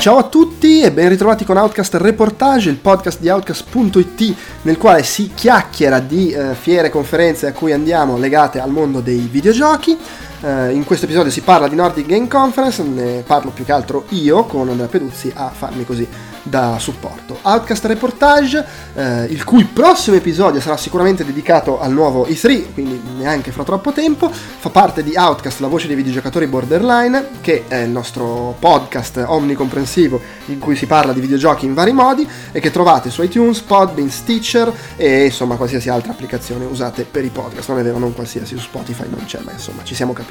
Ciao a tutti e ben ritrovati con Outcast Reportage, il podcast di Outcast.it nel quale si chiacchiera di eh, fiere, conferenze a cui andiamo legate al mondo dei videogiochi. Eh, in questo episodio si parla di Nordic Game Conference, ne parlo più che altro io con Andrea Peduzzi a farmi così da supporto. Outcast Reportage, eh, il cui prossimo episodio sarà sicuramente dedicato al nuovo E3, quindi neanche fra troppo tempo, fa parte di Outcast, la voce dei videogiocatori borderline, che è il nostro podcast omnicomprensivo in cui si parla di videogiochi in vari modi e che trovate su iTunes, Podbean, Stitcher e insomma qualsiasi altra applicazione usate per i podcast. Non è vero, non qualsiasi, su Spotify non c'è, ma insomma ci siamo capiti.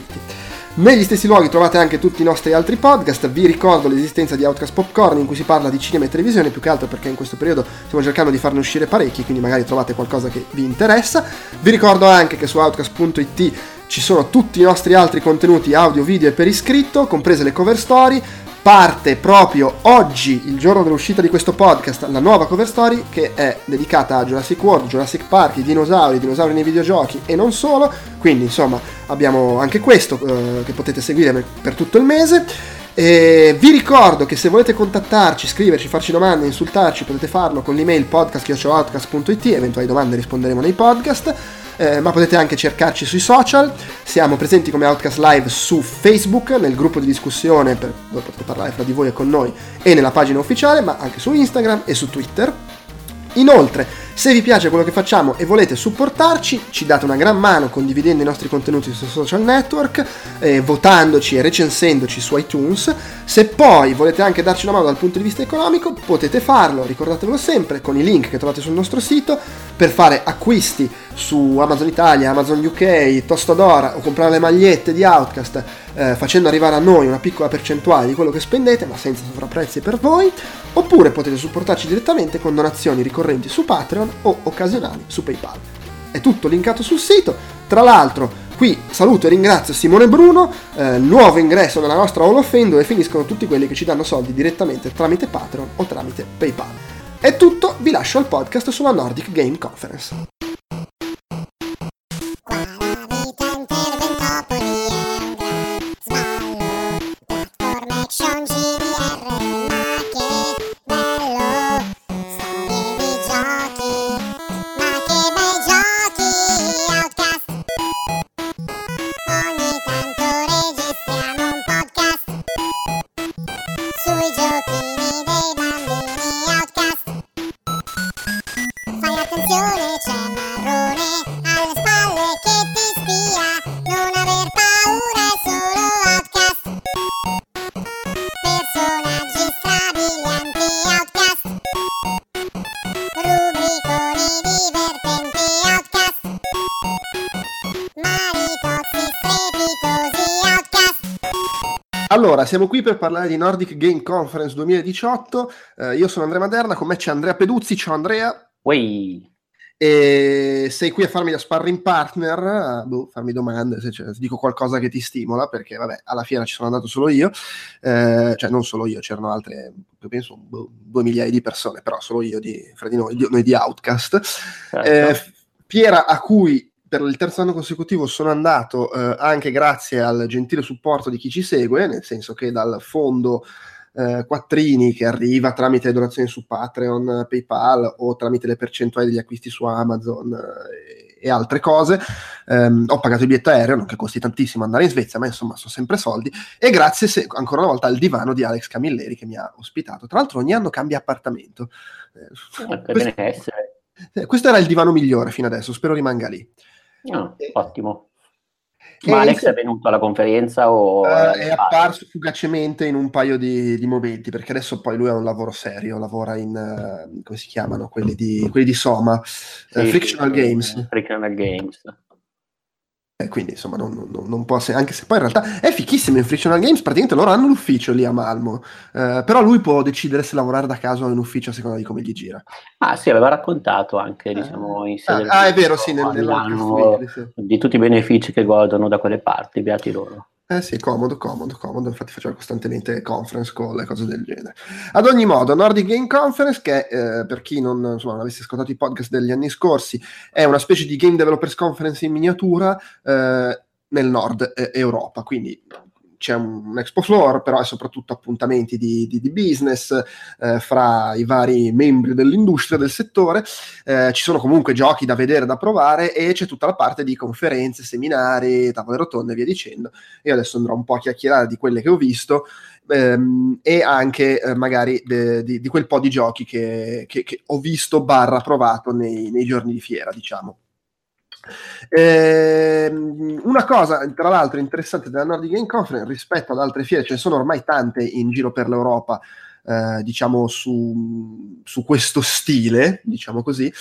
Negli stessi luoghi trovate anche tutti i nostri altri podcast, vi ricordo l'esistenza di Outcast Popcorn in cui si parla di cinema e televisione, più che altro perché in questo periodo stiamo cercando di farne uscire parecchi, quindi magari trovate qualcosa che vi interessa. Vi ricordo anche che su outcast.it ci sono tutti i nostri altri contenuti audio, video e per iscritto, comprese le cover story, parte proprio oggi, il giorno dell'uscita di questo podcast, la nuova cover story che è dedicata a Jurassic World, Jurassic Park, i dinosauri, i dinosauri nei videogiochi e non solo. Quindi insomma abbiamo anche questo eh, che potete seguire per tutto il mese. E vi ricordo che se volete contattarci, scriverci, farci domande, insultarci, potete farlo con l'email podcast.it, eventuali domande risponderemo nei podcast eh, ma potete anche cercarci sui social. Siamo presenti come Outcast Live su Facebook, nel gruppo di discussione per, dove potete parlare fra di voi e con noi, e nella pagina ufficiale, ma anche su Instagram e su Twitter. Inoltre, se vi piace quello che facciamo e volete supportarci, ci date una gran mano condividendo i nostri contenuti sui social network, eh, votandoci e recensendoci su iTunes. Se poi volete anche darci una mano dal punto di vista economico, potete farlo, ricordatevelo sempre, con i link che trovate sul nostro sito, per fare acquisti su Amazon Italia, Amazon UK, Tostadora o comprare le magliette di Outcast eh, facendo arrivare a noi una piccola percentuale di quello che spendete ma senza sovrapprezzi per voi oppure potete supportarci direttamente con donazioni ricorrenti su Patreon o occasionali su PayPal. È tutto linkato sul sito, tra l'altro qui saluto e ringrazio Simone Bruno, eh, nuovo ingresso nella nostra Hall of Fame dove finiscono tutti quelli che ci danno soldi direttamente tramite Patreon o tramite PayPal. È tutto, vi lascio al podcast sulla Nordic Game Conference. Siamo qui per parlare di Nordic Game Conference 2018. Eh, io sono Andrea Maderna, con me c'è Andrea Peduzzi. Ciao Andrea. Wey. E sei qui a farmi da sparring partner, a boh, farmi domande se, se, dico qualcosa che ti stimola, perché vabbè, alla fiera ci sono andato solo io, eh, cioè non solo io, c'erano altre, penso, boh, due migliaia di persone, però solo io di, fra di noi, di, noi di Outcast. Certo. Eh, Fiera a cui per il terzo anno consecutivo sono andato eh, anche grazie al gentile supporto di chi ci segue, nel senso che dal fondo eh, Quattrini che arriva tramite le donazioni su Patreon, PayPal o tramite le percentuali degli acquisti su Amazon eh, e altre cose, ehm, ho pagato il biglietto aereo, non che costi tantissimo andare in Svezia, ma insomma sono sempre soldi, e grazie se, ancora una volta al divano di Alex Camilleri che mi ha ospitato. Tra l'altro ogni anno cambia appartamento. Eh, questo, eh, questo era il divano migliore fino adesso, spero rimanga lì. Oh, ottimo. Ma Alex è venuto alla conferenza o... Uh, è apparso fugacemente in un paio di, di, momenti, perché adesso poi lui ha un lavoro serio, lavora in, uh, come si chiamano, quelli di, quelli di Soma, sì, uh, Frictional sì, Games. Frictional Games. E quindi insomma non, non, non, può essere, anche se poi in realtà è fichissimo in Frictional Games, praticamente loro hanno l'ufficio lì a Malmo, eh, però lui può decidere se lavorare da casa o in ufficio a seconda di come gli gira. Ah sì, aveva raccontato anche diciamo in sede Ah, ah è vero, sì, nel, nel sì. di tutti i benefici che godono da quelle parti, beati loro. Eh sì, comodo, comodo, comodo. Infatti facciamo costantemente conference call e cose del genere. Ad ogni modo, Nordic Game Conference, che eh, per chi non, insomma, non, avesse ascoltato i podcast degli anni scorsi, è una specie di Game Developers Conference in miniatura eh, nel nord eh, Europa. Quindi c'è un, expo floor, però è soprattutto appuntamenti di, di, di business eh, fra i vari membri dell'industria, del settore. Eh, ci sono comunque giochi da vedere, da provare e c'è tutta la parte di conferenze, seminari, tavole rotonde e via dicendo. Io adesso andrò un po' a chiacchierare di quelle che ho visto ehm, e anche eh, magari di, quel po' di giochi che, che, che ho visto barra provato nei, nei giorni di fiera, diciamo. Eh, una cosa, tra l'altro, interessante della Nordic Game Conference rispetto ad altre fiere, ce ne sono ormai tante in giro per l'Europa, eh, diciamo su, su, questo stile, diciamo così,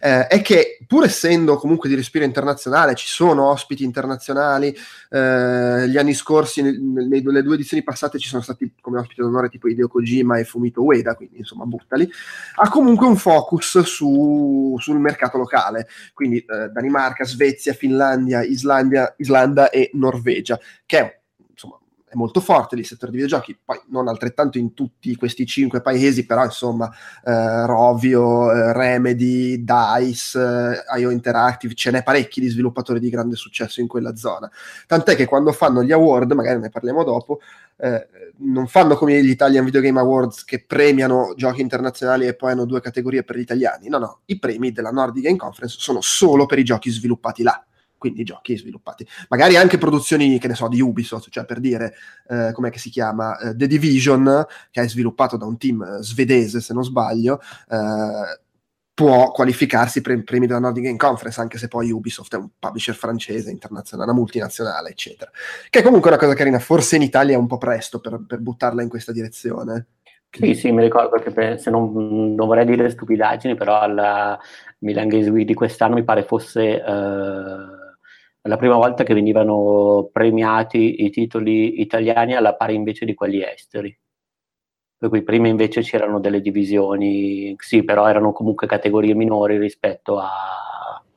eh, è che pur essendo comunque di respiro internazionale, ci sono ospiti internazionali, eh, gli anni scorsi, nel, nelle due edizioni passate ci sono stati come ospiti d'onore tipo Hideo Kojima e Fumito Ueda, quindi insomma buttali, ha comunque un focus su, sul mercato locale, quindi eh, Danimarca, Svezia, Finlandia, Islandia, Islanda e Norvegia, che è è molto forte il settore di videogiochi, poi non altrettanto in tutti questi cinque paesi, però insomma eh, Rovio, eh, Remedy, DICE, eh, IO Interactive, ce n'è parecchi di sviluppatori di grande successo in quella zona. Tant'è che quando fanno gli award, magari ne parliamo dopo, eh, non fanno come gli Italian Video Game Awards che premiano giochi internazionali e poi hanno due categorie per gli italiani. No, no, i premi della Nordic Game Conference sono solo per i giochi sviluppati là quindi giochi sviluppati. Magari anche produzioni, che ne so, di Ubisoft, cioè per dire, eh, com'è che si chiama, uh, The Division, che è sviluppato da un team uh, svedese, se non sbaglio, uh, può qualificarsi per i premi della Nordic Game Conference, anche se poi Ubisoft è un publisher francese, internazionale, una multinazionale, eccetera. Che è comunque una cosa carina, forse in Italia è un po' presto per, per buttarla in questa direzione. Sì, sì, mi ricordo che per, se non, non, vorrei dire stupidaggini, però alla Milan Games Week di quest'anno mi pare fosse... Uh la prima volta che venivano premiati i titoli italiani alla pari invece di quelli esteri. Per cui prima invece c'erano delle divisioni, sì, però erano comunque categorie minori rispetto a,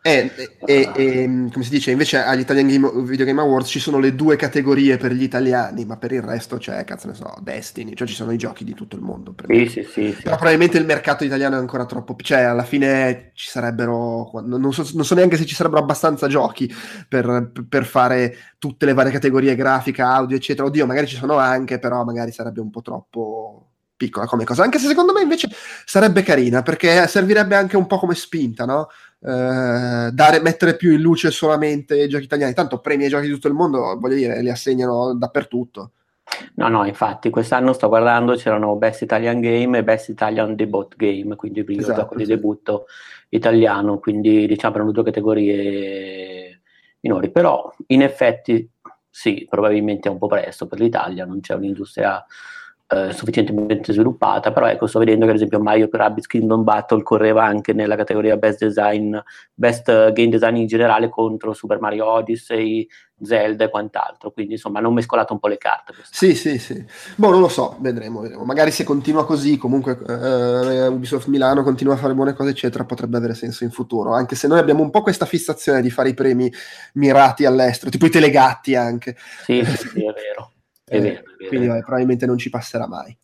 e, e, e, come si dice, invece agli Italian Game, Video Game Awards ci sono le due categorie per gli italiani, ma per il resto c'è, cazzo ne so, Destiny, cioè ci sono i giochi di tutto il mondo. Sì, sì, sì, Però probabilmente il mercato italiano è ancora troppo, cioè alla fine ci sarebbero, non so, non so neanche se ci sarebbero abbastanza giochi per, per, fare tutte le varie categorie, grafica, audio, eccetera. Oddio, magari ci sono anche, però magari sarebbe un po' troppo piccola come cosa, anche se secondo me invece sarebbe carina, perché servirebbe anche un po' come spinta, no? Eh, dare, mettere più in luce solamente i giochi italiani. Tanto premi ai giochi di tutto il mondo, voglio dire, li assegnano dappertutto. No, no, infatti quest'anno sto guardando, c'erano Best Italian Game e Best Italian Debut Game, quindi il esatto, gioco sì. di debutto italiano, quindi diciamo erano due categorie minori, però in effetti sì, probabilmente è un po' presto per l'Italia, non c'è un'industria eh, sufficientemente sviluppata, però ecco, sto vedendo che ad esempio Mario Rabbids Kingdom Battle correva anche nella categoria Best Design, Best Game Design in generale contro Super Mario Odyssey, Zelda e quant'altro, quindi insomma hanno mescolato un po' le carte. Sì, sì, sì. Boh, non lo so, vedremo, vedremo. Magari se continua così, comunque eh, Ubisoft Milano continua a fare buone cose, eccetera, potrebbe avere senso in futuro, anche se noi abbiamo un po' questa fissazione di fare i premi mirati all'estero, tipo i telegatti anche. Sì, sì, sì è vero. È vero, è vero. Quindi vabbè, probabilmente non ci passerà mai.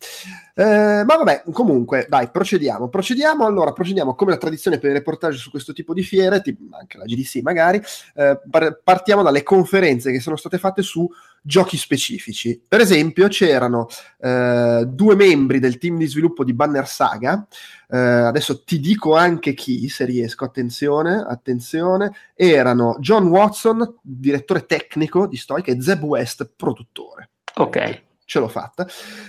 Eh, ma vabbè, comunque, dai, procediamo. Procediamo, allora, procediamo come la tradizione per i reportage su questo tipo di fiere, tipo, anche la GDC magari, eh, partiamo dalle conferenze che sono state fatte su giochi specifici. Per esempio, c'erano eh, due membri del team di sviluppo di Banner Saga, eh, adesso ti dico anche chi, se riesco, attenzione, attenzione, erano John Watson, direttore tecnico di Stoic, e Zeb West, produttore. Ok. Ce l'ho fatta.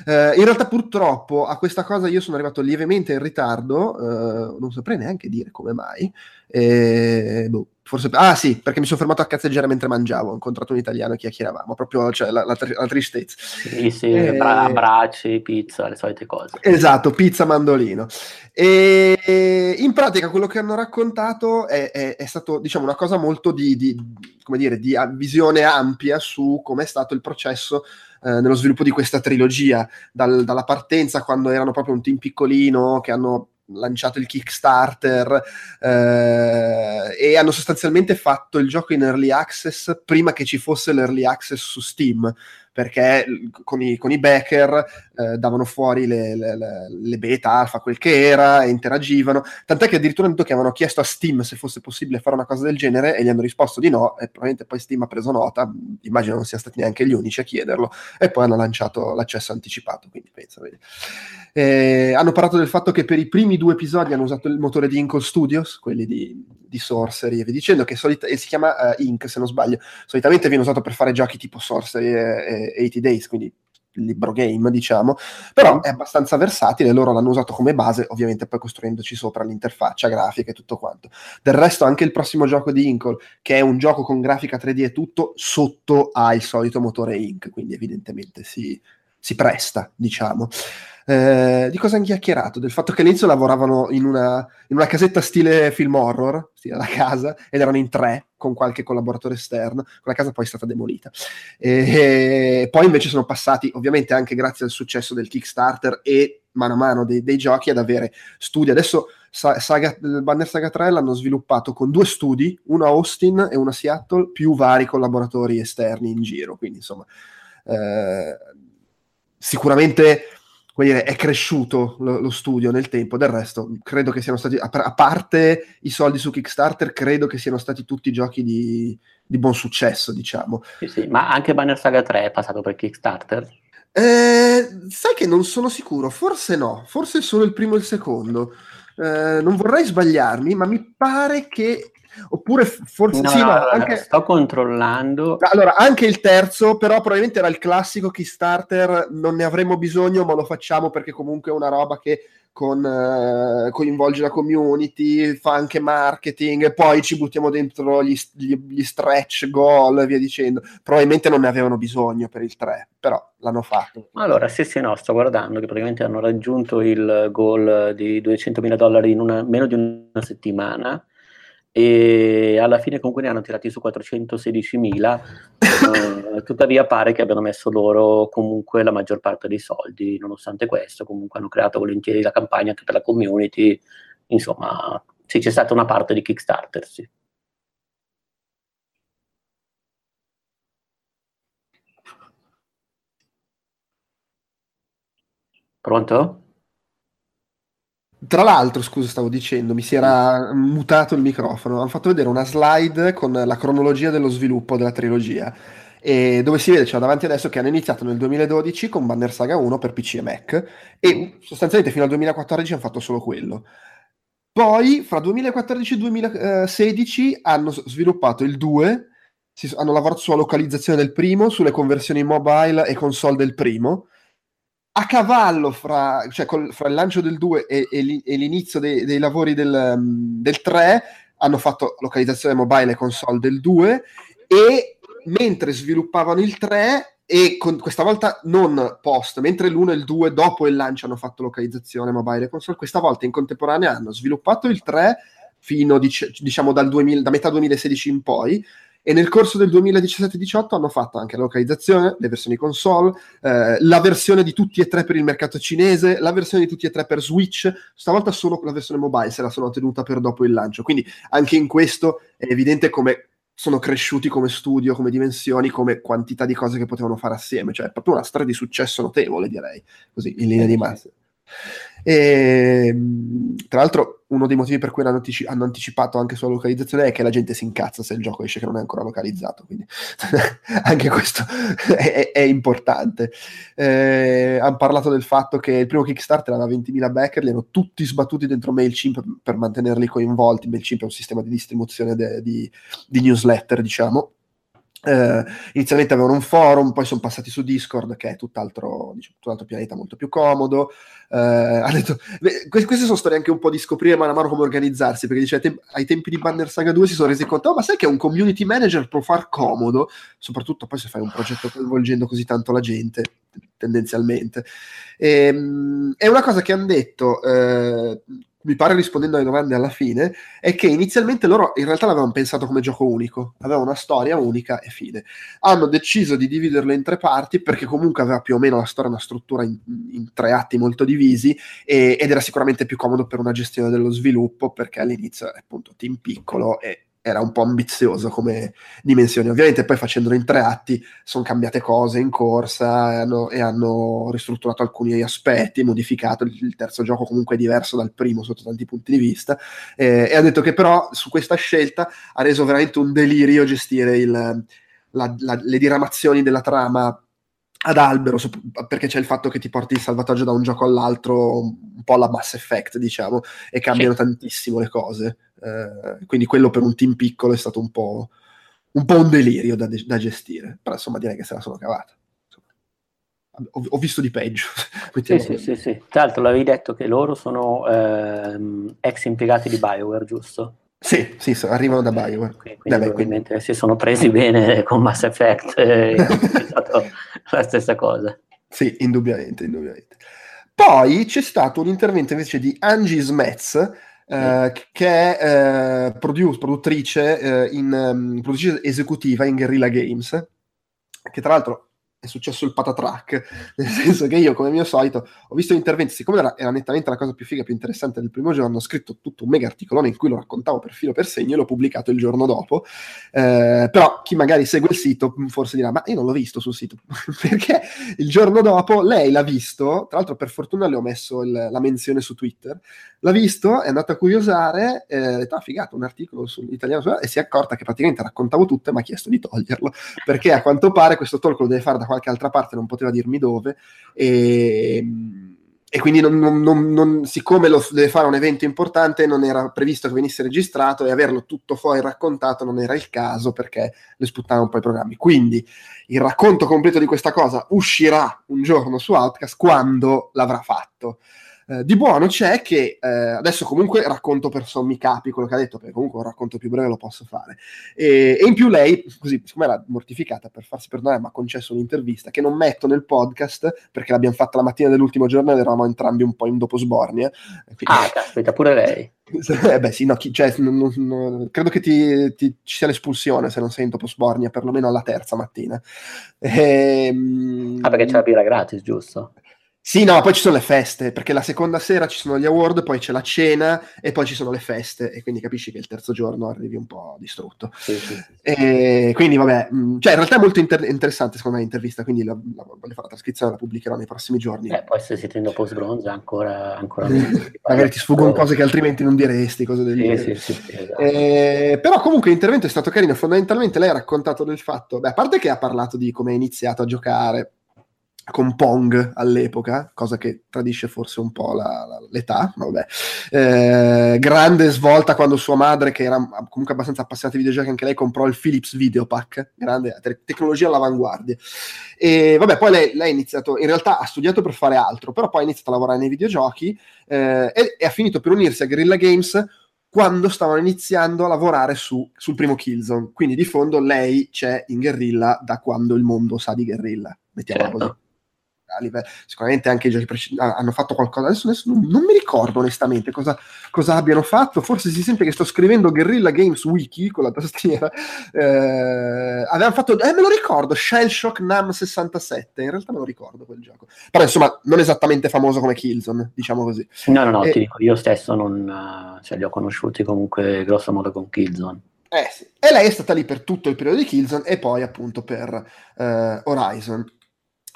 Uh, in realtà, purtroppo, a questa cosa io sono arrivato lievemente in ritardo, uh, non saprei neanche dire come mai. E, boh, forse, ah sì, perché mi sono fermato a cazzeggiare mentre mangiavo, ho incontrato un italiano e chiacchieravamo, proprio cioè, la, la, la tristezza. Sì, sì, e... abbracci, pizza, le solite cose. Esatto, pizza, mandolino. E in pratica quello che hanno raccontato è, è, è stato, diciamo, una cosa molto di, di, come dire, di visione ampia su come è stato il processo eh, nello sviluppo di questa trilogia, dal, dalla partenza quando erano proprio un team piccolino che hanno lanciato il Kickstarter eh, e hanno sostanzialmente fatto il gioco in early access prima che ci fosse l'early access su Steam perché con i, con i backer eh, davano fuori le, le, le, beta, alfa, quel che era, e interagivano, tant'è che addirittura hanno detto che avevano chiesto a Steam se fosse possibile fare una cosa del genere e gli hanno risposto di no, e probabilmente poi Steam ha preso nota, immagino non siano stati neanche gli unici a chiederlo, e poi hanno lanciato l'accesso anticipato, quindi vedi. Eh, hanno parlato del fatto che per i primi due episodi hanno usato il motore di Inkle Studios, quelli di, di Sorcery, e vi dicendo che solita- si chiama uh, Ink se non sbaglio, solitamente viene usato per fare giochi tipo Sorcery e, e 80 Days, quindi libro game, diciamo, però è abbastanza versatile, loro l'hanno usato come base, ovviamente poi costruendoci sopra l'interfaccia grafica e tutto quanto. Del resto anche il prossimo gioco di Inkle, che è un gioco con grafica 3D e tutto, sotto ha il solito motore Ink, quindi evidentemente si, si presta, diciamo. Eh, di cosa hanno chiacchierato? Del fatto che all'inizio lavoravano in una, in una casetta stile film horror, stile la casa, ed erano in tre con qualche collaboratore esterno. Quella casa poi è stata demolita. E, e poi invece sono passati, ovviamente anche grazie al successo del Kickstarter e mano a mano dei, dei giochi, ad avere studi. Adesso Saga, Banner Saga 3 l'hanno sviluppato con due studi, uno a Austin e uno a Seattle, più vari collaboratori esterni in giro. Quindi insomma, eh, sicuramente dire, è cresciuto lo, lo, studio nel tempo, del resto credo che siano stati, a, a, parte i soldi su Kickstarter, credo che siano stati tutti giochi di, di buon successo, diciamo. Sì, sì, ma anche Banner Saga 3 è passato per Kickstarter? Eh, sai che non sono sicuro, forse no, forse solo il primo e il secondo. Eh, non vorrei sbagliarmi, ma mi pare che Oppure forse no, sì, no, no, anche... sto controllando. Allora, anche il terzo, però probabilmente era il classico Kickstarter, non ne avremmo bisogno, ma lo facciamo perché comunque è una roba che con, uh, coinvolge la community, fa anche marketing, poi ci buttiamo dentro gli, gli, gli, stretch goal e via dicendo. Probabilmente non ne avevano bisogno per il 3, però l'hanno fatto. Allora, sì, sì, no, sto guardando che praticamente hanno raggiunto il goal di 200.000 dollari in una, meno di una settimana e alla fine comunque ne hanno tirati su 416.000, eh, tuttavia pare che abbiano messo loro comunque la maggior parte dei soldi, nonostante questo comunque hanno creato volentieri la campagna anche per la community, insomma sì, c'è stata una parte di Kickstarter, sì. Pronto? Tra l'altro, scusa, stavo dicendo, mi si era mutato il microfono. Hanno fatto vedere una slide con la cronologia dello sviluppo della trilogia. E dove si vede, c'è cioè, davanti adesso che hanno iniziato nel 2012 con Banner Saga 1 per PC e Mac e sostanzialmente fino al 2014 hanno fatto solo quello. Poi, fra 2014 e 2016, hanno sviluppato il 2, hanno lavorato sulla localizzazione del primo, sulle conversioni mobile e console del primo a cavallo fra, cioè col, fra il lancio del 2 e, e, e l'inizio dei, dei lavori del, um, del, 3 hanno fatto localizzazione mobile console del 2 e mentre sviluppavano il 3 e con, questa volta non post, mentre l'1 e il 2 dopo il lancio hanno fatto localizzazione mobile console, questa volta in contemporanea hanno sviluppato il 3 fino diciamo dal 2000, da metà 2016 in poi e nel corso del 2017-18 hanno fatto anche la localizzazione, le versioni console, eh, la versione di tutti e tre per il mercato cinese, la versione di tutti e tre per Switch, stavolta solo la versione mobile se la sono tenuta per dopo il lancio, quindi anche in questo è evidente come sono cresciuti come studio, come dimensioni, come quantità di cose che potevano fare assieme, cioè è proprio una storia di successo notevole direi, così in linea di massima. E, ehm, tra l'altro, uno dei motivi per cui hanno, antici- hanno, anticipato anche sulla localizzazione è che la gente si incazza se il gioco esce che non è ancora localizzato. Quindi anche questo è, è importante. Eh, hanno parlato del fatto che il primo Kickstarter aveva 20.000 backer, li hanno tutti sbattuti dentro MailChimp per mantenerli coinvolti. MailChimp è un sistema di distribuzione de- di, di newsletter, diciamo Uh, inizialmente avevano un forum, poi sono passati su Discord, che è tutt'altro, diciamo, tutt'altro pianeta molto più comodo. Uh, detto, queste sono storie anche un po' di scoprire mano a mano come organizzarsi, perché dice, ai, te- ai tempi di Banner Saga 2 si sono resi conto, oh, ma sai che un community manager può far comodo, soprattutto poi se fai un progetto coinvolgendo così tanto la gente, tendenzialmente. E, um, è una cosa che hanno detto, uh, mi pare rispondendo alle domande alla fine, è che inizialmente loro in realtà l'avevano pensato come gioco unico, aveva una storia unica e fine. Hanno deciso di dividerlo in tre parti perché comunque aveva più o meno la storia, una struttura in, in tre atti molto divisi e, ed era sicuramente più comodo per una gestione dello sviluppo perché all'inizio è appunto team piccolo e era un po' ambizioso come dimensioni. Ovviamente poi facendolo in tre atti sono cambiate cose in corsa e hanno, e hanno ristrutturato alcuni aspetti, modificato. Il, il, terzo gioco comunque è diverso dal primo sotto tanti punti di vista eh, e ha detto che però su questa scelta ha reso veramente un delirio gestire il, la, la, le diramazioni della trama ad albero, perché c'è il fatto che ti porti il salvataggio da un gioco all'altro, un po' alla Mass Effect, diciamo, e cambiano sì. tantissimo le cose. Eh, quindi quello per un team piccolo è stato un po' un, po un delirio da, da, gestire, però insomma direi che se la sono cavata. Ho, ho, visto di peggio. sì, sì, sì, sì, Tra l'altro l'avevi detto che loro sono ehm, ex impiegati di Bioware, giusto? Sì, sì, arrivano da Bioware. Okay, quindi Vabbè, quindi... si sono presi bene con Mass Effect, eh, è stato la stessa cosa. Sì, indubbiamente, indubbiamente. Poi c'è stato un intervento invece di Angie Smets, eh, che è eh, produce, produttrice, eh, in, um, produttrice esecutiva in Guerrilla Games, che tra l'altro è successo il patatrack, nel senso che io, come mio solito, ho visto gli interventi, siccome era, era, nettamente la cosa più figa, più interessante del primo giorno, ho scritto tutto un mega articolone in cui lo raccontavo per filo per segno e l'ho pubblicato il giorno dopo, eh, però chi magari segue il sito forse dirà, ma io non l'ho visto sul sito, perché il giorno dopo lei l'ha visto, tra l'altro per fortuna le ho messo il, la menzione su Twitter, l'ha visto, è andata a curiosare, eh, ha detto, ah figato, un articolo sull'italiano, e si è accorta che praticamente raccontavo tutto e mi ha chiesto di toglierlo, perché a quanto pare questo talk lo deve fare da qualche altra parte, non poteva dirmi dove, e, e quindi non, non, non, siccome lo deve fare un evento importante, non era previsto che venisse registrato e averlo tutto fuori raccontato non era il caso perché le sputtavano un po' i programmi. Quindi il racconto completo di questa cosa uscirà un giorno su Outcast quando l'avrà fatto. Eh, di buono c'è che eh, adesso comunque racconto per sommi capi quello che ha detto, perché comunque un racconto più breve lo posso fare. E, e in più lei, così, siccome era mortificata per farsi perdonare, mi ha concesso un'intervista che non metto nel podcast perché l'abbiamo fatta la mattina dell'ultimo giorno ed eravamo entrambi un po' in dopo sbornia. Quindi... Ah, caspita, pure lei. eh beh sì, no, chi, cioè, non, non, credo che ti, ti, ci sia l'espulsione se non sei in dopo sbornia, perlomeno alla terza mattina. E, ehm, ah, perché c'è la birra gratis, giusto? Sì, no, poi ci sono le feste, perché la seconda sera ci sono gli award, poi c'è la cena e poi ci sono le feste, e quindi capisci che il terzo giorno arrivi un po' distrutto. Sì, sì, sì. E quindi, vabbè, mm, cioè in realtà è molto inter- interessante secondo me l'intervista, quindi la, la, voglio fare la trascrizione, la pubblicherò nei prossimi giorni. Eh, poi se siete in dopo sbronza ancora, ancora Magari ti sfuggono cose che altrimenti non diresti, cose del genere. Sì, sì, esatto. eh, però comunque l'intervento è stato carino, fondamentalmente lei ha raccontato del fatto, beh, a parte che ha parlato di come è iniziato a giocare, con Pong all'epoca, cosa che tradisce forse un po' la, la, l'età, vabbè. Eh, grande svolta quando sua madre, che era comunque abbastanza appassionata di videogiochi, anche lei comprò il Philips Videopack, grande te- tecnologia all'avanguardia. E vabbè, poi lei, lei, ha iniziato, in realtà ha studiato per fare altro, però poi ha iniziato a lavorare nei videogiochi eh, e, e ha finito per unirsi a Guerrilla Games quando stavano iniziando a lavorare su, sul primo Killzone. Quindi di fondo lei c'è in guerrilla da quando il mondo sa di guerrilla, mettiamola certo. così livello, sicuramente anche i giochi precedenti hanno fatto qualcosa. Adesso, adesso non, non, mi ricordo onestamente cosa, cosa, abbiano fatto. Forse si sente che sto scrivendo Guerrilla Games Wiki con la tastiera. Eh, avevano fatto, eh, me lo ricordo, Shell Shock Nam 67. In realtà me lo ricordo quel gioco. Però insomma, non esattamente famoso come Killzone, diciamo così. No, no, no, e, ti dico, io stesso non, cioè, li ho conosciuti comunque grosso modo con Killzone. Eh sì. E lei è stata lì per tutto il periodo di Killzone e poi appunto per eh, Horizon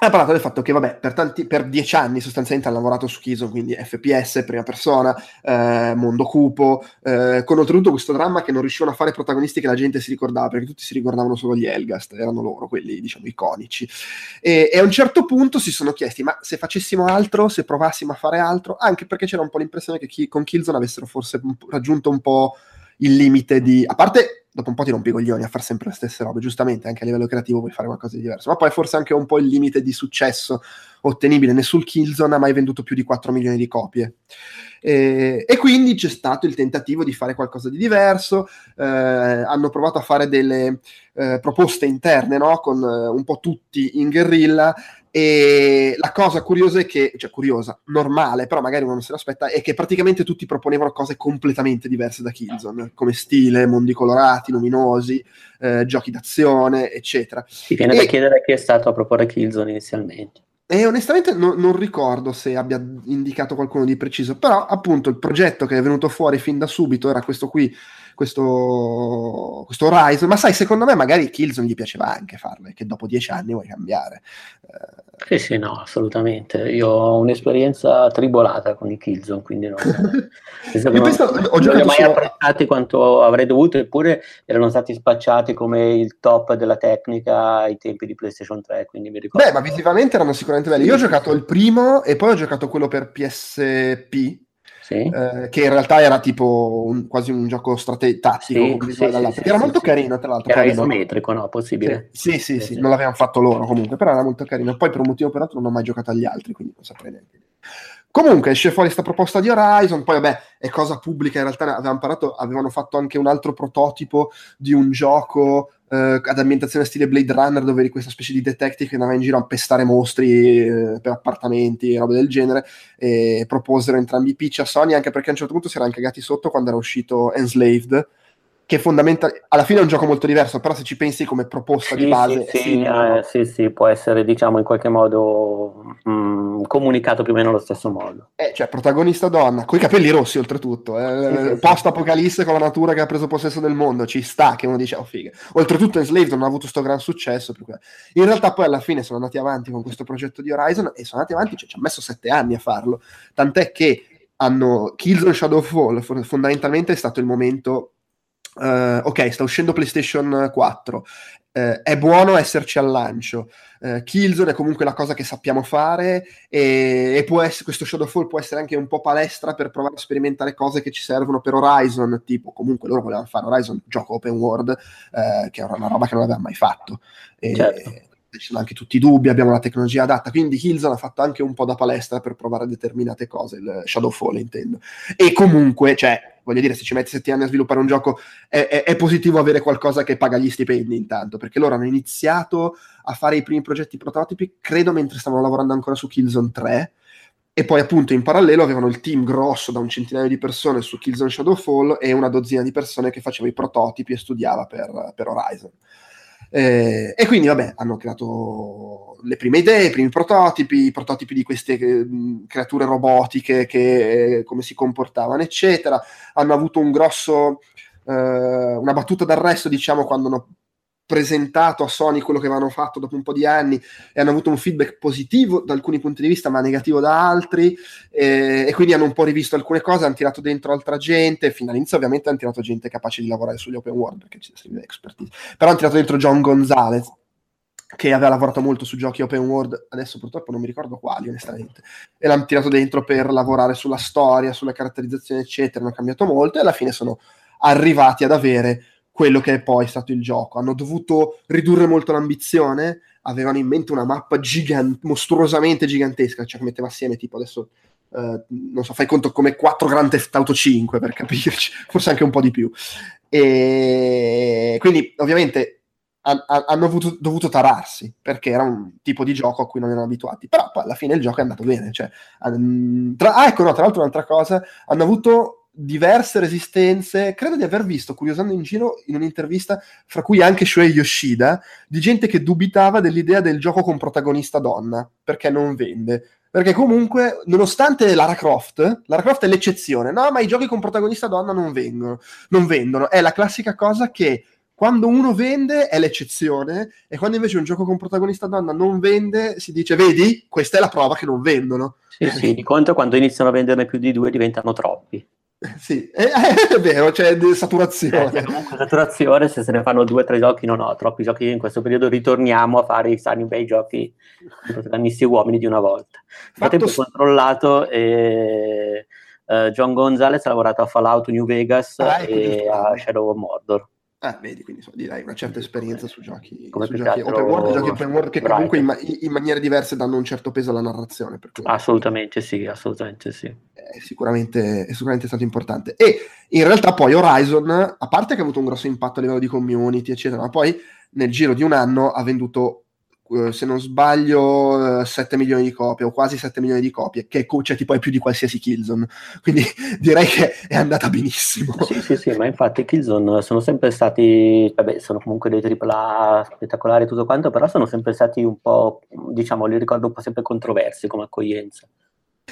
ha parlato del fatto che, vabbè, per, tanti, per dieci anni sostanzialmente ha lavorato su Killzone, quindi FPS, prima persona, eh, mondo cupo, eh, con oltretutto questo dramma che non riuscivano a fare protagonisti che la gente si ricordava, perché tutti si ricordavano solo gli Elgast, erano loro quelli, diciamo, iconici. E, e, a un certo punto si sono chiesti, ma se facessimo altro, se provassimo a fare altro, anche perché c'era un po' l'impressione che chi, con Killzone avessero forse raggiunto un po' il limite di... A parte dopo un po' ti rompi i coglioni a fare sempre le stesse robe, giustamente anche a livello creativo puoi fare qualcosa di diverso, ma poi forse anche un po' il limite di successo ottenibile, nessun Killzone ha mai venduto più di 4 milioni di copie. E, e quindi c'è stato il tentativo di fare qualcosa di diverso, eh, hanno provato a fare delle eh, proposte interne, no? con eh, un po' tutti in guerrilla, E la cosa curiosa è che, cioè curiosa, normale, però magari uno non se l'aspetta, è che praticamente tutti proponevano cose completamente diverse da Killzone, come stile, mondi colorati, luminosi, eh, giochi d'azione, eccetera. Si viene e, da chiedere chi è stato a proporre Killzone inizialmente. E onestamente no, non ricordo se abbia indicato qualcuno di preciso, però appunto il progetto che è venuto fuori fin da subito era questo qui questo, questo Horizon, ma sai, secondo me magari Killzone gli piaceva anche farlo, che dopo dieci anni vuoi cambiare. Sì, sì, no, assolutamente. Io ho un'esperienza tribolata con i Killzone, quindi non, Io penso, non, ho non li ho mai solo... apprezzati quanto avrei dovuto, eppure erano stati spacciati come il top della tecnica ai tempi di PlayStation 3, quindi mi ricordo. Beh, ma visivamente erano sicuramente belli. Io ho giocato il primo e poi ho giocato quello per PSP, sì. eh, che in realtà era tipo un, quasi un gioco strate- tattico, sì, sì, era molto carino tra l'altro. Era isometrico, no? Possibile. Sì, sì, sì, non l'avevano fatto loro comunque, però era molto carino. Poi per un motivo o per altro non ho mai giocato agli altri, quindi non saprei neanche. Comunque esce fuori questa proposta di Horizon, poi vabbè è cosa pubblica, in realtà avevano, parlato, avevano fatto anche un altro prototipo di un gioco eh, ad ambientazione stile Blade Runner, dove eri questa specie di detective che andava in giro a pestare mostri eh, per appartamenti e robe del genere, e proposero entrambi i pitch a Sony, anche perché a un certo punto si erano cagati sotto quando era uscito Enslaved, che fondamentalmente alla fine è un gioco molto diverso, però se ci pensi come proposta sì, di base... Sì sì, eh, sì, sì, può essere diciamo in qualche modo mh, mm, comunicato più o meno allo stesso modo. Eh, cioè, protagonista donna, con i capelli rossi oltretutto, eh, post-apocalisse con la natura che ha preso possesso del mondo, ci sta che uno dice, oh figa. Oltretutto Enslaved non ha avuto questo gran successo, in realtà poi alla fine sono andati avanti con questo progetto di Horizon e sono andati avanti, cioè ci ha messo sette anni a farlo, tant'è che hanno Killzone Shadowfall fondamentalmente è stato il momento Uh, ok, sta uscendo PlayStation 4. Uh, eh, è buono esserci al lancio. Uh, Killzone è comunque la cosa che sappiamo fare e, e può essere, questo Shadowfall può essere anche un po' palestra per provare a sperimentare cose che ci servono per Horizon, tipo comunque loro volevano fare Horizon gioco open world, che era una roba che non avevano mai fatto. E, certo ci sono anche tutti i dubbi, abbiamo la tecnologia adatta, quindi Killzone ha fatto anche un po' da palestra per provare determinate cose, il Shadowfall intendo. E comunque, cioè, voglio dire, se ci metti sette anni a sviluppare un gioco, è, è, è, positivo avere qualcosa che paga gli stipendi intanto, perché loro hanno iniziato a fare i primi progetti prototipi, credo mentre stavano lavorando ancora su Killzone 3, e poi appunto in parallelo avevano il team grosso da un centinaio di persone su Killzone Shadowfall e una dozzina di persone che faceva i prototipi e studiava per, per Horizon. Eh, e quindi, vabbè, hanno creato le prime idee, i primi prototipi, i prototipi di queste eh, creature robotiche, che, eh, come si comportavano, eccetera. Hanno avuto un grosso, eh, una battuta d'arresto, diciamo, quando hanno presentato a Sony quello che avevano fatto dopo un po' di anni e hanno avuto un feedback positivo da alcuni punti di vista ma negativo da altri e, e quindi hanno un po' rivisto alcune cose, hanno tirato dentro altra gente, fino all'inizio ovviamente hanno tirato gente capace di lavorare sugli open world perché ci si expertise, però hanno tirato dentro John Gonzalez che aveva lavorato molto su giochi open world, adesso purtroppo non mi ricordo quali onestamente, e l'hanno tirato dentro per lavorare sulla storia, sulla caratterizzazione eccetera, hanno cambiato molto e alla fine sono arrivati ad avere quello che è poi stato il gioco. Hanno dovuto ridurre molto l'ambizione, avevano in mente una mappa gigant- mostruosamente gigantesca, cioè che metteva assieme tipo adesso, eh, non so, fai conto come 4 Grand Theft Auto 5 per capirci, forse anche un po' di più. E quindi ovviamente hanno avuto, dovuto tararsi perché era un tipo di gioco a cui non erano abituati però poi alla fine il gioco è andato bene cioè, tra, ah ecco no tra l'altro un'altra cosa hanno avuto diverse resistenze, credo di aver visto, curiosando in giro, in un'intervista, fra cui anche Shuei Yoshida, di gente che dubitava dell'idea del gioco con protagonista donna, perché non vende. Perché comunque, nonostante Lara Croft, Lara Croft è l'eccezione, no, ma i giochi con protagonista donna non vengono, non vendono. È la classica cosa che quando uno vende è l'eccezione e quando invece un gioco con protagonista donna non vende si dice vedi questa è la prova che non vendono sì sì di conto quando iniziano a venderne più di due diventano troppi sì, è, è vero, c'è cioè, saturazione. Eh, comunque saturazione, se se ne fanno due o tre giochi, non ho troppi giochi in questo periodo, ritorniamo a fare i sani bei giochi protagonisti uomini di una volta. Fatto ho controllato e uh, John Gonzalez ha lavorato a Fallout New Vegas ah, ecco, e a Shadow of Mordor. Ah, vedi, quindi so, direi una certa esperienza su giochi, Come su giochi open world, giochi open world che comunque in, in, maniere diverse danno un certo peso alla narrazione. Assolutamente sì, assolutamente sì. È sicuramente, è sicuramente stato importante. E in realtà poi Horizon, a parte che ha avuto un grosso impatto a livello di community, eccetera, ma poi nel giro di un anno ha venduto eh, se non sbaglio, 7 milioni di copie o quasi 7 milioni di copie, che cioè, tipo è più di qualsiasi Killzone. Quindi direi che è andata benissimo. Sì, sì, sì, ma infatti Killzone sono sempre stati, vabbè, sono comunque dei AAA spettacolari e tutto quanto, però sono sempre stati un po', diciamo, li ricordo un po' sempre controversi come accoglienza.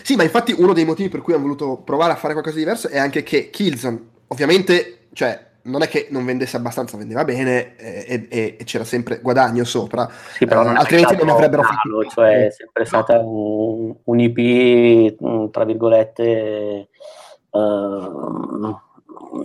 Sì, ma infatti uno dei motivi per cui hanno voluto provare a fare qualcosa di diverso è anche che Killzone, ovviamente, cioè, non è che non vendesse abbastanza, vendeva bene e, e, e c'era sempre guadagno sopra. Sì, però non eh, altrimenti non avrebbero fatto. Cioè, è sempre stata un, un IP, tra virgolette, uh,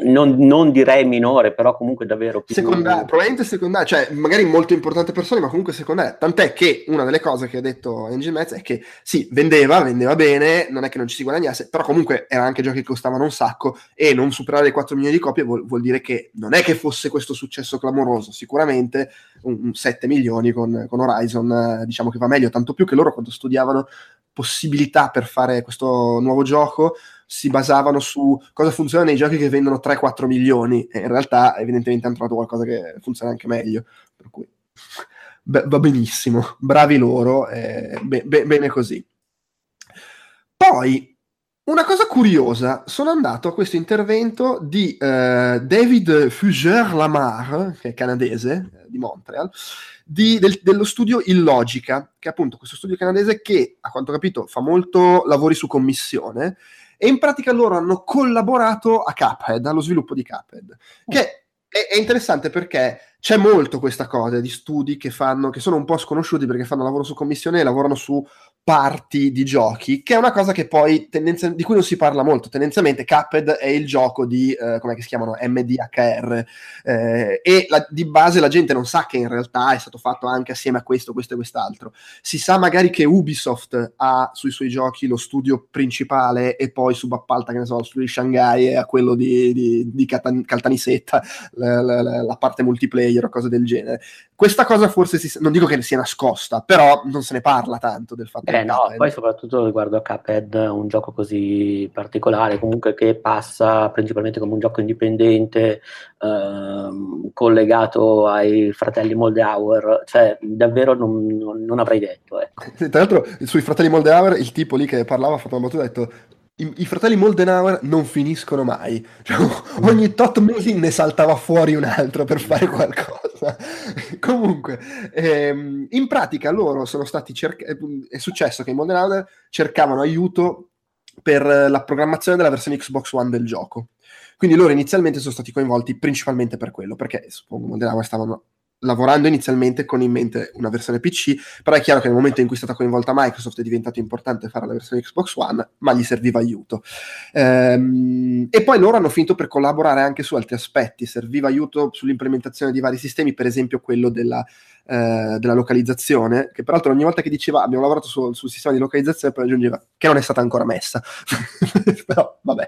non, non, direi minore, però comunque davvero più... Secondaria, probabilmente secondaria, cioè magari molto importante per Sony, ma comunque secondaria. Tant'è che una delle cose che ha detto Angel Metz è che sì, vendeva, vendeva bene, non è che non ci si guadagnasse, però comunque erano anche giochi che costavano un sacco e non superare le 4 milioni di copie vuol, vuol dire che non è che fosse questo successo clamoroso, sicuramente un, un 7 milioni con, con Horizon eh, diciamo che va meglio, tanto più che loro quando studiavano possibilità per fare questo nuovo gioco si basavano su cosa funziona nei giochi che vendono 3-4 milioni e in realtà evidentemente hanno trovato qualcosa che funziona anche meglio per cui beh, va benissimo bravi loro eh, be- be- bene così. Poi una cosa curiosa, sono andato a questo intervento di eh, David Fugère-Lamar, che è canadese, eh, di Montreal, di, del, dello studio Illogica, che è appunto questo studio canadese che, a quanto ho capito, fa molto lavori su commissione, e in pratica loro hanno collaborato a Cuphead, allo sviluppo di Cuphead, che è, interessante perché c'è molto questa cosa di studi che fanno, che sono un po' sconosciuti perché fanno lavoro su commissione e lavorano su parti di giochi, che è una cosa che poi tendenza- di cui non si parla molto. Tendenzialmente Cuphead è il gioco di, eh, come si chiamano, MDHR, eh, e la, di base la gente non sa che in realtà è stato fatto anche assieme a questo, questo e quest'altro. Si sa magari che Ubisoft ha sui suoi giochi lo studio principale e poi subappalta, che ne so, lo studio di Shanghai e a quello di, di, di Catan- Caltanissetta, la, la, la, parte multiplayer o cose del genere. Questa cosa forse si, non dico che sia nascosta, però non se ne parla tanto del fatto eh no, Cuphead. poi soprattutto riguardo a Cuphead, un gioco così particolare, comunque che passa principalmente come un gioco indipendente, ehm, collegato ai fratelli Moldauer, cioè davvero non, non, non avrei detto. Ecco. Tra l'altro sui fratelli Moldauer il tipo lì che parlava ha fatto una battuta ha detto i, i, fratelli Moldenauer non finiscono mai. Cioè, ogni tot mesi ne saltava fuori un altro per fare qualcosa. Comunque, ehm, in pratica loro sono stati cercati. È successo che i Moldenauer cercavano aiuto per la programmazione della versione Xbox One del gioco. Quindi loro inizialmente sono stati coinvolti principalmente per quello, perché suppongo Moldenauer stavano lavorando inizialmente con in mente una versione PC, però è chiaro che nel momento in cui è stata coinvolta Microsoft è diventato importante fare la versione Xbox One, ma gli serviva aiuto. Ehm, e poi loro hanno finito per collaborare anche su altri aspetti, serviva aiuto sull'implementazione di vari sistemi, per esempio quello della, eh, della localizzazione, che peraltro ogni volta che diceva abbiamo lavorato su, sul sistema di localizzazione, poi aggiungeva che non è stata ancora messa. però vabbè.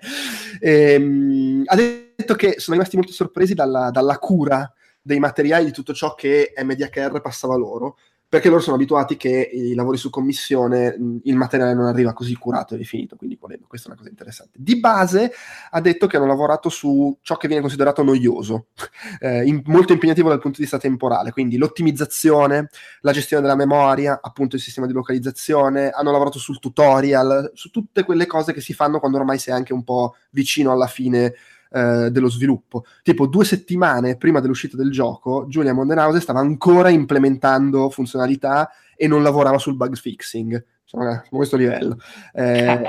Ehm, ha detto che sono rimasti molto sorpresi dalla, dalla cura dei materiali di tutto ciò che MDHR passava loro, perché loro sono abituati che i lavori su commissione il materiale non arriva così curato e definito, quindi questa è una cosa interessante. Di base ha detto che hanno lavorato su ciò che viene considerato noioso, eh, in, molto impegnativo dal punto di vista temporale, quindi l'ottimizzazione, la gestione della memoria, appunto il sistema di localizzazione, hanno lavorato sul tutorial, su tutte quelle cose che si fanno quando ormai sei anche un po' vicino alla fine eh, dello sviluppo. Tipo due settimane prima dell'uscita del gioco, Julia Mondenhausen stava ancora implementando funzionalità e non lavorava sul bug fixing. Insomma, a questo livello. Eh,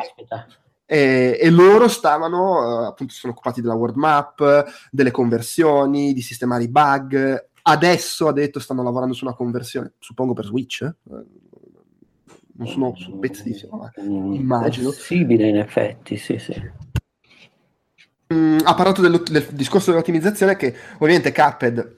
e, e, loro stavano, eh, appunto, si sono occupati della world map, delle conversioni, di sistemare i bug. Adesso ha detto stanno lavorando su una conversione, suppongo per Switch. Eh? Non sono su pezzissimo, ma mm, immagino. Possibile in effetti, sì, sì mm, ha parlato del, del, discorso dell'ottimizzazione che ovviamente Cuphead,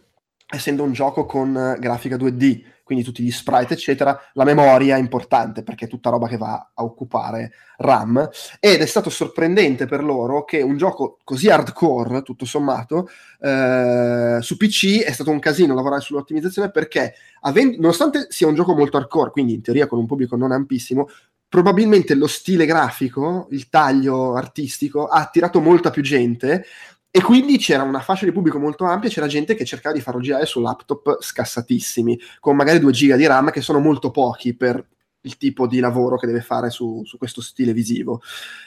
essendo un gioco con grafica 2D, quindi tutti gli sprite, eccetera, la memoria è importante perché è tutta roba che va a occupare RAM. Ed è stato sorprendente per loro che un gioco così hardcore, tutto sommato, eh, su PC è stato un casino lavorare sull'ottimizzazione perché, avendo, nonostante sia un gioco molto hardcore, quindi in teoria con un pubblico non ampissimo, probabilmente lo stile grafico, il taglio artistico ha attirato molta più gente e quindi c'era una fascia di pubblico molto ampia, c'era gente che cercava di farlo girare su laptop scassatissimi, con magari 2 giga di RAM che sono molto pochi per il tipo di lavoro che deve fare su, su questo stile visivo.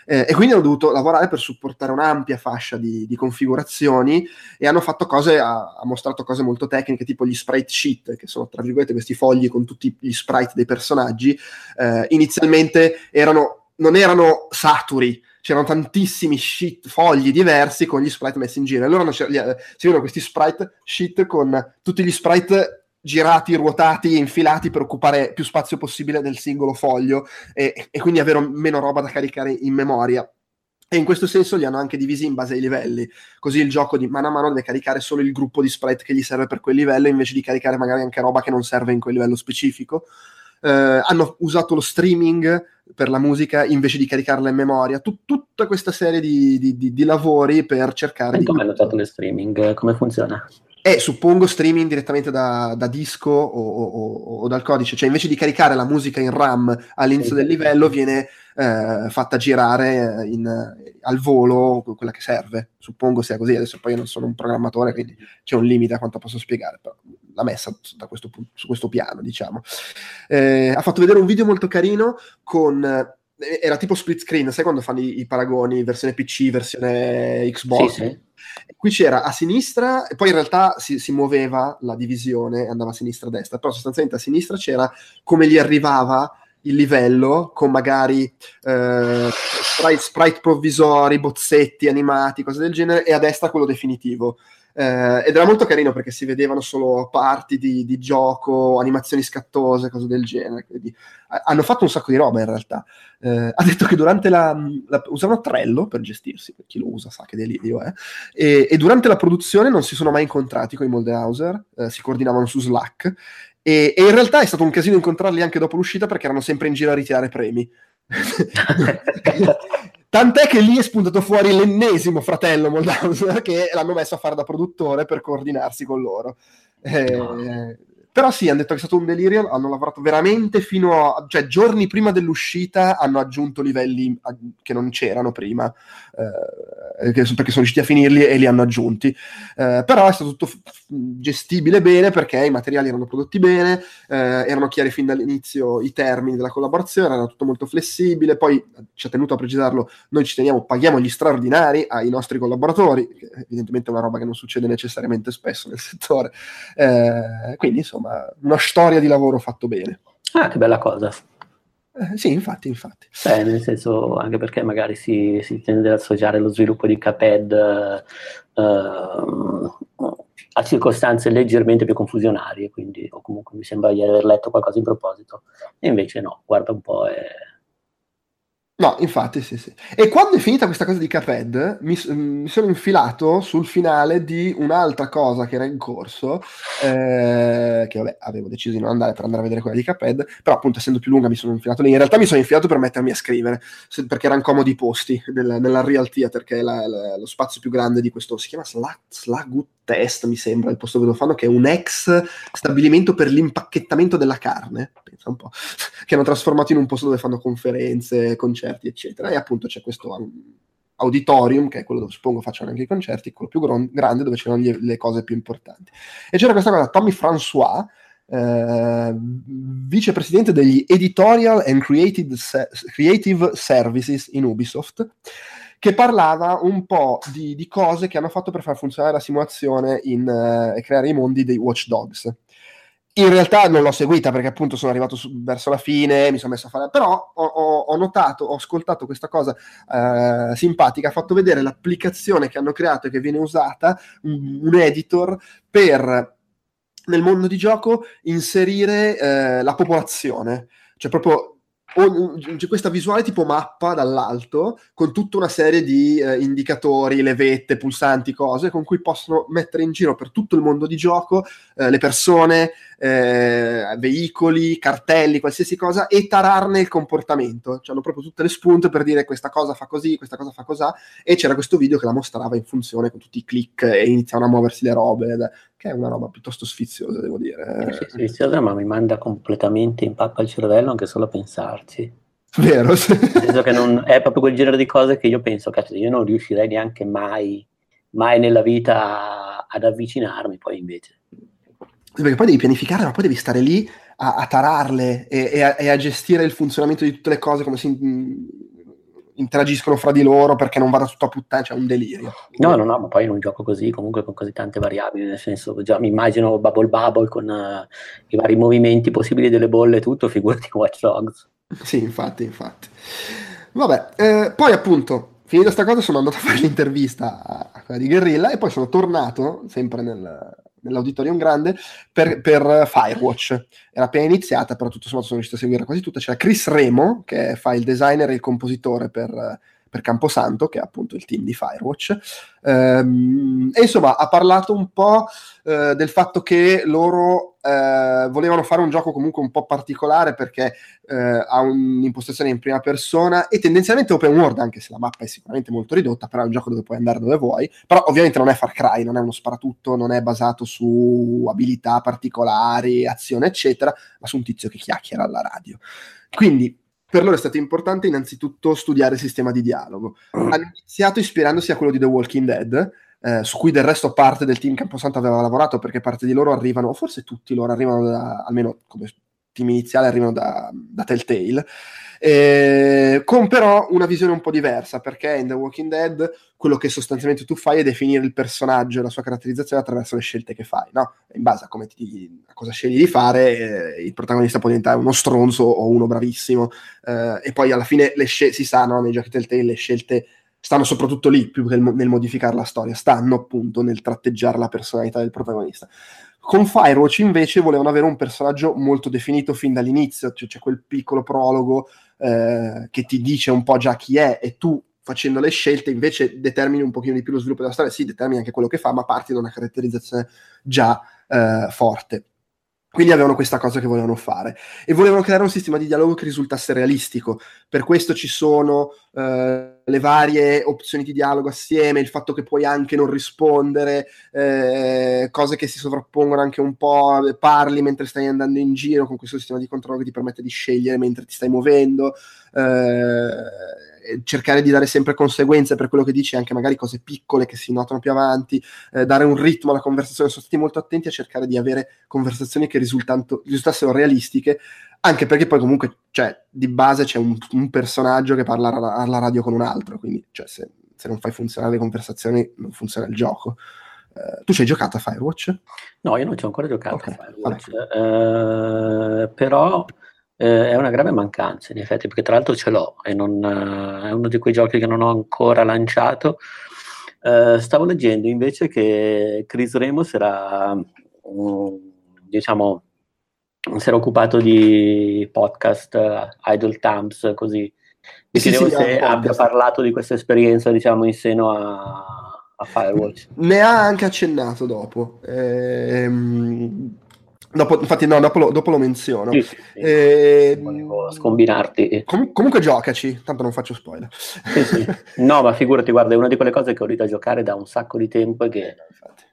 Eh, e quindi hanno dovuto lavorare per supportare un'ampia fascia di, di configurazioni e hanno fatto cose, ha, ha, mostrato cose molto tecniche, tipo gli sprite sheet, che sono tra virgolette questi fogli con tutti gli sprite dei personaggi. Eh, inizialmente erano, non erano saturi, c'erano tantissimi sheet, fogli diversi con gli sprite messi in giro. Allora si vedono questi sprite sheet con tutti gli sprite girati, ruotati e infilati per occupare più spazio possibile del singolo foglio e, e quindi avere meno roba da caricare in memoria. E in questo senso li hanno anche divisi in base ai livelli, così il gioco di mano a mano deve caricare solo il gruppo di sprite che gli serve per quel livello invece di caricare magari anche roba che non serve in quel livello specifico. Eh, hanno usato lo streaming per la musica invece di caricarla in memoria. Tut- tutta questa serie di, di, di, di, lavori per cercare e di... Come hanno usato lo streaming? Come funziona? E suppongo streaming direttamente da, da disco o, o, o, dal codice, cioè invece di caricare la musica in RAM all'inizio del livello viene eh, fatta girare in, al volo quella che serve. Suppongo sia così, adesso poi io non sono un programmatore, quindi c'è un limite a quanto posso spiegare, però l'ha messa questo, su questo piano, diciamo. Eh, ha fatto vedere un video molto carino con eh, era tipo split screen, sai quando fanno i, i paragoni, versione PC, versione Xbox? Sì, sì. Qui c'era a sinistra, e poi in realtà si, si muoveva la divisione, andava a sinistra a destra, però sostanzialmente a sinistra c'era come gli arrivava il livello con magari eh, sprite, sprite, provvisori, bozzetti animati, cose del genere, e a destra quello definitivo. Eh, ed era molto carino perché si vedevano solo parti di, di gioco, animazioni scattose, cose del genere. Quindi, hanno fatto un sacco di roba in realtà. Eh, ha detto che durante la, la, usavano Trello per gestirsi, per chi lo usa sa che delirio è, e, e durante la produzione non si sono mai incontrati con i Moldehauser, eh, si coordinavano su Slack e, e, in realtà è stato un casino incontrarli anche dopo l'uscita perché erano sempre in giro a ritirare premi. Tant'è che lì è spuntato fuori l'ennesimo fratello Moldhauser che l'hanno messo a fare da produttore per coordinarsi con loro. Eh, no. Però sì, hanno detto che è stato un delirio, hanno lavorato veramente fino a... cioè giorni prima dell'uscita hanno aggiunto livelli che non c'erano prima, eh, perché sono riusciti a finirli e li hanno aggiunti. Eh, però è stato tutto f- gestibile bene perché i materiali erano prodotti bene, eh, erano chiari fin dall'inizio i termini della collaborazione, era tutto molto flessibile, poi ci ha tenuto a precisarlo, noi ci teniamo, paghiamo gli straordinari ai nostri collaboratori, che evidentemente è una roba che non succede necessariamente spesso nel settore. Eh, quindi insomma insomma, una storia di lavoro fatto bene. Ah, che bella cosa. Eh, sì, infatti, infatti. Beh, nel senso, anche perché magari si, si tende ad associare lo sviluppo di Caped uh, a circostanze leggermente più confusionarie, quindi, o comunque mi sembra di aver letto qualcosa in proposito. E invece no, guarda un po', è, No, infatti, sì, sì. E quando è finita questa cosa di Caped, mi, mi sono infilato sul finale di un'altra cosa che era in corso, eh, che vabbè, avevo deciso di non andare per andare a vedere quella di Caped, però appunto essendo più lunga mi sono infilato lì. In realtà mi sono infilato per mettermi a scrivere, se, perché erano comodi i posti nel, nella Real Theater, che è la, la, lo spazio più grande di questo, si chiama Slag, Slagut Test, mi sembra, il posto dove lo fanno, che è un ex stabilimento per l'impacchettamento della carne, pensa un po', che hanno trasformato in un posto dove fanno conferenze, concerti, eccetera. E appunto c'è questo um, auditorium, che è quello dove suppongo facciano anche i concerti, quello più gron- grande, dove c'erano gli, le cose più importanti. E c'era questa cosa, Tommy François, eh, vicepresidente degli Editorial and Creative, Creative Services in Ubisoft, che parlava un po' di, di, cose che hanno fatto per far funzionare la simulazione in, uh, e creare i mondi dei Watch Dogs. In realtà non l'ho seguita perché appunto sono arrivato su, verso la fine, mi sono messo a fare, però ho, ho, ho notato, ho ascoltato questa cosa uh, simpatica, ha fatto vedere l'applicazione che hanno creato e che viene usata, un, un editor, per nel mondo di gioco inserire uh, la popolazione, cioè proprio c'è questa visuale tipo mappa dall'alto con tutta una serie di eh, indicatori, levette, pulsanti, cose con cui possono mettere in giro per tutto il mondo di gioco eh, le persone, eh, veicoli, cartelli, qualsiasi cosa e tararne il comportamento. Cioè, hanno proprio tutte le spunte per dire questa cosa fa così, questa cosa fa così e c'era questo video che la mostrava in funzione con tutti i click e iniziavano a muoversi le robe che è una roba piuttosto sfiziosa, devo dire. Sì, sfiziosa, ma mi manda completamente in pappa il cervello anche solo a pensarci. Vero? Nel senso che non, è proprio quel genere di cose che io penso, cazzo, io non riuscirei neanche mai mai nella vita ad avvicinarmi, poi invece. Perché poi devi pianificare, ma poi devi stare lì a, a tararle e, e, a, e, a, gestire il funzionamento di tutte le cose, come si in, interagiscono fra di loro perché non vada tutto a puttana, c'è cioè un delirio. No, no, no, ma poi in un gioco così, comunque con così tante variabili, nel senso, già mi immagino Bubble Bubble con uh, i vari movimenti possibili delle bolle e tutto, figurati Watch Dogs. Sì, infatti, infatti. Vabbè, eh, poi appunto, finita sta cosa, sono andato a fare l'intervista a quella di Guerrilla e poi sono tornato, sempre nel, nell'auditorium grande, per, per, Firewatch. Era appena iniziata, però tutto sommato sono riuscito a seguire quasi tutta. C'era Chris Remo, che fa il designer e il compositore per per Camposanto, che è appunto il team di Firewatch. Ehm, e insomma ha parlato un po' eh, del fatto che loro eh, volevano fare un gioco comunque un po' particolare perché eh, ha un'impostazione in prima persona e tendenzialmente open world, anche se la mappa è sicuramente molto ridotta, però è un gioco dove puoi andare dove vuoi. Però ovviamente non è Far Cry, non è uno sparatutto, non è basato su abilità particolari, azione, eccetera, ma su un tizio che chiacchiera alla radio. Quindi per loro è stato importante innanzitutto studiare il sistema di dialogo. Mm. Hanno iniziato ispirandosi a quello di The Walking Dead, eh, su cui del resto parte del team Camposanto aveva lavorato, perché parte di loro arrivano, o forse tutti loro arrivano da, almeno come team iniziale, arrivano da, da Telltale, eh, con però una visione un po' diversa, perché in The Walking Dead quello che sostanzialmente tu fai è definire il personaggio e la sua caratterizzazione attraverso le scelte che fai, no? In base a, ti, a cosa scegli di fare, eh, il protagonista può diventare uno stronzo o uno bravissimo, eh, e poi alla fine le scel- si sa, no? nei giochi Telltale le scelte stanno soprattutto lì, più che nel modificare la storia, stanno appunto nel tratteggiare la personalità del protagonista. Con Firewatch invece volevano avere un personaggio molto definito fin dall'inizio, cioè c'è quel piccolo prologo eh, che ti dice un po' già chi è e tu facendo le scelte invece determini un pochino di più lo sviluppo della storia, sì, determini anche quello che fa, ma parti da una caratterizzazione già eh, forte. Quindi avevano questa cosa che volevano fare e volevano creare un sistema di dialogo che risultasse realistico. Per questo ci sono eh, le varie opzioni di dialogo assieme, il fatto che puoi anche non rispondere, eh, cose che si sovrappongono anche un po', parli mentre stai andando in giro con questo sistema di controllo che ti permette di scegliere mentre ti stai muovendo. Eh, cercare di dare sempre conseguenze per quello che dici, anche magari cose piccole che si notano più avanti, eh, dare un ritmo alla conversazione, sono stati molto attenti a cercare di avere conversazioni che risultassero realistiche, anche perché poi comunque cioè, di base c'è un, un personaggio che parla alla radio con un altro, quindi cioè, se, se, non fai funzionare le conversazioni non funziona il gioco. Uh, tu ci hai giocato a Firewatch? No, io non ci ho ancora giocato okay, a Firewatch, uh, però eh, è una grave mancanza in effetti, perché tra l'altro ce l'ho e non, è uno di quei giochi che non ho ancora lanciato. Stavo leggendo invece che Chris Remus era, diciamo, si era occupato di podcast uh, Idle Times, così. Mi sì, chiedevo sì, se abbia parlato di questa esperienza, diciamo, in seno a, a Firewatch. Ne ha anche accennato dopo. Ehm, Dopo, infatti, no, dopo lo, dopo lo menziono. Sì, sì, sì. E... Volevo scombinarti. Com- comunque giocaci, tanto non faccio spoiler. Sì, no, ma figurati, guarda, è una di quelle cose che ho rido a giocare da un sacco di tempo e che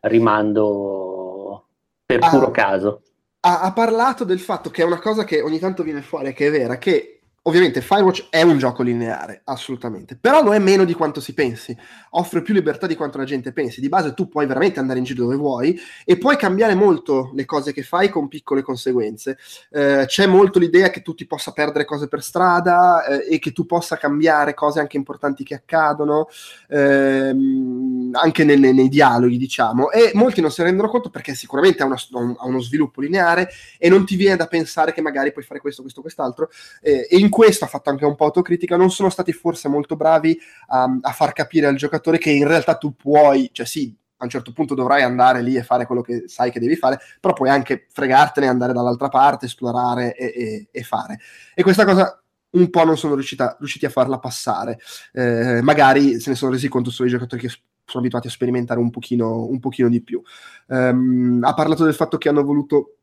rimando per puro ah, caso. Ha, ha, parlato del fatto che è una cosa che ogni tanto viene fuori, che è vera, che Ovviamente Firewatch è un gioco lineare, assolutamente, però lo è meno di quanto si pensi, offre più libertà di quanto la gente pensi, di base tu puoi veramente andare in giro dove vuoi e puoi cambiare molto le cose che fai con piccole conseguenze. Eh, c'è molto l'idea che tu ti possa perdere cose per strada eh, e che tu possa cambiare cose anche importanti che accadono, ehm, anche nei, nei, nei, dialoghi, diciamo, e molti non si rendono conto perché sicuramente ha, una, ha, uno sviluppo lineare e non ti viene da pensare che magari puoi fare questo, questo, quest'altro, eh, e in questo ha fatto anche un po' autocritica, non sono stati forse molto bravi a, a far capire al giocatore che in realtà tu puoi, cioè sì, a un certo punto dovrai andare lì e fare quello che sai che devi fare, però puoi anche fregartene, andare dall'altra parte, esplorare e, e, e fare. E questa cosa un po' non sono riuscita, riusciti a farla passare. Eh, magari se ne sono resi conto solo i giocatori che sono abituati a sperimentare un pochino, un pochino di più. Um, ha parlato del fatto che hanno voluto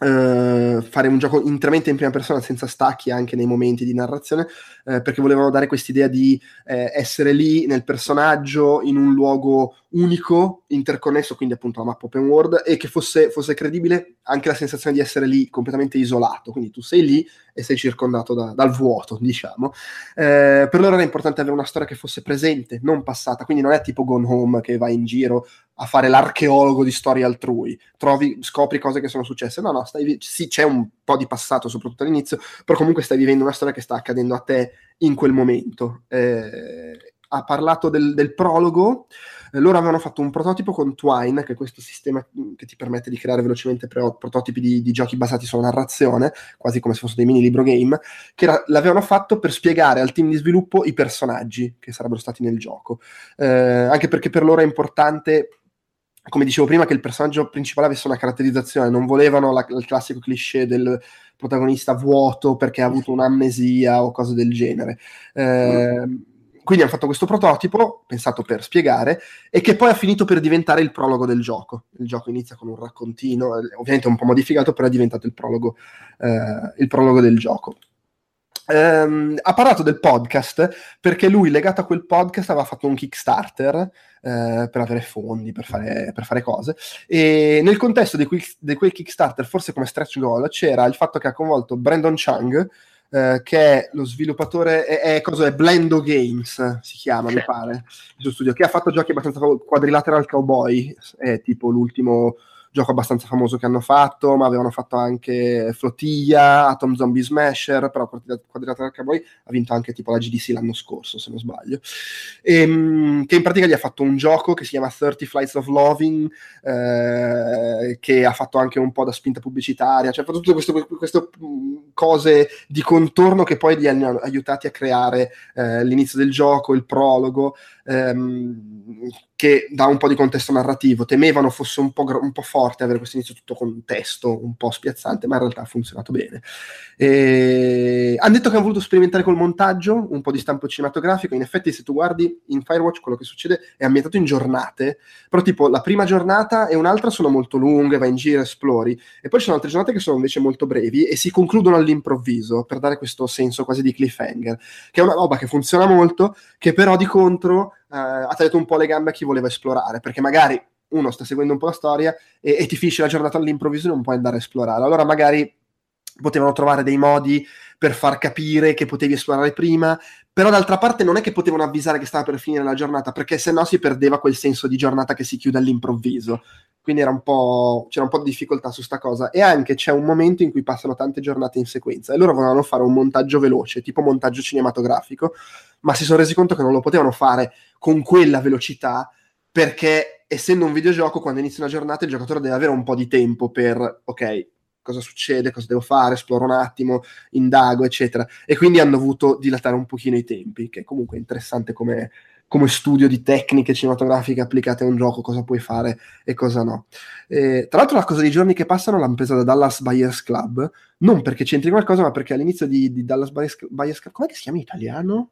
Uh, fare un gioco interamente in prima persona senza stacchi anche nei momenti di narrazione uh, perché volevano dare quest'idea di uh, essere lì nel personaggio in un luogo unico, interconnesso, quindi appunto la mappa open world e che fosse, fosse credibile anche la sensazione di essere lì completamente isolato, quindi tu sei lì e sei circondato da, dal vuoto, diciamo. per loro era importante avere una storia che fosse presente, non passata, quindi non è tipo Gone Home che vai in giro a fare l'archeologo di storie altrui, trovi, scopri cose che sono successe. No, no, stai, sì, c'è un po' di passato, soprattutto all'inizio, però comunque stai vivendo una storia che sta accadendo a te in quel momento. Eh, ha parlato del, del prologo. Eh, loro avevano fatto un prototipo con Twine, che è questo sistema che ti permette di creare velocemente pre- prototipi di, di, giochi basati sulla narrazione, quasi come se fossero dei mini libro game, che era, l'avevano fatto per spiegare al team di sviluppo i personaggi che sarebbero stati nel gioco. Eh, anche perché per loro è importante come dicevo prima, che il personaggio principale avesse una caratterizzazione, non volevano la, il classico cliché del protagonista vuoto perché ha avuto un'amnesia o cose del genere. Eh, mm. Quindi hanno fatto questo prototipo, pensato per spiegare, e che poi ha finito per diventare il prologo del gioco. Il gioco inizia con un raccontino, ovviamente un po' modificato, però è diventato il prologo, eh, il prologo del gioco. Um, ha parlato del podcast perché lui, legato a quel podcast, aveva fatto un Kickstarter uh, per avere fondi, per fare, per fare, cose. E nel contesto di, quel, di quel Kickstarter, forse come stretch goal, c'era il fatto che ha coinvolto Brandon Chung, Uh, che è lo sviluppatore, è, è, cosa è Blendo Games, si chiama, mi pare, il suo studio, che ha fatto giochi abbastanza quadrilateral cowboy, è tipo l'ultimo gioco abbastanza famoso che hanno fatto, ma avevano fatto anche Flotilla, Atom Zombie Smasher, però Quadrilateral Cowboy ha vinto anche tipo la GDC l'anno scorso, se non sbaglio, e, ehm, che in pratica gli ha fatto un gioco che si chiama 30 Flights of Loving, eh, che ha fatto anche un po' da spinta pubblicitaria, cioè ha fatto tutte queste, queste cose di contorno che poi gli hanno aiutati a creare eh, l'inizio del gioco, il prologo, ehm, che dà un po' di contesto narrativo. Temevano fosse un po', gr- un po', forte avere questo inizio tutto con testo un po' spiazzante, ma in realtà ha funzionato bene. E... Hanno detto che hanno voluto sperimentare col montaggio, un po' di stampo cinematografico. In effetti, se tu guardi in Firewatch, quello che succede è ambientato in giornate, però tipo la prima giornata e un'altra sono molto lunghe, vai in giro, esplori, e poi ci sono altre giornate che sono invece molto brevi e si concludono all'improvviso per dare questo senso quasi di cliffhanger, che è una roba che funziona molto, che però di contro eh, ha tagliato un po' le gambe a chi voleva esplorare, perché magari uno sta seguendo un po' la storia e, e ti finisce la giornata all'improvviso e non puoi andare a esplorare. Allora magari potevano trovare dei modi per far capire che potevi esplorare prima, però d'altra parte non è che potevano avvisare che stava per finire la giornata, perché se no si perdeva quel senso di giornata che si chiude all'improvviso. Quindi un c'era un po' di difficoltà su sta cosa. E anche c'è un momento in cui passano tante giornate in sequenza e loro volevano fare un montaggio veloce, tipo montaggio cinematografico, ma si sono resi conto che non lo potevano fare con quella velocità perché essendo un videogioco quando inizia una giornata il giocatore deve avere un po' di tempo per ok cosa succede, cosa devo fare, esploro un attimo, indago, eccetera. E quindi hanno dovuto dilatare un pochino i tempi, che comunque è interessante come, come studio di tecniche cinematografiche applicate a un gioco, cosa puoi fare e cosa no. E, tra l'altro la cosa dei giorni che passano l'hanno presa da Dallas Buyers Club, non perché c'entri qualcosa, ma perché all'inizio di, di Dallas Buyers, Buyers Club, come si chiama in italiano?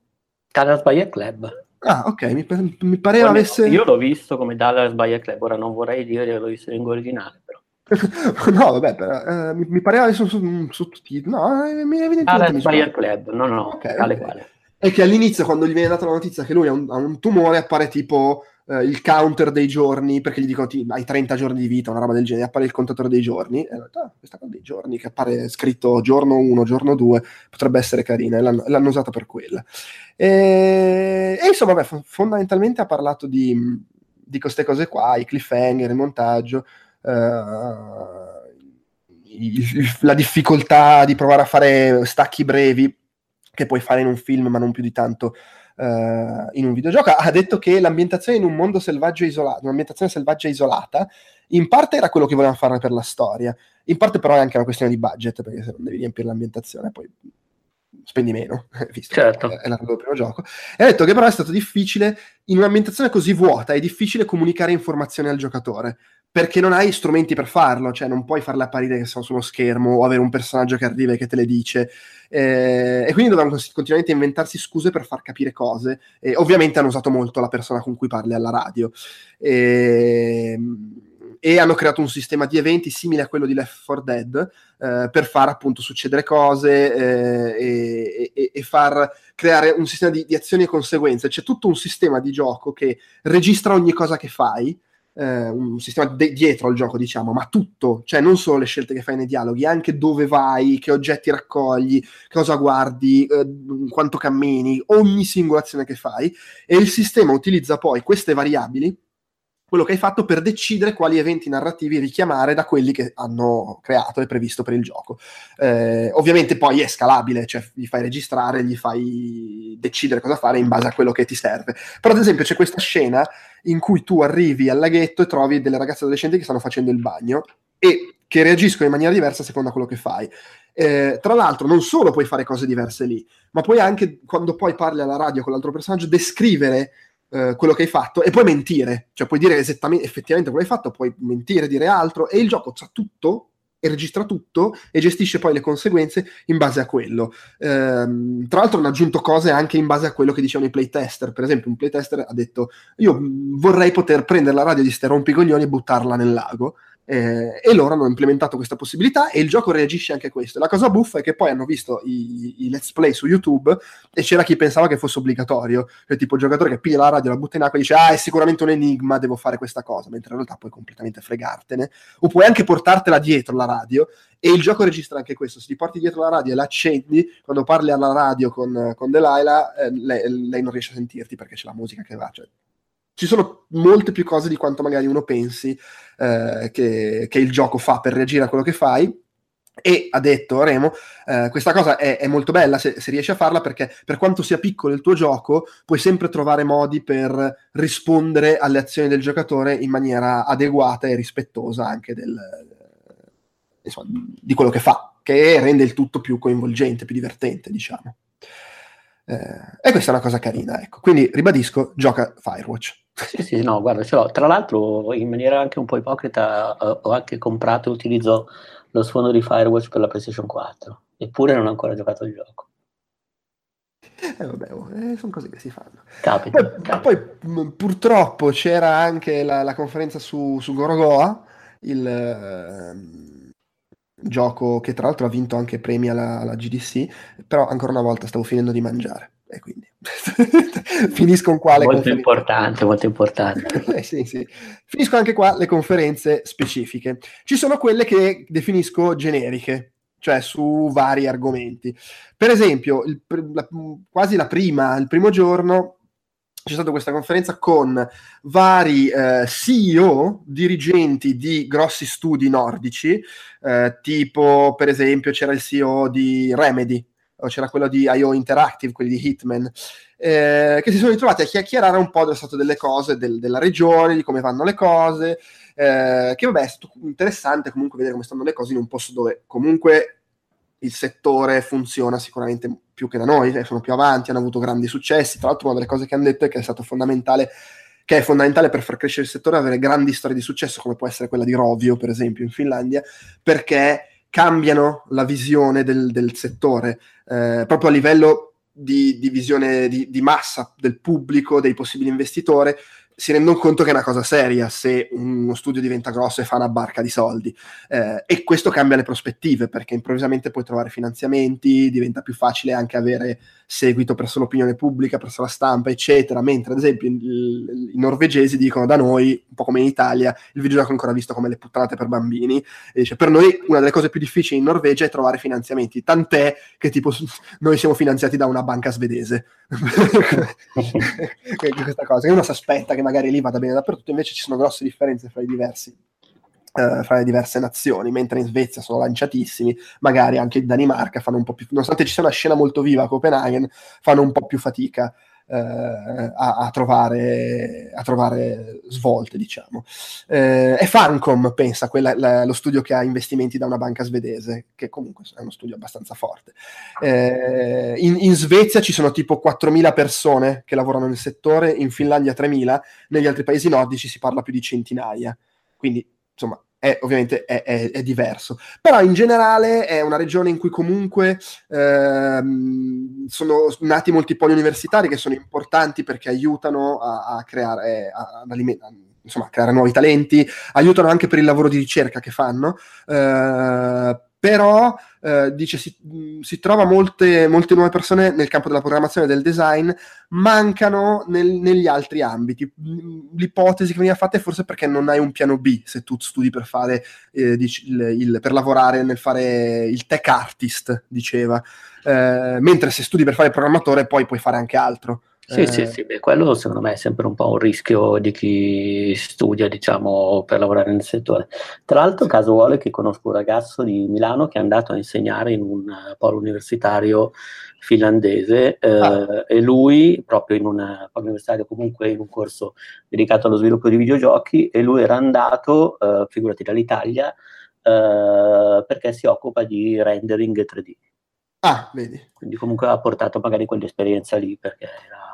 Dallas Buyers Club. Ah, ok, mi, mi pareva avesse... Io l'ho visto come Dallas Buyers Club, ora non vorrei dire che l'ho visto in lingua originale, però. no, vabbè, però, eh, mi, mi, pareva adesso su, sottotitolo. No, eh, mi evidentemente... Ah, Fire Club, no, no, okay, tale okay. quale. È che all'inizio, quando gli viene data la notizia che lui ha un, ha un tumore, appare tipo eh, il counter dei giorni, perché gli dicono hai 30 giorni di vita, una roba del genere, appare il contatore dei giorni. E ho detto, ah, questa cosa dei giorni, che appare scritto giorno 1, giorno 2, potrebbe essere carina, e l'hanno, l'hanno usata per quella. E, e insomma, beh, fondamentalmente ha parlato di, di queste cose qua, i cliffhanger, il montaggio. Uh, la difficoltà di provare a fare stacchi brevi che puoi fare in un film ma non più di tanto uh, in un videogioco. Ha detto che l'ambientazione in un mondo selvaggio isolato un'ambientazione selvaggia isolata in parte era quello che volevano fare per la storia. In parte però è anche una questione di budget perché se non devi riempire l'ambientazione poi spendi meno, visto certo. che è il primo gioco. E ha detto che però è stato difficile, in un'ambientazione così vuota, è difficile comunicare informazioni al giocatore, perché non hai strumenti per farlo, cioè non puoi farle apparire che sono su uno schermo o avere un personaggio che arriva e che te le dice. Eh, e quindi dovevano continuamente inventarsi scuse per far capire cose. E ovviamente hanno usato molto la persona con cui parli alla radio. E, e hanno creato un sistema di eventi simile a quello di Left 4 Dead eh, per far appunto succedere cose eh, e, e, far creare un sistema di, di, azioni e conseguenze. C'è tutto un sistema di gioco che registra ogni cosa che fai, eh, un sistema de- dietro al gioco, diciamo, ma tutto, cioè non solo le scelte che fai nei dialoghi, anche dove vai, che oggetti raccogli, cosa guardi, eh, quanto cammini, ogni singola azione che fai. E il sistema utilizza poi queste variabili quello che hai fatto per decidere quali eventi narrativi richiamare da quelli che hanno creato e previsto per il gioco. Eh, ovviamente poi è scalabile, cioè gli fai registrare, gli fai decidere cosa fare in base a quello che ti serve. Però ad esempio c'è questa scena in cui tu arrivi al laghetto e trovi delle ragazze adolescenti che stanno facendo il bagno e che reagiscono in maniera diversa a seconda quello che fai. Eh, tra l'altro, non solo puoi fare cose diverse lì, ma puoi anche, quando poi parli alla radio con l'altro personaggio, descrivere eh, quello che hai fatto e poi mentire, cioè puoi dire esattamente, effettivamente quello che hai fatto, puoi mentire, dire altro e il gioco sa tutto e registra tutto e gestisce poi le conseguenze in base a quello. Ehm, tra l'altro hanno aggiunto cose anche in base a quello che dicevano i playtester. Per esempio, un playtester ha detto: Io vorrei poter prendere la radio di ste rompicoglioni e buttarla nel lago. Eh, e loro hanno implementato questa possibilità e il gioco reagisce anche a questo. La cosa buffa è che poi hanno visto i, i, let's play su YouTube e c'era chi pensava che fosse obbligatorio, cioè tipo il giocatore che piglia la radio, la butta in acqua e dice ah è sicuramente un enigma, devo fare questa cosa, mentre in realtà puoi completamente fregartene, o puoi anche portartela dietro la radio e il gioco registra anche questo, se ti porti dietro la radio e l'accendi, quando parli alla radio con, con Delilah, eh, lei, lei, non riesce a sentirti perché c'è la musica che va, cioè ci sono molte più cose di quanto magari uno pensi eh, che, che, il gioco fa per reagire a quello che fai. E ha detto Remo, eh, questa cosa è, è molto bella se, se, riesci a farla perché per quanto sia piccolo il tuo gioco, puoi sempre trovare modi per rispondere alle azioni del giocatore in maniera adeguata e rispettosa anche del, insomma, di quello che fa, che rende il tutto più coinvolgente, più divertente, diciamo. Eh, e questa è una cosa carina, ecco. Quindi ribadisco, gioca Firewatch. Sì, sì, no, guarda, ce l'ho. Tra l'altro, in maniera anche un po' ipocrita, uh, ho anche comprato e utilizzo lo sfondo di Firewatch per la PlayStation 4, eppure non ho ancora giocato il gioco. Eh vabbè, oh, eh, sono cose che si fanno. Capita, poi, capita. poi m- purtroppo c'era anche la, la conferenza su, su, Gorogoa, il eh, gioco che tra l'altro ha vinto anche premi alla, alla GDC, però ancora una volta stavo finendo di mangiare e quindi finisco qua le molto importante molto importante. Eh, sì, sì. finisco anche qua le conferenze specifiche. Ci sono quelle che definisco generiche cioè su vari argomenti. Per esempio il, la, quasi la prima il primo giorno c'è stata questa conferenza con vari eh, CEO, dirigenti di grossi studi nordici, eh, tipo per esempio c'era il CEO di Remedy, c'era quello di IO Interactive, quelli di Hitman, eh, che si sono ritrovati a chiacchierare un po' dello stato delle cose, del, della regione, di come vanno le cose, eh, che vabbè è stato interessante comunque vedere come stanno le cose in un posto dove comunque il settore funziona sicuramente più che da noi, eh, sono più avanti, hanno avuto grandi successi, tra l'altro una delle cose che hanno detto è che è stato fondamentale che è fondamentale per far crescere il settore avere grandi storie di successo come può essere quella di Rovio per esempio in Finlandia perché cambiano la visione del, del settore, eh, proprio a livello di, di visione di, di, massa del pubblico, dei possibili investitori, si rendono conto che è una cosa seria se uno studio diventa grosso e fa una barca di soldi. Eh, e questo cambia le prospettive perché improvvisamente puoi trovare finanziamenti, diventa più facile anche avere seguito presso l'opinione pubblica, presso la stampa, eccetera. Mentre, ad esempio, i, norvegesi dicono da noi, un po' come in Italia, il videogioco è ancora visto come le puttanate per bambini. E dice, per noi una delle cose più difficili in Norvegia è trovare finanziamenti, tant'è che tipo noi siamo finanziati da una banca svedese. questa cosa, che uno si aspetta che magari lì vada bene dappertutto, invece ci sono grosse differenze fra i diversi Uh, fra le diverse nazioni, mentre in Svezia sono lanciatissimi, magari anche in Danimarca fanno un po' più, nonostante ci sia una scena molto viva a Copenaghen, fanno un po' più fatica uh, a, a, trovare, a, trovare, svolte, diciamo. Uh, è Fancom, pensa, quella, la, lo studio che ha investimenti da una banca svedese, che comunque è uno studio abbastanza forte. In, in, Svezia ci sono tipo 4.000 persone che lavorano nel settore, in Finlandia 3.000, negli altri paesi nordici si parla più di centinaia. Quindi, insomma, è, ovviamente è, è, è, diverso. Però in generale è una regione in cui comunque ehm, sono nati molti poli universitari che sono importanti perché aiutano a, a creare, a, ad alimentare insomma, creare nuovi talenti, aiutano anche per il lavoro di ricerca che fanno, eh, però eh, dice si, si trova molte, molte, nuove persone nel campo della programmazione e del design, mancano nel, negli altri ambiti. L'ipotesi che veniva fatta è forse perché non hai un piano B se tu studi per fare eh, dic- il, il, per lavorare nel fare il tech artist, diceva. Eh, mentre se studi per fare programmatore poi puoi fare anche altro. Sì, eh... sì, sì, beh, quello secondo me è sempre un po' un rischio di chi studia, diciamo, per lavorare nel settore. Tra l'altro, caso vuole che conosco un ragazzo di Milano che è andato a insegnare in un polo universitario finlandese eh, ah. e lui, proprio in un polo universitario, comunque in un corso dedicato allo sviluppo di videogiochi, e lui era andato, eh, figurati dall'Italia, eh, perché si occupa di rendering 3D. Ah, vedi. Quindi comunque ha portato magari quell'esperienza lì perché era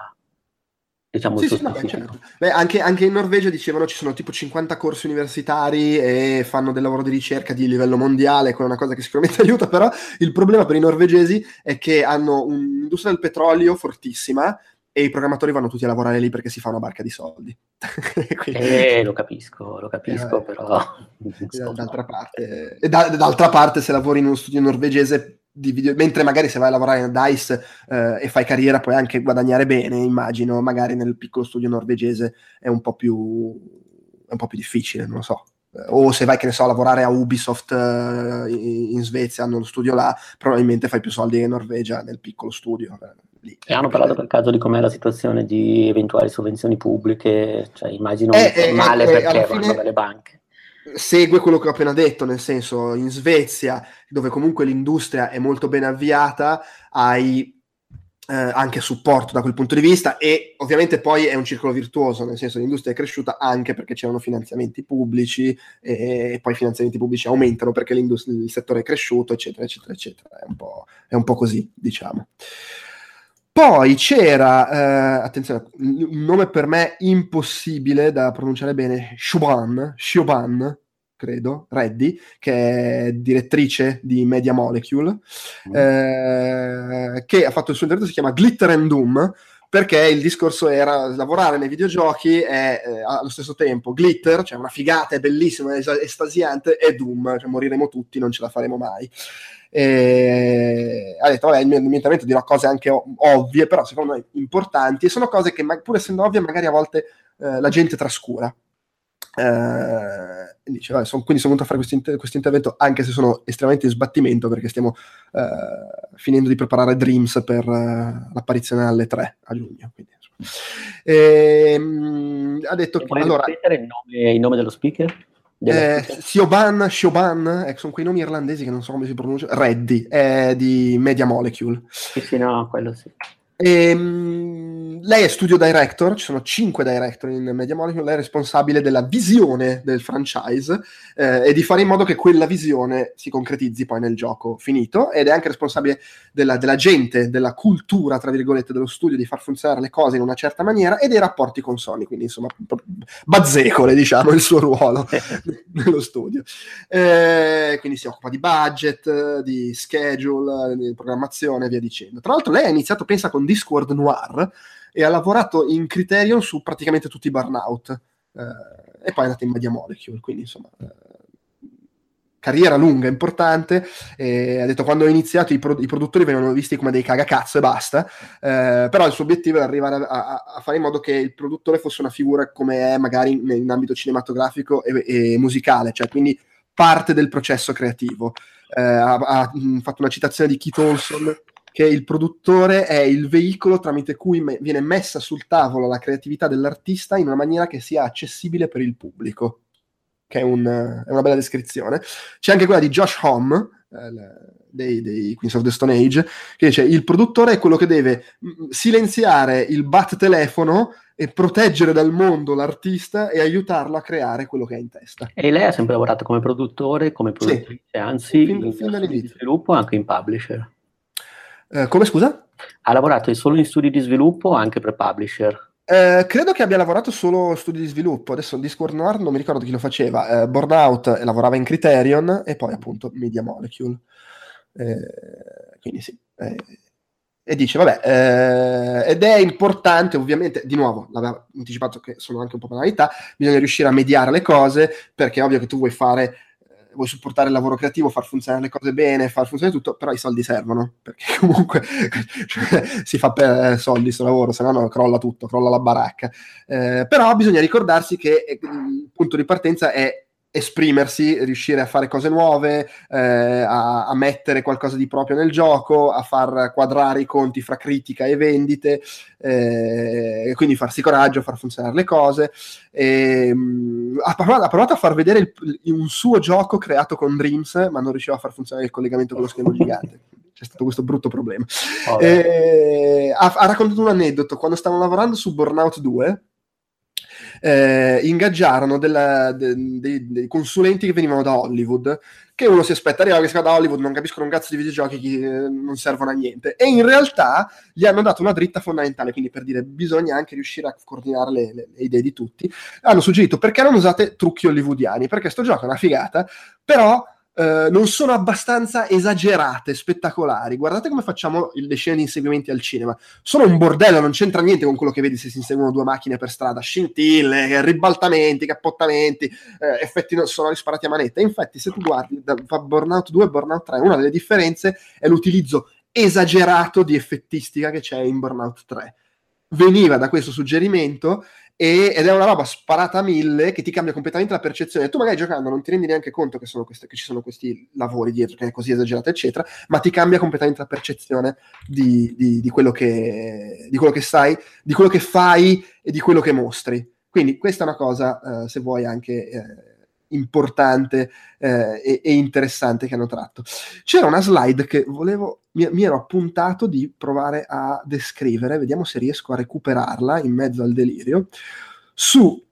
diciamo sì, sì, no, certo. Beh, anche, anche, in Norvegia dicevano ci sono tipo 50 corsi universitari e fanno del lavoro di ricerca di livello mondiale, quella è una cosa che sicuramente aiuta, però il problema per i norvegesi è che hanno un'industria del petrolio fortissima e i programmatori vanno tutti a lavorare lì perché si fa una barca di soldi. Quindi... Eh, lo capisco, lo capisco, eh, però... D'altra parte, e da, d'altra parte se lavori in uno studio norvegese Video, mentre magari se vai a lavorare in DICE eh, e fai carriera puoi anche guadagnare bene, immagino, magari nel piccolo studio norvegese è un po' più, è un po' più difficile, non lo so. Eh, o se vai, che ne so, a lavorare a Ubisoft eh, in Svezia, hanno lo studio là, probabilmente fai più soldi che in Norvegia nel piccolo studio. Eh, lì. E hanno parlato per caso di com'è la situazione di eventuali sovvenzioni pubbliche, cioè immagino eh, male perché vanno fine... dalle banche segue quello che ho appena detto, nel senso in Svezia, dove comunque l'industria è molto ben avviata, hai eh, anche supporto da quel punto di vista e ovviamente poi è un circolo virtuoso, nel senso l'industria è cresciuta anche perché c'erano finanziamenti pubblici e, e poi i finanziamenti pubblici aumentano perché il settore è cresciuto, eccetera, eccetera, eccetera. È un po', è un po così, diciamo. Poi c'era, eh, attenzione, un nome per me impossibile da pronunciare bene, Shuban, Shuban, credo, Reddy, che è direttrice di Media Molecule, mm. eh, che ha fatto il suo intervento, si chiama Glitter and Doom, perché il discorso era lavorare nei videogiochi è eh, allo stesso tempo glitter, cioè una figata, è bellissima, è estasiante, e doom, cioè moriremo tutti, non ce la faremo mai. E ha detto, vabbè, il mio, intervento dirò cose anche ovvie, però secondo me importanti, e sono cose che, pur essendo ovvie, magari a volte eh, la gente trascura. Eh, dice, vabbè, son, quindi sono venuto a fare questo, inter- questo, intervento anche se sono estremamente in sbattimento perché stiamo eh, finendo di preparare Dreams per uh, l'apparizione alle 3 a giugno. Quindi, e, mh, ha detto che allora, il nome, il nome dello speaker? Eh, Sioban, Sioban, eh, sono quei nomi irlandesi che non so come si pronuncia. Reddy, è di Media Molecule. Sì, sì, no, quello sì. Ehm, lei è studio director, ci sono cinque director in Media Molecule, lei è responsabile della visione del franchise eh, e di fare in modo che quella visione si concretizzi poi nel gioco finito ed è anche responsabile della, della gente, della cultura, tra virgolette, dello studio, di far funzionare le cose in una certa maniera e dei rapporti con Sony, quindi insomma bazzecole diciamo il suo ruolo nello studio. Eh, quindi si occupa di budget, di schedule, di programmazione e via dicendo. Tra l'altro lei ha iniziato, pensa, con Discord Noir e ha lavorato in Criterion su praticamente tutti i burnout eh, e poi è andato in Media Molecule, quindi insomma eh, carriera lunga, importante, e ha detto quando ho iniziato i, pro- i, produttori venivano visti come dei cagacazzo e basta, eh, però il suo obiettivo è arrivare a, a, a, fare in modo che il produttore fosse una figura come è magari in, in ambito cinematografico e, e, musicale, cioè quindi parte del processo creativo. Eh, ha, ha, fatto una citazione di Keith Olson che il produttore è il veicolo tramite cui me- viene messa sul tavolo la creatività dell'artista in una maniera che sia accessibile per il pubblico, che è, un, è una bella descrizione. C'è anche quella di Josh Homme, eh, dei, dei, Queens of the Stone Age, che dice il produttore è quello che deve silenziare il bat telefono e proteggere dal mondo l'artista e aiutarlo a creare quello che ha in testa. E lei ha sempre lavorato come produttore, come produttrice, sì. anzi fin, in fin sviluppo anche in publisher. Eh, come scusa? Ha lavorato solo in studi di sviluppo o anche per publisher? Eh, credo che abbia lavorato solo studi di sviluppo. Adesso Discord Noir non mi ricordo chi lo faceva. Eh, Burnout eh, lavorava in Criterion e poi appunto Media Molecule. Eh, quindi sì. Eh, e dice, vabbè, ed è importante, ovviamente, di nuovo, l'aveva anticipato che sono anche un po' banalità, bisogna riuscire a mediare le cose, perché è ovvio che tu vuoi fare, vuoi supportare il lavoro creativo, far funzionare le cose bene, far funzionare tutto, però i soldi servono, perché comunque cioè, si fa per soldi questo lavoro, se no, no crolla tutto, crolla la baracca. Eh, però bisogna ricordarsi che eh, il punto di partenza è esprimersi, riuscire a fare cose nuove, eh, a, a, mettere qualcosa di proprio nel gioco, a far quadrare i conti fra critica e vendite, eh, quindi farsi coraggio, far funzionare le cose. E, mh, mm, ha, provato, ha, provato, a far vedere il, un suo gioco creato con Dreams, ma non riusciva a far funzionare il collegamento con lo schermo gigante. C'è stato questo brutto problema. Oh, e, ha, ha raccontato un aneddoto quando stavano lavorando su Burnout 2 eh, ingaggiarono della, de, de, dei consulenti che venivano da Hollywood, che uno si aspetta, arriva che da Hollywood, non capiscono un cazzo di videogiochi, che eh, non servono a niente. E in realtà gli hanno dato una dritta fondamentale, quindi per dire bisogna anche riuscire a coordinare le, le, le idee di tutti. Hanno suggerito perché non usate trucchi hollywoodiani, perché sto gioco è una figata, però Uh, non sono abbastanza esagerate, spettacolari. Guardate come facciamo le scene di inseguimenti al cinema. Sono un bordello, non c'entra niente con quello che vedi se si inseguono due macchine per strada. Scintille, ribaltamenti, cappottamenti, eh, effetti sonori sparati a manetta. Infatti, se tu guardi da Burnout 2 e Burnout 3, una delle differenze è l'utilizzo esagerato di effettistica che c'è in Burnout 3. Veniva da questo suggerimento e, ed è una roba sparata a mille che ti cambia completamente la percezione. Tu magari giocando non ti rendi neanche conto che, queste, che ci sono questi lavori dietro, che è così esagerato, eccetera, ma ti cambia completamente la percezione di, di, di, quello che, di quello che sai, di quello che fai e di quello che mostri. Quindi questa è una cosa, uh, se vuoi, anche... Eh, importante eh, e, e, interessante che hanno tratto. C'era una slide che volevo, mi, mi, ero appuntato di provare a descrivere, vediamo se riesco a recuperarla in mezzo al delirio, su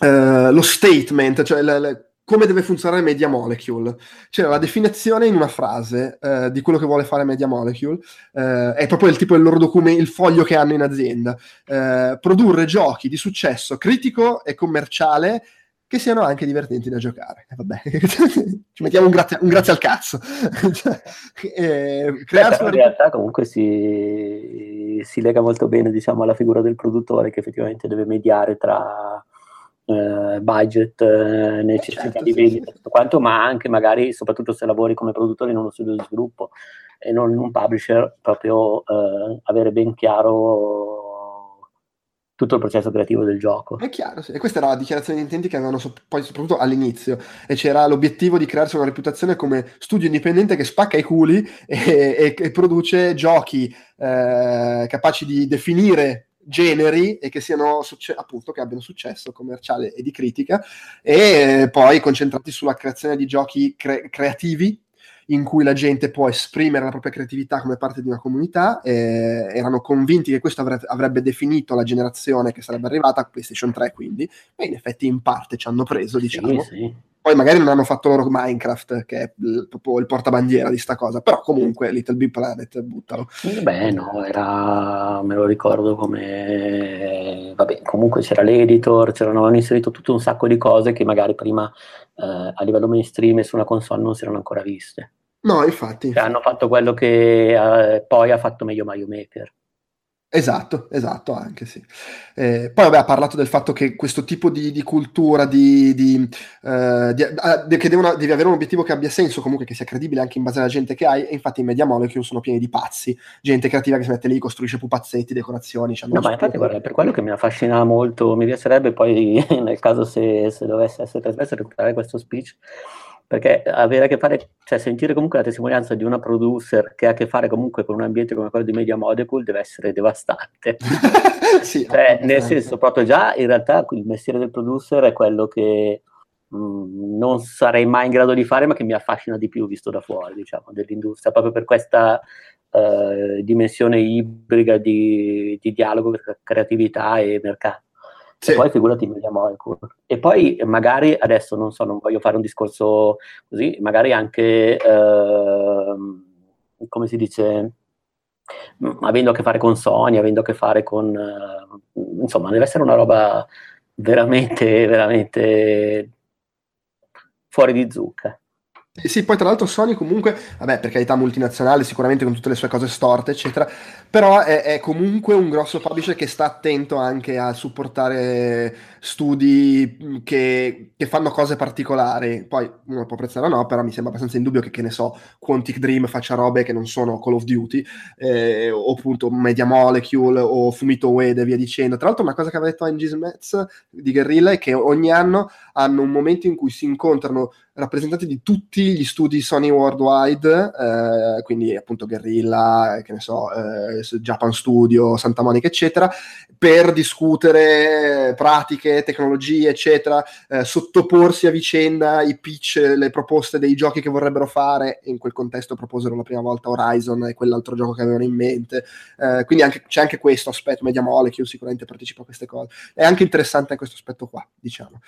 eh, lo statement, cioè la, la, come deve funzionare Media Molecule. C'era la definizione in una frase eh, di quello che vuole fare Media Molecule, eh, è proprio il tipo del loro documento, il foglio che hanno in azienda. Eh, produrre giochi di successo critico e commerciale che siano anche divertenti da giocare. Eh, vabbè, ci mettiamo un grazie, un grazie al cazzo. eh, Beh, in realtà comunque si, si, lega molto bene diciamo, alla figura del produttore che effettivamente deve mediare tra eh, budget, eh, necessità certo, di vendita, sì, tutto quanto, ma anche magari, soprattutto se lavori come produttore in uno studio di sviluppo e non in un publisher, proprio eh, avere ben chiaro tutto il processo creativo del gioco. È chiaro, sì. E questa era la dichiarazione di intenti che avevano so- poi soprattutto all'inizio e c'era l'obiettivo di crearsi una reputazione come studio indipendente che spacca i culi e, e, e produce giochi eh, capaci di definire generi e che siano succe- appunto che abbiano successo commerciale e di critica e poi concentrati sulla creazione di giochi cre- creativi in cui la gente può esprimere la propria creatività come parte di una comunità. Eh, erano convinti che questo avrebbe, avrebbe definito la generazione che sarebbe arrivata, PlayStation 3 quindi, e in effetti in parte ci hanno preso, diciamo. Sì, sì. Poi magari non hanno fatto loro Minecraft, che è proprio il portabandiera di sta cosa, però comunque Little Big Planet, buttalo. Beh, no, era, me lo ricordo come, vabbè, comunque c'era l'editor, c'erano inserito tutto un sacco di cose che magari prima eh, a livello mainstream e su una console non si erano ancora viste. No, infatti. Cioè, hanno fatto quello che eh, poi ha fatto meglio Mario Maker. Esatto, esatto, anche sì. Eh, poi vabbè, ha parlato del fatto che questo tipo di, di cultura, di, di, uh, di che devono, devi avere un obiettivo che abbia senso, comunque che sia credibile anche in base alla gente che hai, e infatti in Media Molecule sono pieni di pazzi, gente creativa che si mette lì, costruisce pupazzetti, decorazioni. No, ma infatti guarda, per quello che mi affascina molto, mi piacerebbe poi, nel caso se, se dovesse essere trasmesso, recuperare questo speech, perché avere a che fare, cioè sentire comunque la testimonianza di una producer che ha a che fare comunque con un ambiente come quello di Media Molecule deve essere devastante. sì, cioè, nel senso, proprio già in realtà il mestiere del producer è quello che mh, mm, non sarei mai in grado di fare, ma che mi affascina di più visto da fuori, diciamo, dell'industria, proprio per questa uh, dimensione ibrida di, di dialogo, creatività e mercato. Sì. E poi figurati Media Molecule. E poi magari adesso non so, non voglio fare un discorso così, magari anche eh, come si dice, mm, avendo a che fare con Sony, avendo a che fare con eh, insomma, deve essere una roba veramente, veramente fuori di zucca. Sì, poi tra l'altro Sony comunque, vabbè, per carità multinazionale, sicuramente con tutte le sue cose storte, eccetera, però è, è, comunque un grosso publisher che sta attento anche a supportare studi che, che, fanno cose particolari. Poi uno può apprezzare o no, però mi sembra abbastanza indubbio che, che ne so, Quantic Dream faccia robe che non sono Call of Duty, eh, o appunto Media Molecule o Fumito Ueda e via dicendo. Tra l'altro una cosa che aveva detto Angie Smets di Guerrilla è che ogni anno hanno un momento in cui si incontrano rappresentanti di tutti gli studi Sony worldwide, eh, quindi appunto Guerrilla, che ne so, eh, Japan Studio, Santa Monica, eccetera, per discutere pratiche, tecnologie, eccetera, eh, sottoporsi a vicenda i pitch, le proposte dei giochi che vorrebbero fare. In quel contesto proposero la prima volta Horizon e quell'altro gioco che avevano in mente. Eh, quindi anche, c'è anche questo aspetto, Media Molecule sicuramente partecipa a queste cose. È anche interessante questo aspetto qua, diciamo.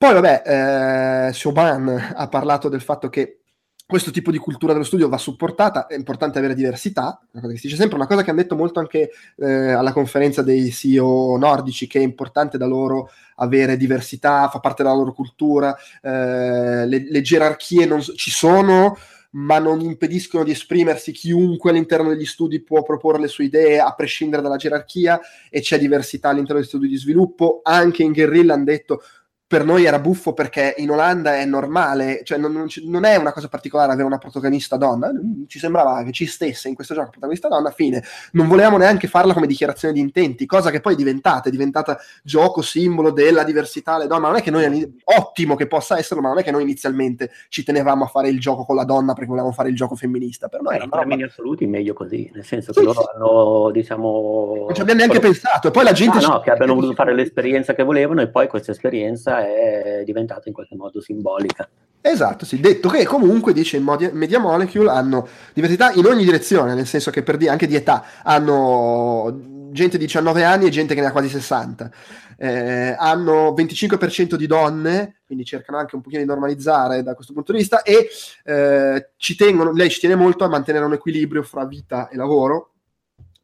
Poi, vabbè, eh, Shoban ha parlato del fatto che questo tipo di cultura dello studio va supportata, è importante avere diversità, una cosa che si dice sempre, una cosa che hanno detto molto anche eh, alla conferenza dei CEO nordici, che è importante da loro avere diversità, fa parte della loro cultura, eh, le, le, gerarchie non, ci sono, ma non impediscono di esprimersi, chiunque all'interno degli studi può proporre le sue idee a prescindere dalla gerarchia e c'è diversità all'interno degli studi di sviluppo, anche in Guerrilla hanno detto per noi era buffo perché in Olanda è normale, cioè non, non, non, è una cosa particolare avere una protagonista donna, ci sembrava che ci stesse in questo gioco protagonista donna, fine, non volevamo neanche farla come dichiarazione di intenti, cosa che poi è diventata, è diventata gioco simbolo della diversità alle donne, non è che noi, ottimo che possa esserlo, ma non è che noi inizialmente ci tenevamo a fare il gioco con la donna perché volevamo fare il gioco femminista, per noi Beh, in termini assoluti meglio così, nel senso sì, che loro sì. hanno, diciamo... Non ci abbiamo neanche quello... pensato, e poi la gente... Ah, no, che abbiano voluto fare l'esperienza che volevano e poi questa esperienza è diventata in qualche modo simbolica. Esatto, sì, detto che comunque dice in Media Molecule hanno diversità in ogni direzione, nel senso che per di- anche di età hanno gente di 19 anni e gente che ne ha quasi 60. Eh, hanno 25% di donne, quindi cercano anche un pochino di normalizzare da questo punto di vista e eh, ci tengono, lei ci tiene molto a mantenere un equilibrio fra vita e lavoro,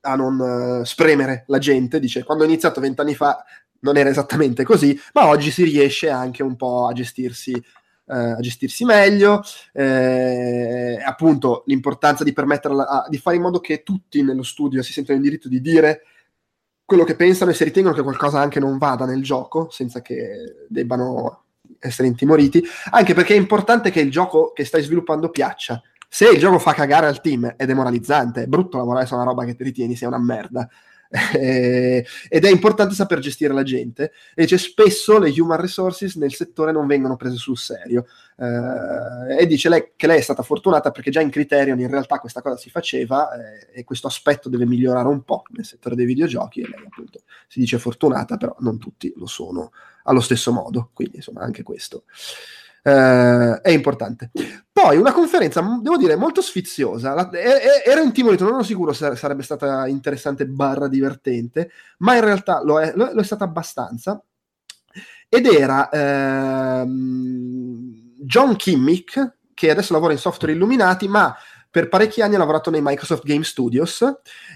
a non uh, spremere la gente, dice quando ho iniziato vent'anni fa non era esattamente così, ma oggi si riesce anche un po' a gestirsi, eh, a gestirsi meglio. Eh, appunto, l'importanza di permetterla, di fare in modo che tutti nello studio si sentano in diritto di dire quello che pensano e se ritengono che qualcosa anche non vada nel gioco, senza che debbano essere intimoriti, anche perché è importante che il gioco che stai sviluppando piaccia. Se il gioco fa cagare al team è demoralizzante, è brutto lavorare su una roba che ti ritieni sia una merda. Ed è importante saper gestire la gente. E dice spesso le human resources nel settore non vengono prese sul serio. Eh, e dice lei che lei è stata fortunata perché già in Criterion in realtà questa cosa si faceva eh, e questo aspetto deve migliorare un po' nel settore dei videogiochi. E lei appunto si dice fortunata però non tutti lo sono allo stesso modo. Quindi insomma anche questo eh, è importante. Poi una conferenza, devo dire, molto sfiziosa. La, è, ero intimorito, non ero sicuro se sarebbe stata interessante barra divertente, ma in realtà lo è, lo, lo è stata abbastanza. Ed era ehm, John Kimmick, che adesso lavora in Software Illuminati, ma per parecchi anni ha lavorato nei Microsoft Game Studios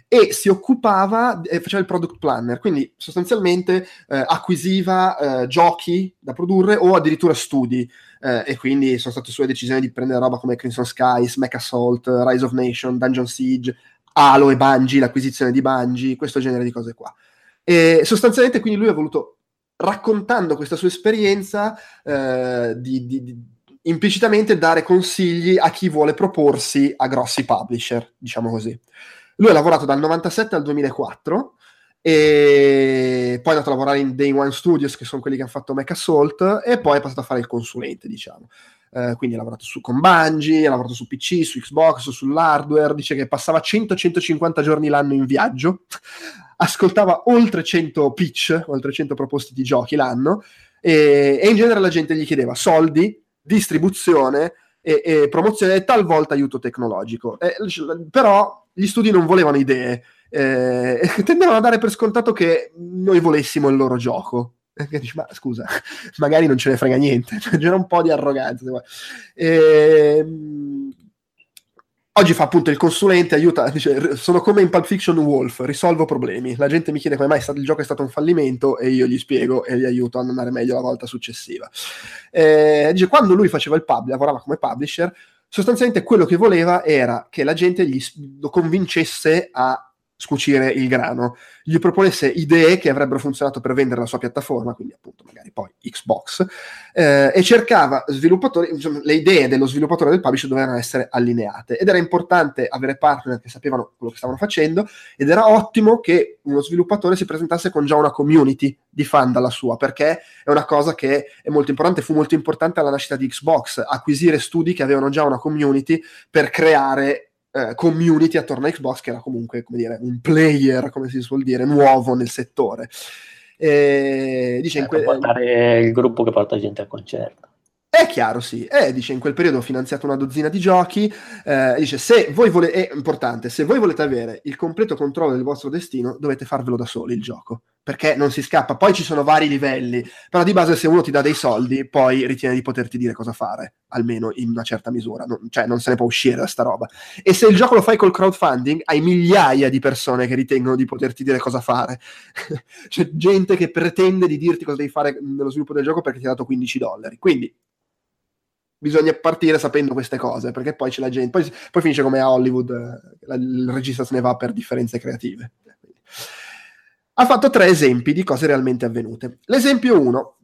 e si occupava, eh, faceva il product planner, quindi sostanzialmente eh, acquisiva eh, giochi da produrre o addirittura studi. Eh, e quindi sono state sue decisioni di prendere roba come Crimson Skies, Mech Assault, Rise of Nation, Dungeon Siege, Halo e Bungie, l'acquisizione di Bungie, questo genere di cose qua. E sostanzialmente quindi lui ha voluto, raccontando questa sua esperienza, eh, di, di, di implicitamente dare consigli a chi vuole proporsi a grossi publisher, diciamo così. Lui ha lavorato dal 97 al 2004 e poi è andato a lavorare in Day One Studios, che sono quelli che hanno fatto Mecha Assault, e poi è passato a fare il consulente, diciamo. Uh, quindi ha lavorato su, con Bungie, ha lavorato su PC, su Xbox, sull'hardware, dice che passava 100-150 giorni l'anno in viaggio, ascoltava oltre 100 pitch, oltre 100 proposte di giochi l'anno, e, e in genere la gente gli chiedeva soldi, distribuzione e, e promozione e talvolta aiuto tecnologico. E, però gli studi non volevano idee, eh, tendevano a dare per scontato che noi volessimo il loro gioco. E dici, ma scusa, magari non ce ne frega niente, c'era un po' di arroganza. E, ehm, Oggi fa appunto il consulente, aiuta, dice, sono come in Pulp Fiction Wolf, risolvo problemi. La gente mi chiede come mai il gioco è stato un fallimento e io gli spiego e gli aiuto ad andare meglio la volta successiva. Eh, dice, quando lui faceva il pub, lavorava come publisher, sostanzialmente quello che voleva era che la gente gli, lo convincesse a scucire il grano, gli proponesse idee che avrebbero funzionato per vendere la sua piattaforma, quindi appunto magari poi Xbox, eh, e cercava sviluppatori, insomma, le idee dello sviluppatore del publisher dovevano essere allineate ed era importante avere partner che sapevano quello che stavano facendo ed era ottimo che uno sviluppatore si presentasse con già una community di fan dalla sua, perché è una cosa che è molto importante, fu molto importante alla nascita di Xbox, acquisire studi che avevano già una community per creare eh, community attorno a Xbox, che era comunque come dire, un player, come si suol dire, nuovo nel settore. E, dice, eh, in que- portare il gruppo che porta gente al concerto. È chiaro, sì. Eh, dice, in quel periodo ho finanziato una dozzina di giochi. Eh, dice, se voi volete, è importante, se voi volete avere il completo controllo del vostro destino, dovete farvelo da soli il gioco, perché non si scappa. Poi ci sono vari livelli, però di base se uno ti dà dei soldi, poi ritiene di poterti dire cosa fare, almeno in una certa misura. Non, cioè, non se ne può uscire da sta roba. E se il gioco lo fai col crowdfunding, hai migliaia di persone che ritengono di poterti dire cosa fare. C'è gente che pretende di dirti cosa devi fare nello sviluppo del gioco perché ti ha dato 15 dollari. Quindi bisogna partire sapendo queste cose, perché poi c'è la gente, poi, poi finisce come a Hollywood, eh, la, il regista se ne va per differenze creative. Ha fatto tre esempi di cose realmente avvenute. L'esempio 1,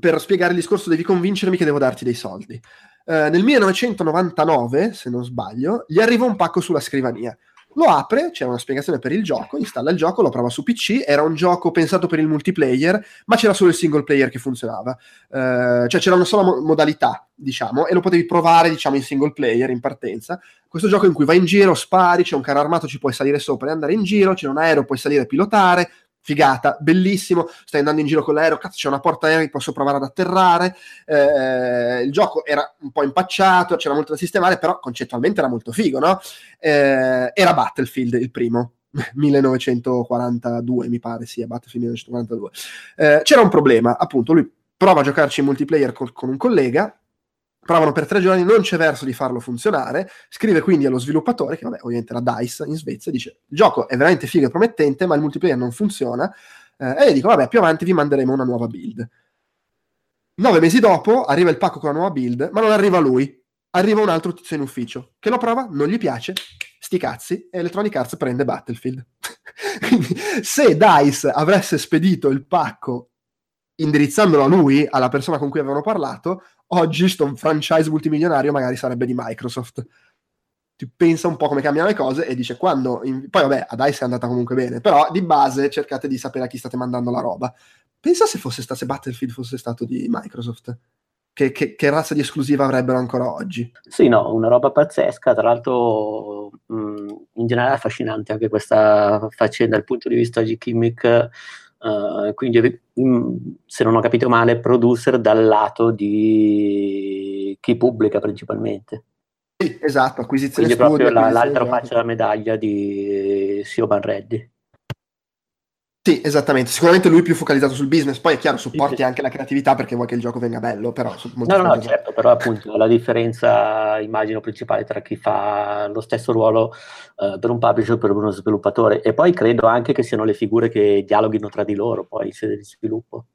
per spiegare il discorso devi convincermi che devo darti dei soldi. Eh, nel 1999, se non sbaglio, gli arriva un pacco sulla scrivania lo apre, c'era una spiegazione per il gioco, installa il gioco, lo prova su PC, era un gioco pensato per il multiplayer, ma c'era solo il single player che funzionava, uh, cioè c'era una sola mo- modalità, diciamo, e lo potevi provare, diciamo, in single player, in partenza. Questo gioco in cui vai in giro, spari, c'è un carro armato, ci puoi salire sopra e andare in giro, c'è un aereo, puoi salire e pilotare, figata, bellissimo, stai andando in giro con l'aereo, cazzo c'è una porta aerea, posso provare ad atterrare, eh, il gioco era un po' impacciato, c'era molto da sistemare, però concettualmente era molto figo, no? Eh, era Battlefield il primo, 1942 mi pare, sì, è Battlefield 1942. Eh, c'era un problema, appunto, lui prova a giocarci in multiplayer col, con un collega, provano per tre giorni, non c'è verso di farlo funzionare, scrive quindi allo sviluppatore, che vabbè, ovviamente la DICE in Svezia, dice il gioco è veramente figo e promettente, ma il multiplayer non funziona, eh, e dico vabbè, più avanti vi manderemo una nuova build. Nove mesi dopo arriva il pacco con la nuova build, ma non arriva lui, arriva un altro tizio in ufficio, che lo prova, non gli piace, sti cazzi, e Electronic Arts prende Battlefield. quindi, se DICE avesse spedito il pacco indirizzandolo a lui, alla persona con cui avevano parlato, oggi sto franchise multimilionario magari sarebbe di Microsoft. Ti pensa un po' come cambiano le cose e dice quando... In... Poi vabbè, a DICE è andata comunque bene, però di base cercate di sapere a chi state mandando la roba. Pensa se fosse stato, se Battlefield fosse stato di Microsoft. Che, che, che, razza di esclusiva avrebbero ancora oggi. Sì, no, una roba pazzesca. Tra l'altro, mh, in generale affascinante anche questa faccenda dal punto di vista di Kimmich Uh, quindi, mm, se non ho capito male, producer dal lato di chi pubblica principalmente. Sì, esatto, acquisizione Quindi studio, proprio la, l'altra faccia della medaglia di Sioban Reddy. Sì, esattamente. Sicuramente lui più focalizzato sul business, poi è chiaro, supporti sì, sì. anche la creatività perché vuoi che il gioco venga bello, però... No, no, no, certo, però appunto la differenza, immagino, principale tra chi fa lo stesso ruolo uh, per un publisher e per uno sviluppatore. E poi credo anche che siano le figure che dialoghino tra di loro poi in sede di sviluppo.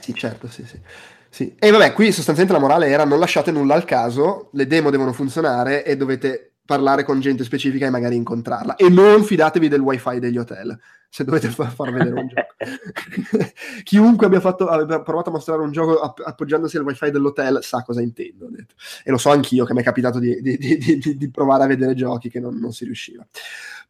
Sì, certo, sì, sì. sì. E vabbè, qui sostanzialmente la morale era non lasciate nulla al caso, le demo devono funzionare e dovete parlare con gente specifica e magari incontrarla. E non fidatevi del wifi degli hotel se dovete far, far vedere un gioco. Chiunque abbia, fatto, abbia, provato a mostrare un gioco app- appoggiandosi al wifi dell'hotel sa cosa intendo. E lo so anch'io che mi è capitato di, di, di, di, provare a vedere giochi che non, non si riusciva.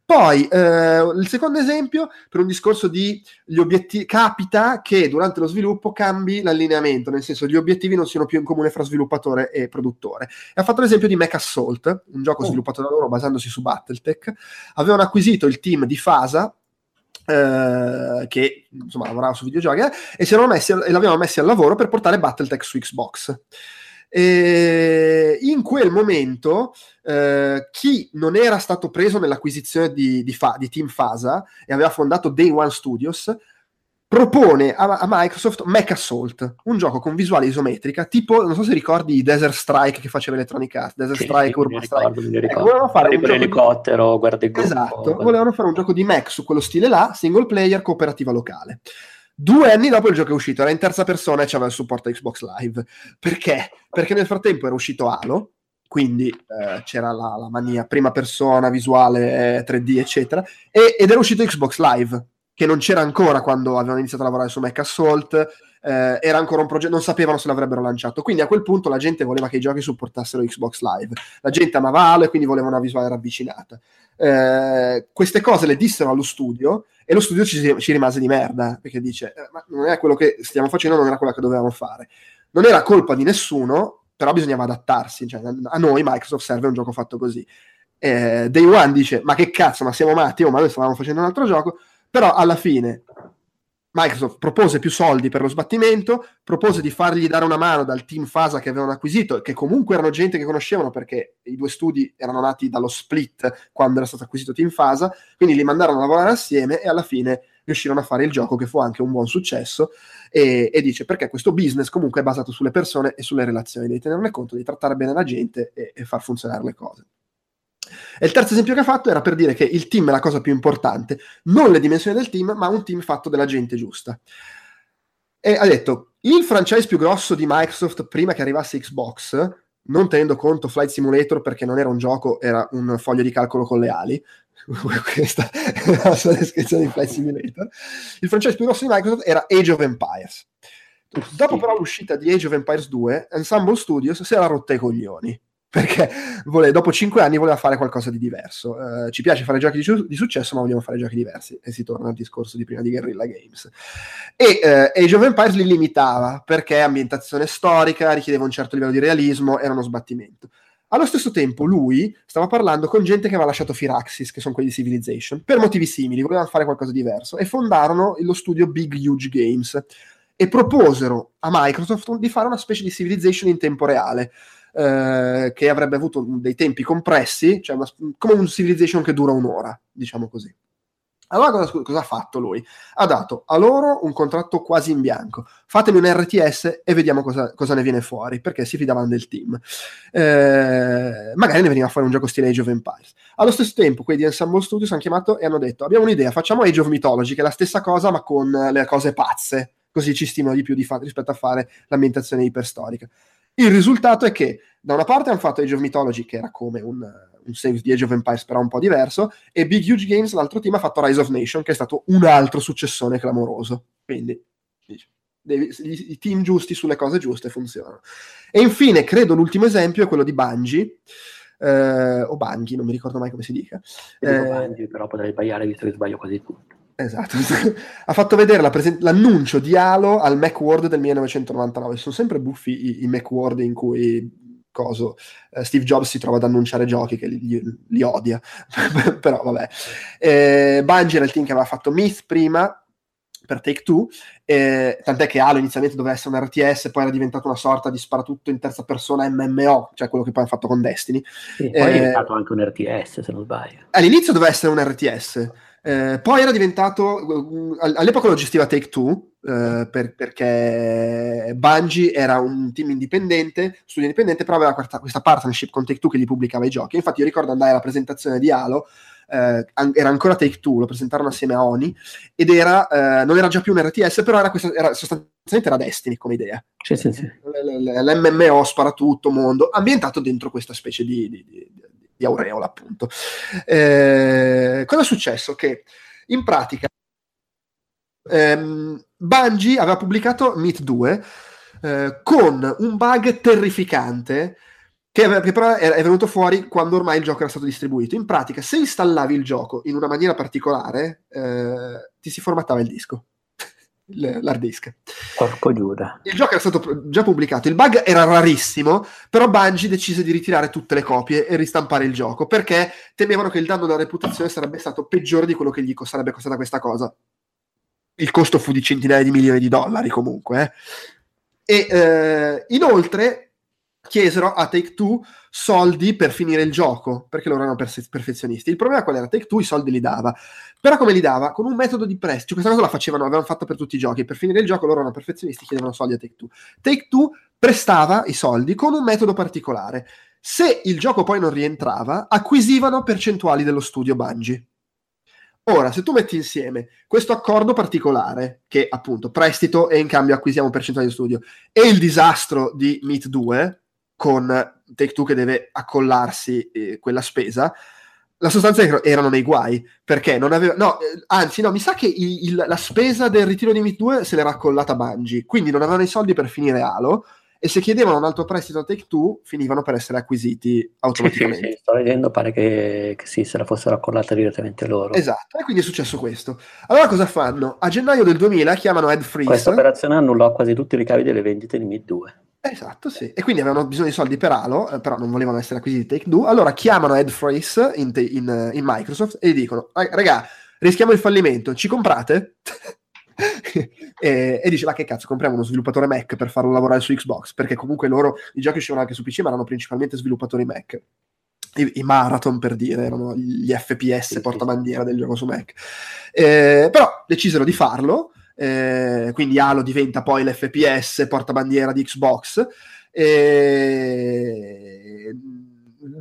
Poi, eh, il secondo esempio, per un discorso di gli obiettivi, capita che durante lo sviluppo cambi l'allineamento, nel senso gli obiettivi non siano più in comune fra sviluppatore e produttore. E ha fatto l'esempio di Mech Assault, un gioco oh. sviluppato da loro basandosi su Battletech. Avevano acquisito il team di Fasa, eh, che insomma lavorava su videogiochi, eh, e, si messi, e l'avevano messi al lavoro per portare Battletech su Xbox. E in quel momento eh, chi non era stato preso nell'acquisizione di, di, Fa, di, Team Fasa e aveva fondato Day One Studios propone a, a, Microsoft Mech Assault, un gioco con visuale isometrica, tipo, non so se ricordi Desert Strike che faceva Electronic Arts, Desert sì, Strike, Urban ricordo, Strike. Ecco, volevano fare un l'elicottero, di... guarda il gruppo. Esatto, volevano fare un gioco di mech su quello stile là, single player, cooperativa locale. Due anni dopo il gioco è uscito, era in terza persona e c'aveva il supporto Xbox Live. Perché? Perché nel frattempo era uscito Halo, quindi eh, c'era la, la, mania prima persona, visuale, 3D, eccetera, e, ed era uscito Xbox Live, che non c'era ancora quando avevano iniziato a lavorare su Mac Assault, eh, era ancora un progetto, non sapevano se l'avrebbero lanciato. Quindi a quel punto la gente voleva che i giochi supportassero Xbox Live. La gente amava Halo e quindi voleva una visuale ravvicinata. Eh, queste cose le dissero allo studio e lo studio ci, ci rimase di merda perché dice: eh, Ma non è quello che stiamo facendo, non era quello che dovevamo fare. Non era colpa di nessuno, però bisognava adattarsi. Cioè, a noi Microsoft serve un gioco fatto così. Eh, Day One dice: Ma che cazzo, ma siamo matti? Oh, ma noi stavamo facendo un altro gioco però alla fine Microsoft propose più soldi per lo sbattimento, propose di fargli dare una mano dal team Fasa che avevano acquisito, che comunque erano gente che conoscevano perché i due studi erano nati dallo split quando era stato acquisito team Fasa, quindi li mandarono a lavorare assieme e alla fine riuscirono a fare il gioco che fu anche un buon successo e, e dice perché questo business comunque è basato sulle persone e sulle relazioni, devi tenerne conto, di trattare bene la gente e, e far funzionare le cose. E il terzo esempio che ha fatto era per dire che il team è la cosa più importante, non le dimensioni del team, ma un team fatto della gente giusta. E ha detto, il franchise più grosso di Microsoft prima che arrivasse Xbox, non tenendo conto Flight Simulator perché non era un gioco, era un foglio di calcolo con le ali, questa è la sua descrizione di Flight Simulator, il franchise più grosso di Microsoft era Age of Empires. Dopo però l'uscita di Age of Empires 2, Ensemble Studios si era rotta i coglioni perché vole, dopo cinque anni voleva fare qualcosa di diverso. Uh, ci piace fare giochi di, di, successo, ma vogliamo fare giochi diversi. E si torna al discorso di prima di Guerrilla Games. E uh, Age of Empires li limitava perché ambientazione storica, richiedeva un certo livello di realismo, era uno sbattimento. Allo stesso tempo, lui stava parlando con gente che aveva lasciato Firaxis, che sono quelli di Civilization, per motivi simili, volevano fare qualcosa di diverso, e fondarono lo studio Big Huge Games e proposero a Microsoft di fare una specie di Civilization in tempo reale eh, che avrebbe avuto dei tempi compressi, cioè una, come un Civilization che dura un'ora, diciamo così. Allora cosa, cosa, ha fatto lui? Ha dato a loro un contratto quasi in bianco. Fatemi un RTS e vediamo cosa, cosa ne viene fuori, perché si fidavano del team. Eh, magari ne veniva fuori un gioco stile Age of Empires. Allo stesso tempo, quelli di Ensemble Studios hanno chiamato e hanno detto abbiamo un'idea, facciamo Age of Mythology, che è la stessa cosa ma con le cose pazze, così ci stimola di più di fa- rispetto a fare l'ambientazione iperstorica. Il risultato è che da una parte hanno fatto Age of Mythology, che era come un, un save di Age of Empires, però un po' diverso, e Big Huge Games, l'altro team, ha fatto Rise of Nation, che è stato un altro successone clamoroso. Quindi, devi, i, team giusti sulle cose giuste funzionano. E infine, credo l'ultimo esempio è quello di Bungie, eh, o Bungie, non mi ricordo mai come si dica. Eh, Bungie, però potrei sbagliare visto che sbaglio quasi tutto. Esatto, ha fatto vedere presen- l'annuncio di Halo al Macworld del 1999. Sono sempre buffi i, i Macworld in cui coso, uh, Steve Jobs si trova ad annunciare giochi che li, li, li odia, però vabbè. Eh, Bungie era il team che aveva fatto Myth prima per Take Two, eh, tant'è che Halo inizialmente doveva essere un RTS, poi era diventato una sorta di sparatutto in terza persona MMO, cioè quello che poi hanno fatto con Destiny. Sì, poi è eh, diventato anche un RTS, se non sbaglio. All'inizio doveva essere un RTS, eh, poi era diventato, uh, all'epoca lo gestiva Take Two, eh, per, perché Bungie era un team indipendente, studio indipendente, però aveva questa, questa, partnership con Take Two che gli pubblicava i giochi. Infatti io ricordo andare alla presentazione di Halo, eh, era ancora Take Two, lo presentarono assieme a Oni, ed era, eh, non era già più un RTS, però era, questa, era sostanzialmente era Destiny come idea. Sì, sì, sì. L'MMO sparatutto, mondo, ambientato dentro questa specie di, di, di di aureola, appunto. Eh, cosa è successo? Che in pratica ehm, Bungie aveva pubblicato Meet 2 eh, con un bug terrificante che, che però è, venuto fuori quando ormai il gioco era stato distribuito. In pratica, se installavi il gioco in una maniera particolare, eh, ti si formattava il disco l'hard disk. Porco Giuda. Il gioco era stato già pubblicato, il bug era rarissimo, però Bungie decise di ritirare tutte le copie e ristampare il gioco perché temevano che il danno alla reputazione sarebbe stato peggiore di quello che gli sarebbe costata questa cosa. Il costo fu di centinaia di milioni di dollari comunque. Eh. E eh, inoltre chiesero a Take Two soldi per finire il gioco, perché loro erano perfe- perfezionisti. Il problema qual era? Take Two i soldi li dava, però come li dava? Con un metodo di prestito, questa cosa la facevano, avevano fatto per tutti i giochi, per finire il gioco loro erano perfezionisti, chiedevano soldi a Take Two. Take Two prestava i soldi con un metodo particolare. Se il gioco poi non rientrava, acquisivano percentuali dello studio Bungie. Ora, se tu metti insieme questo accordo particolare, che appunto prestito e in cambio acquisiamo percentuali di studio, e il disastro di Meet 2, con Take Two che deve accollarsi eh, quella spesa, la sostanza è che erano nei guai perché non aveva no, eh, anzi no, mi sa che il, il, la spesa del ritiro di Meet 2 se l'era accollata Bungie, quindi non avevano i soldi per finire Halo e se chiedevano un altro prestito a Take Two finivano per essere acquisiti automaticamente. Sì, sì, sto vedendo, pare che, che, sì, se la fossero accollata direttamente loro. Esatto, e quindi è successo questo. Allora cosa fanno? A gennaio del 2000 chiamano Ed Freeze. Questa operazione annullò quasi tutti i ricavi delle vendite di Mid 2. Esatto, sì. E quindi avevano bisogno di soldi per Halo, eh, però non volevano essere acquisiti Take Two. Allora chiamano Ed Freeze in, in, in Microsoft e gli dicono, raga, rischiamo il fallimento, ci comprate? e, e, dice ma che cazzo compriamo uno sviluppatore Mac per farlo lavorare su Xbox perché comunque loro i giochi uscivano anche su PC ma erano principalmente sviluppatori Mac i, i marathon per dire erano gli FPS portabandiera del gioco su Mac eh, però decisero di farlo eh, quindi Halo diventa poi l'FPS portabandiera di Xbox. E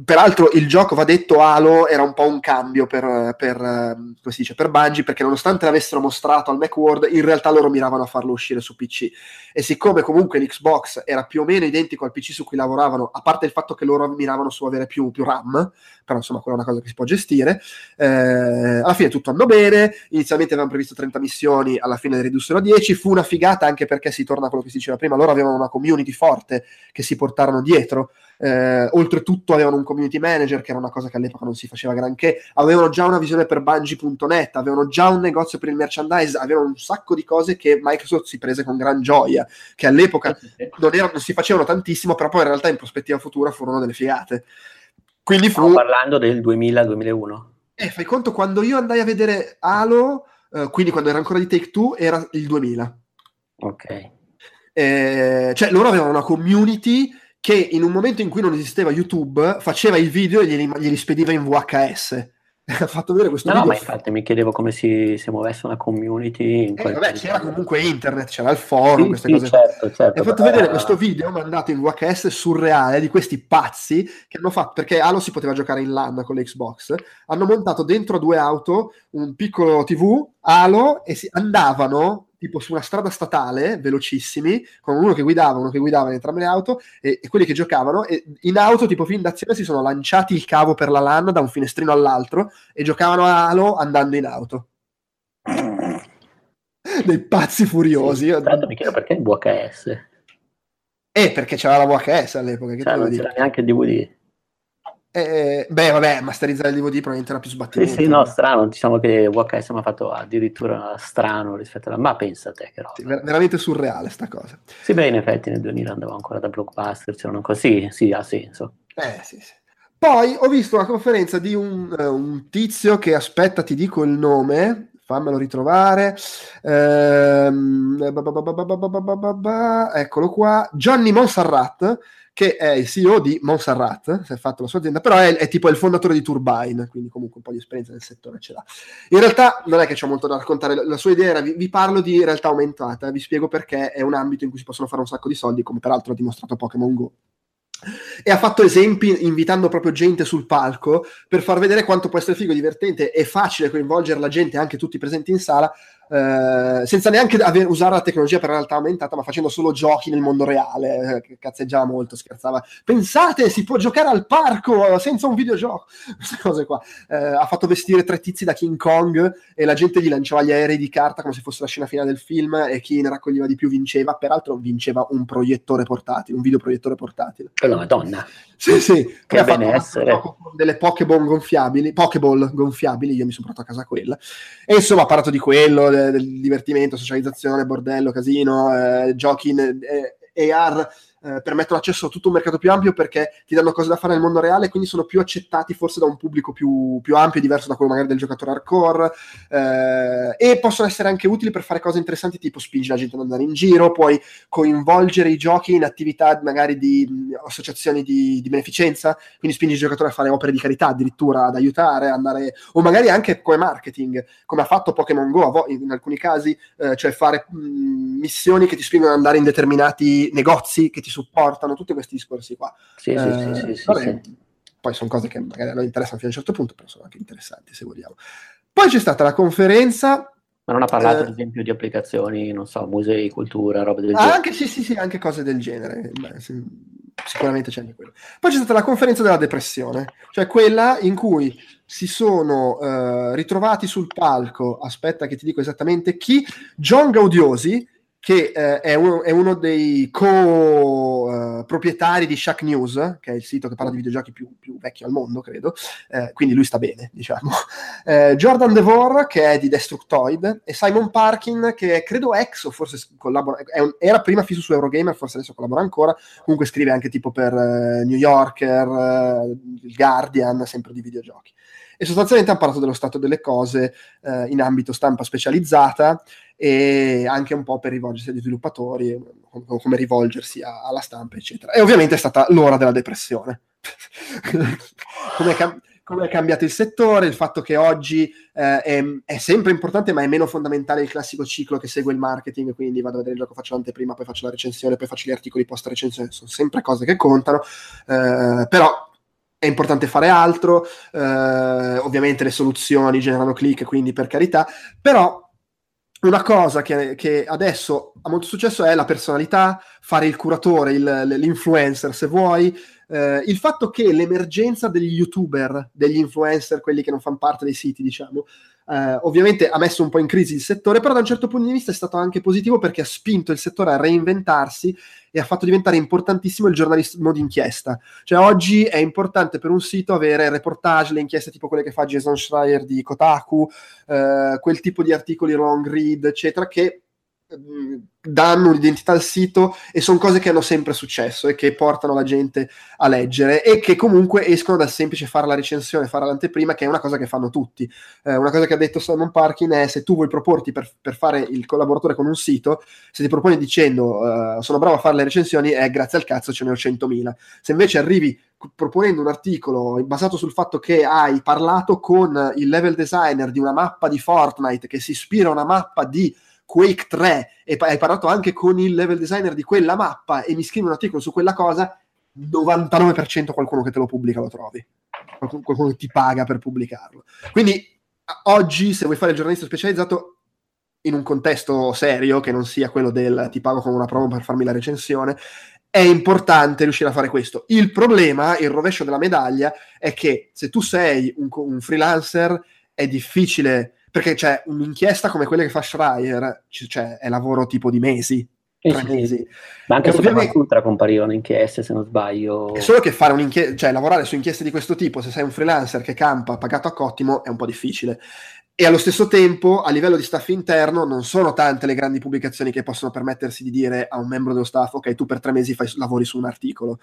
peraltro il gioco, va detto, Halo era un po' un cambio per, per, come si dice, per Bungie, perché nonostante l'avessero mostrato al Macworld, in realtà loro miravano a farlo uscire su PC. E siccome comunque l'Xbox era più o meno identico al PC su cui lavoravano, a parte il fatto che loro miravano su avere più, più RAM, però insomma quella è una cosa che si può gestire, eh, alla fine tutto andò bene, inizialmente avevano previsto 30 missioni, alla fine le ridussero a 10, fu una figata anche perché si torna a quello che si diceva prima, loro avevano una community forte che si portarono dietro, eh, oltretutto avevano un community manager, che era una cosa che all'epoca non si faceva granché, avevano già una visione per Bungie.net, avevano già un negozio per il merchandise, avevano un sacco di cose che Microsoft si prese con gran gioia, che all'epoca non, era, non si facevano tantissimo, però poi in realtà in prospettiva futura furono delle figate. Quindi fu... Stiamo parlando del 2000-2001. Eh, fai conto, quando io andai a vedere Halo, eh, quindi quando era ancora di Take Two, era il 2000. Ok. Eh, cioè, loro avevano una community che in un momento in cui non esisteva YouTube faceva i video e glieli, glieli spediva in VHS. ha fatto vedere questo no, video. No, ma infatti mi chiedevo come si, si muovesse una community. In eh, vabbè, c'era comunque internet, c'era il forum, sì, queste sì, cose. Certo, certo, ha fatto vedere era... questo video mandato in VHS surreale di questi pazzi che hanno fatto, perché Halo si poteva giocare in LAN con l'Xbox, hanno montato dentro due auto un piccolo TV, Halo, e si andavano tipo su una strada statale, velocissimi, con uno che guidava, uno che guidava in entrambe le auto, e, e, quelli che giocavano, e in auto, tipo film d'azione, si sono lanciati il cavo per la LAN da un finestrino all'altro e giocavano a Halo andando in auto. Dei pazzi furiosi. Sì, tanto mi chiedo perché in VHS. Eh, perché c'era la VHS all'epoca. Che cioè, non c'era neanche il DVD. Eh, beh, vabbè, masterizzare il DVD probabilmente era più sbattimento. Sì, sì, no, strano, diciamo che VHS mi ha fatto addirittura strano rispetto alla... Ma pensa a te che roba. Sì, veramente surreale sta cosa. Sì, beh, in effetti nel 2000 andavo ancora da blockbuster, c'erano così, sì, ha senso. Eh, sì, sì. Poi ho visto una conferenza di un, uh, un tizio che, aspetta, ti dico il nome, fammelo ritrovare. Ehm, eccolo qua, Johnny Monserrat, che è il CEO di Montserrat, si è fatto la sua azienda, però è, è, tipo il fondatore di Turbine, quindi comunque un po' di esperienza nel settore ce l'ha. In realtà non è che c'è molto da raccontare, la, sua idea era, vi, vi, parlo di realtà aumentata, vi spiego perché è un ambito in cui si possono fare un sacco di soldi, come peraltro ha dimostrato Pokémon Go e ha fatto esempi invitando proprio gente sul palco per far vedere quanto può essere figo, divertente e facile coinvolgere la gente, anche tutti presenti in sala, eh, senza neanche aver, usare la tecnologia per realtà aumentata, ma facendo solo giochi nel mondo reale, eh, cazzeggiava molto, scherzava. Pensate, si può giocare al parco senza un videogioco, queste cose qua. Eh, ha fatto vestire tre tizi da King Kong e la gente gli lanciava gli aerei di carta come se fosse la scena finale del film e chi ne raccoglieva di più vinceva, peraltro vinceva un proiettore portatile, un videoproiettore portatile. Oh, la madonna! Sì, sì, che bene essere. Delle Pokéball gonfiabili, Pokéball gonfiabili, io mi sono portato a casa quella. E insomma ha parlato di quello, del divertimento, socializzazione, bordello, casino, eh, giochi in eh, AR eh, permettono accesso a tutto un mercato più ampio perché ti danno cose da fare nel mondo reale quindi sono più accettati forse da un pubblico più, più ampio diverso da quello magari del giocatore hardcore eh, e possono essere anche utili per fare cose interessanti tipo spingi la gente ad andare in giro, puoi coinvolgere i giochi in attività magari di mh, associazioni di, di, beneficenza, quindi spingi i giocatori a fare opere di carità addirittura, ad aiutare, andare, o magari anche come marketing, come ha fatto Pokémon Go in alcuni casi, eh, cioè fare mh, missioni che ti spingono ad andare in determinati negozi che ti supportano, tutti questi discorsi qua. Sì, eh, sì, sì, vabbè, sì, Poi sono cose che magari a noi interessano fino a un certo punto, però sono anche interessanti se vogliamo. Poi c'è stata la conferenza ma non ha parlato, eh, ad esempio, di applicazioni, non so, musei, cultura, robe del genere? Anche sì, sì, sì, anche cose del genere. Beh, sì, sicuramente c'è anche quello. Poi c'è stata la conferenza della depressione, cioè quella in cui si sono eh, ritrovati sul palco, aspetta che ti dico esattamente chi, John Gaudiosi, che eh, è, uno, è, uno, dei co-proprietari uh, di Shack News, che è il sito che parla di videogiochi più, più vecchio al mondo, credo, eh, quindi lui sta bene, diciamo. Eh, Jordan DeVore, che è di Destructoid, e Simon Parkin, che credo ex, o forse collabora, un, era prima fisso su Eurogamer, forse adesso collabora ancora, comunque scrive anche tipo per uh, New Yorker, uh, Guardian, sempre di videogiochi e sostanzialmente hanno parlato dello stato delle cose eh, in ambito stampa specializzata e anche un po' per rivolgersi agli sviluppatori, come rivolgersi a, alla stampa, eccetera. E ovviamente è stata l'ora della depressione. come, è cam- come, è cambiato il settore, il fatto che oggi eh, è, è, sempre importante, ma è meno fondamentale il classico ciclo che segue il marketing, quindi vado a vedere il gioco, faccio l'anteprima, poi faccio la recensione, poi faccio gli articoli post recensione, sono sempre cose che contano, eh, però è importante fare altro, eh, ovviamente le soluzioni generano click, quindi per carità, però una cosa che, che, adesso ha molto successo è la personalità, fare il curatore, il, l'influencer se vuoi, eh, il fatto che l'emergenza degli youtuber, degli influencer, quelli che non fanno parte dei siti, diciamo, eh, ovviamente ha messo un po' in crisi il settore, però da un certo punto di vista è stato anche positivo perché ha spinto il settore a reinventarsi e ha fatto diventare importantissimo il giornalismo d'inchiesta. Cioè oggi è importante per un sito avere reportage, le inchieste tipo quelle che fa Jason Schreier di Kotaku, eh, quel tipo di articoli long read, eccetera, che danno un'identità al sito e sono cose che hanno sempre successo e che portano la gente a leggere e che comunque escono dal semplice fare la recensione, fare l'anteprima, che è una cosa che fanno tutti. Eh, una cosa che ha detto Simon Parkin è se tu vuoi proporti per, per fare il collaboratore con un sito, se ti proponi dicendo uh, sono bravo a fare le recensioni, è grazie al cazzo ce ne ho 100.000. Se invece arrivi proponendo un articolo basato sul fatto che hai parlato con il level designer di una mappa di Fortnite che si ispira a una mappa di Quake 3 e hai parlato anche con il level designer di quella mappa e mi scrivi un articolo su quella cosa, 99% qualcuno che te lo pubblica lo trovi. Qualcuno, qualcuno che ti paga per pubblicarlo. Quindi oggi, se vuoi fare il giornalista specializzato, in un contesto serio, che non sia quello del ti pago con una promo per farmi la recensione, è importante riuscire a fare questo. Il problema, il rovescio della medaglia, è che se tu sei un, un freelancer è difficile perché c'è un'inchiesta come quella che fa Schreier, cioè è lavoro tipo di mesi, eh sì. Ma anche su ovviamente... Ultra comparivano inchieste, se non sbaglio. È solo che fare un'inchiesta, cioè lavorare su inchieste di questo tipo, se sei un freelancer che campa pagato a cottimo, è un po' difficile. E allo stesso tempo, a livello di staff interno, non sono tante le grandi pubblicazioni che possono permettersi di dire a un membro dello staff, ok, tu per tre mesi fai, lavori su un articolo.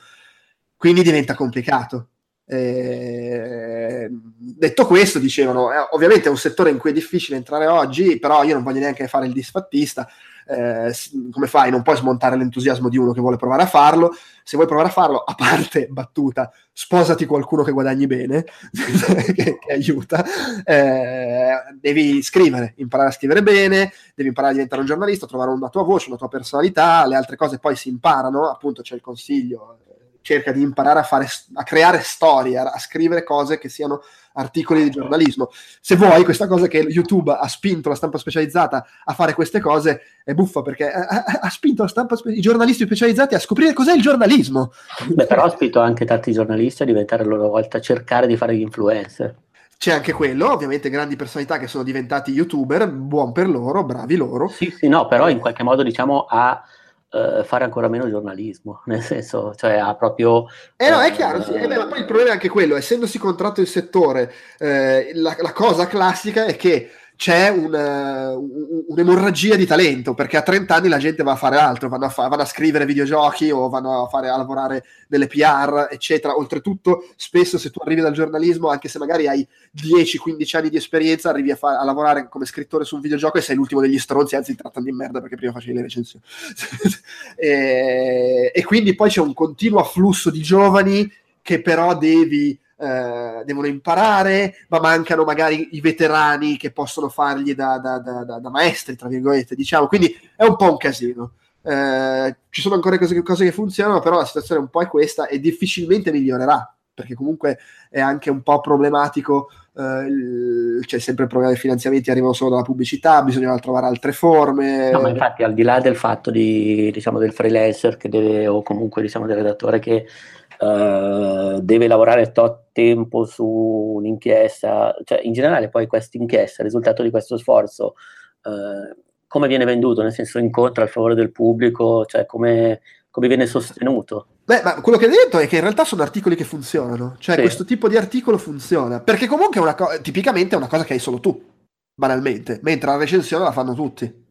Quindi diventa complicato. Eh, detto questo, dicevano, eh, ovviamente è un settore in cui è difficile entrare oggi, però io non voglio neanche fare il disfattista. Eh, come fai? Non puoi smontare l'entusiasmo di uno che vuole provare a farlo. Se vuoi provare a farlo, a parte battuta, sposati qualcuno che guadagni bene, che, che, aiuta. Eh, devi scrivere, imparare a scrivere bene, devi imparare a diventare un giornalista, trovare una tua voce, una tua personalità. Le altre cose poi si imparano, appunto, c'è il consiglio cerca di imparare a, fare, a creare storie, a, a, scrivere cose che siano articoli di giornalismo. Se vuoi, questa cosa che YouTube ha spinto la stampa specializzata a fare queste cose è buffa perché ha, ha spinto la stampa, i giornalisti specializzati a scoprire cos'è il giornalismo. Beh, però ha spinto anche tanti giornalisti a diventare a loro volta a cercare di fare gli influencer. C'è anche quello, ovviamente grandi personalità che sono diventati youtuber, buon per loro, bravi loro. Sì, sì, no, però in qualche modo diciamo ha uh, fare ancora meno giornalismo, nel senso, cioè ha proprio... Eh no, è chiaro, sì. eh, beh, ma poi il problema è anche quello, essendosi contratto il settore, eh, la, la, cosa classica è che c'è un, uh, un'emorragia di talento perché a 30 anni la gente va a fare altro, vanno a, fa- vanno a, scrivere videogiochi o vanno a, fare, a lavorare nelle PR, eccetera. Oltretutto, spesso se tu arrivi dal giornalismo, anche se magari hai 10-15 anni di esperienza, arrivi a, fa- a, lavorare come scrittore su un videogioco e sei l'ultimo degli stronzi, anzi ti trattano di merda perché prima facevi le recensioni. e, e quindi poi c'è un continuo afflusso di giovani che però devi eh, devono imparare, ma mancano magari i veterani che possono fargli da, da, da, da maestri, tra virgolette, diciamo. Quindi è un po' un casino. Eh, ci sono ancora cose, cose, che funzionano, però la situazione un po' è questa e difficilmente migliorerà, perché comunque è anche un po' problematico. Eh, c'è sempre il problema dei finanziamenti, arrivano solo dalla pubblicità, bisogna trovare altre forme. No, ma infatti, al di là del fatto di, diciamo, del freelancer deve, o comunque diciamo, del redattore che Uh, deve lavorare tot tempo su un'inchiesta, cioè in generale poi questa inchiesta, il risultato di questo sforzo, uh, come viene venduto, nel senso incontra a favore del pubblico, cioè come, come viene sostenuto. Beh, ma quello che hai detto è che in realtà sono articoli che funzionano, cioè sì. questo tipo di articolo funziona, perché comunque è una co- tipicamente è una cosa che hai solo tu, banalmente, mentre la recensione la fanno tutti.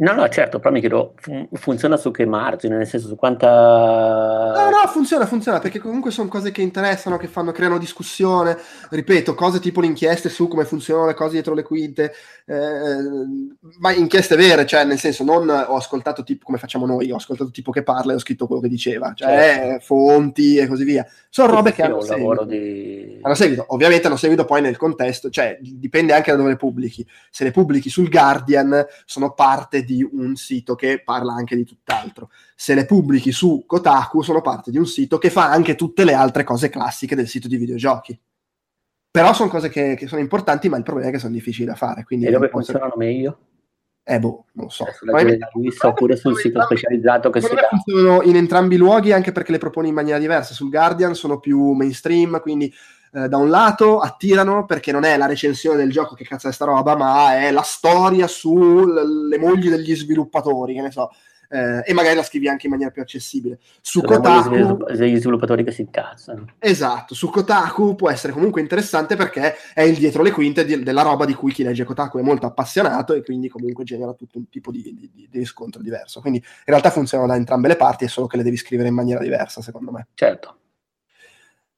No, no, certo, però mi chiedo, fun- funziona su che margine, nel senso su quanta... No, no, funziona, funziona, perché comunque sono cose che interessano, che fanno, creano discussione, ripeto, cose tipo le inchieste su come funzionano le cose dietro le quinte, eh, ma inchieste vere, cioè nel senso non ho ascoltato tipo come facciamo noi, ho ascoltato tipo che parla e ho scritto quello che diceva, cioè certo. fonti e così via. Sono robe che hanno seguito. Di... hanno seguito. Ovviamente hanno seguito poi nel contesto, cioè dipende anche da dove le pubblichi. Se le pubblichi sul Guardian sono parte di un sito che parla anche di tutt'altro. Se le pubblichi su Kotaku sono parte di un sito che fa anche tutte le altre cose classiche del sito di videogiochi. Però sono cose che, che sono importanti, ma il problema è che sono difficili da fare. e dove funzionano ser- meglio? Eh boh, non lo so. Vista, oppure sul sito specializzato che si funzionano in entrambi i luoghi anche perché le proponi in maniera diversa. Sul Guardian sono più mainstream, quindi eh, da un lato attirano perché non è la recensione del gioco che cazzo è sta roba, ma è la storia sulle mogli degli sviluppatori, che ne so. Eh, e magari la scrivi anche in maniera più accessibile. Su Kotaku, degli sviluppatori che si incazzano. Esatto, su Kotaku può essere comunque interessante perché è il dietro le quinte di, della roba di cui chi legge Kotaku è molto appassionato e quindi comunque genera tutto un tipo di, di, di riscontro diverso. Quindi in realtà funzionano da entrambe le parti, è solo che le devi scrivere in maniera diversa, secondo me. Certo.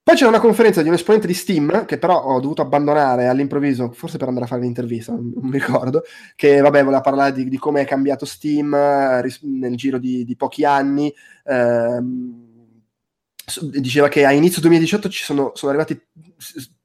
Poi c'era una conferenza di un esponente di Steam, che però ho dovuto abbandonare all'improvviso, forse per andare a fare l'intervista, non, mi ricordo, che vabbè voleva parlare di, di come è cambiato Steam eh, ris- nel giro di, di pochi anni. Ehm, diceva che a inizio 2018 ci sono, sono, arrivati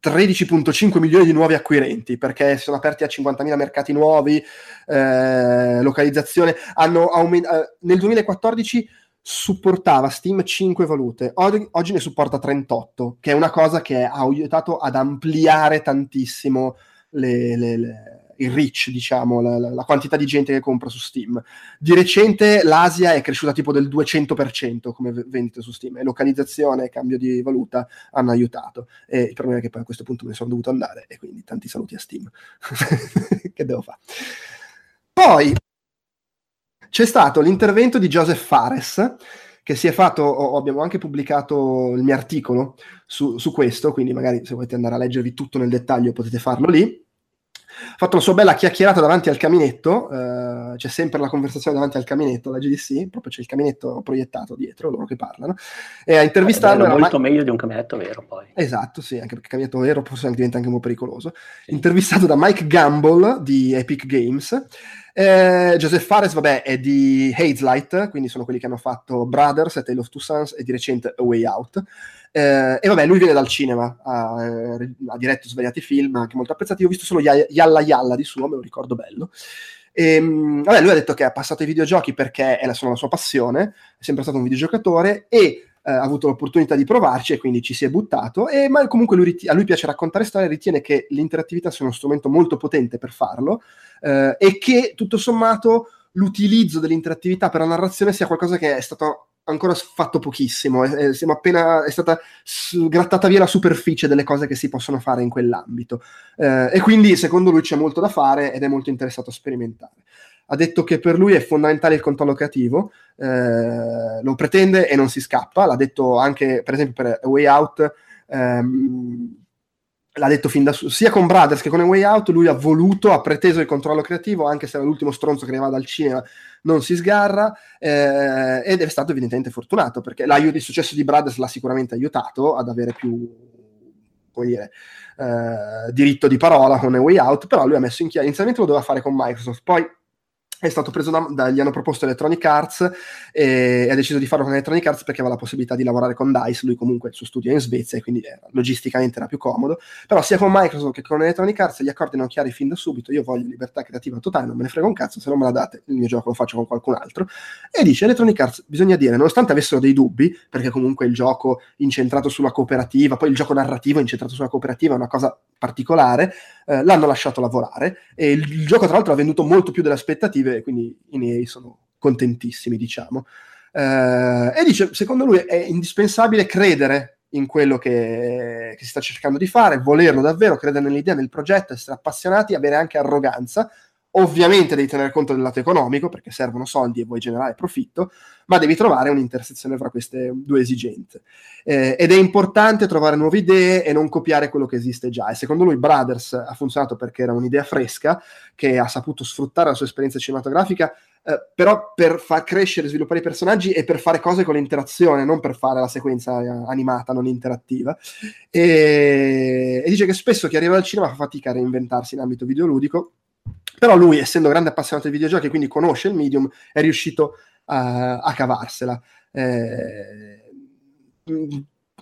13.5 milioni di nuovi acquirenti perché si sono aperti a 50.000 mercati nuovi, eh, localizzazione. Hanno aument- eh, nel 2014 supportava Steam 5 valute, oggi, oggi, ne supporta 38, che è una cosa che ha aiutato ad ampliare tantissimo le, le, le, il reach, diciamo, la, la, quantità di gente che compra su Steam. Di recente l'Asia è cresciuta tipo del 200% come vendite su Steam e localizzazione e cambio di valuta hanno aiutato. E il problema è che poi a questo punto me ne sono dovuto andare e quindi tanti saluti a Steam. che devo fare? Poi c'è stato l'intervento di Joseph Fares, che si è fatto, abbiamo anche pubblicato il mio articolo su, su, questo, quindi magari se volete andare a leggervi tutto nel dettaglio potete farlo lì. Ha fatto una sua bella chiacchierata davanti al caminetto, eh, c'è sempre la conversazione davanti al caminetto, la GDC, proprio c'è il caminetto proiettato dietro, loro che parlano, e a intervistarlo... È molto ma... meglio di un caminetto vero poi. Esatto, sì, anche perché il caminetto vero forse diventa anche un po' pericoloso. Sì. Intervistato da Mike Gamble di Epic Games, eh, Joseph Fares, vabbè, è di Hazelight, quindi sono quelli che hanno fatto Brothers, A Tale of Two Sons e di recente A Way Out. Eh, e vabbè, lui viene dal cinema, ha, eh, ha, diretto svariati film, anche molto apprezzati. Io ho visto solo Yalla Yalla di suo, me lo ricordo bello. E, ehm, vabbè, lui ha detto che ha passato ai videogiochi perché è la, sono la sua passione, è sempre stato un videogiocatore e eh, ha avuto l'opportunità di provarci e quindi ci si è buttato. E, ma comunque lui, a lui piace raccontare storie, ritiene che l'interattività sia uno strumento molto potente per farlo eh, e che tutto sommato l'utilizzo dell'interattività per la narrazione sia qualcosa che è stato ancora fatto pochissimo, è, è, appena, è stata grattata via la superficie delle cose che si possono fare in quell'ambito eh, e quindi secondo lui c'è molto da fare ed è molto interessato a sperimentare. Ha detto che per lui è fondamentale il controllo creativo, eh, lo pretende e non si scappa, l'ha detto anche per esempio per A Way Out, ehm, l'ha detto fin da su, sia con Brothers che con A Way Out, lui ha voluto, ha preteso il controllo creativo, anche se era l'ultimo stronzo che arrivava dal cinema, non si sgarra, eh, ed è stato evidentemente fortunato, perché il successo di Brothers l'ha sicuramente aiutato ad avere più, come dire, eh, diritto di parola con A Way Out, però lui ha messo in chiaro, inizialmente lo doveva fare con Microsoft, poi è stato preso da, da, gli hanno proposto Electronic Arts e ha deciso di farlo con Electronic Arts perché aveva la possibilità di lavorare con DICE, lui comunque il suo studio è in Svezia e quindi eh, logisticamente era più comodo, però sia con Microsoft che con Electronic Arts gli accordi erano chiari fin da subito, io voglio libertà creativa totale, non me ne frega un cazzo, se non me la date il mio gioco lo faccio con qualcun altro, e dice Electronic Arts, bisogna dire, nonostante avessero dei dubbi, perché comunque il gioco incentrato sulla cooperativa, poi il gioco narrativo incentrato sulla cooperativa è una cosa particolare, eh, l'hanno lasciato lavorare e il, il, gioco tra l'altro ha venduto molto più delle aspettative, quindi i miei sono contentissimi, diciamo. Eh, e dice, secondo lui è indispensabile credere in quello che, che, si sta cercando di fare, volerlo davvero, credere nell'idea, nel progetto, essere appassionati, avere anche arroganza, Ovviamente devi tenere conto del lato economico perché servono soldi e vuoi generare profitto, ma devi trovare un'intersezione fra queste due esigenze. Eh, ed è importante trovare nuove idee e non copiare quello che esiste già. E secondo lui Brothers ha funzionato perché era un'idea fresca che ha saputo sfruttare la sua esperienza cinematografica, eh, però per far crescere e sviluppare i personaggi e per fare cose con l'interazione, non per fare la sequenza eh, animata, non interattiva. E, e dice che spesso chi arriva al cinema fa fatica a reinventarsi in ambito videoludico però lui, essendo grande appassionato di videogiochi, quindi conosce il medium, è riuscito a, a cavarsela. Eh,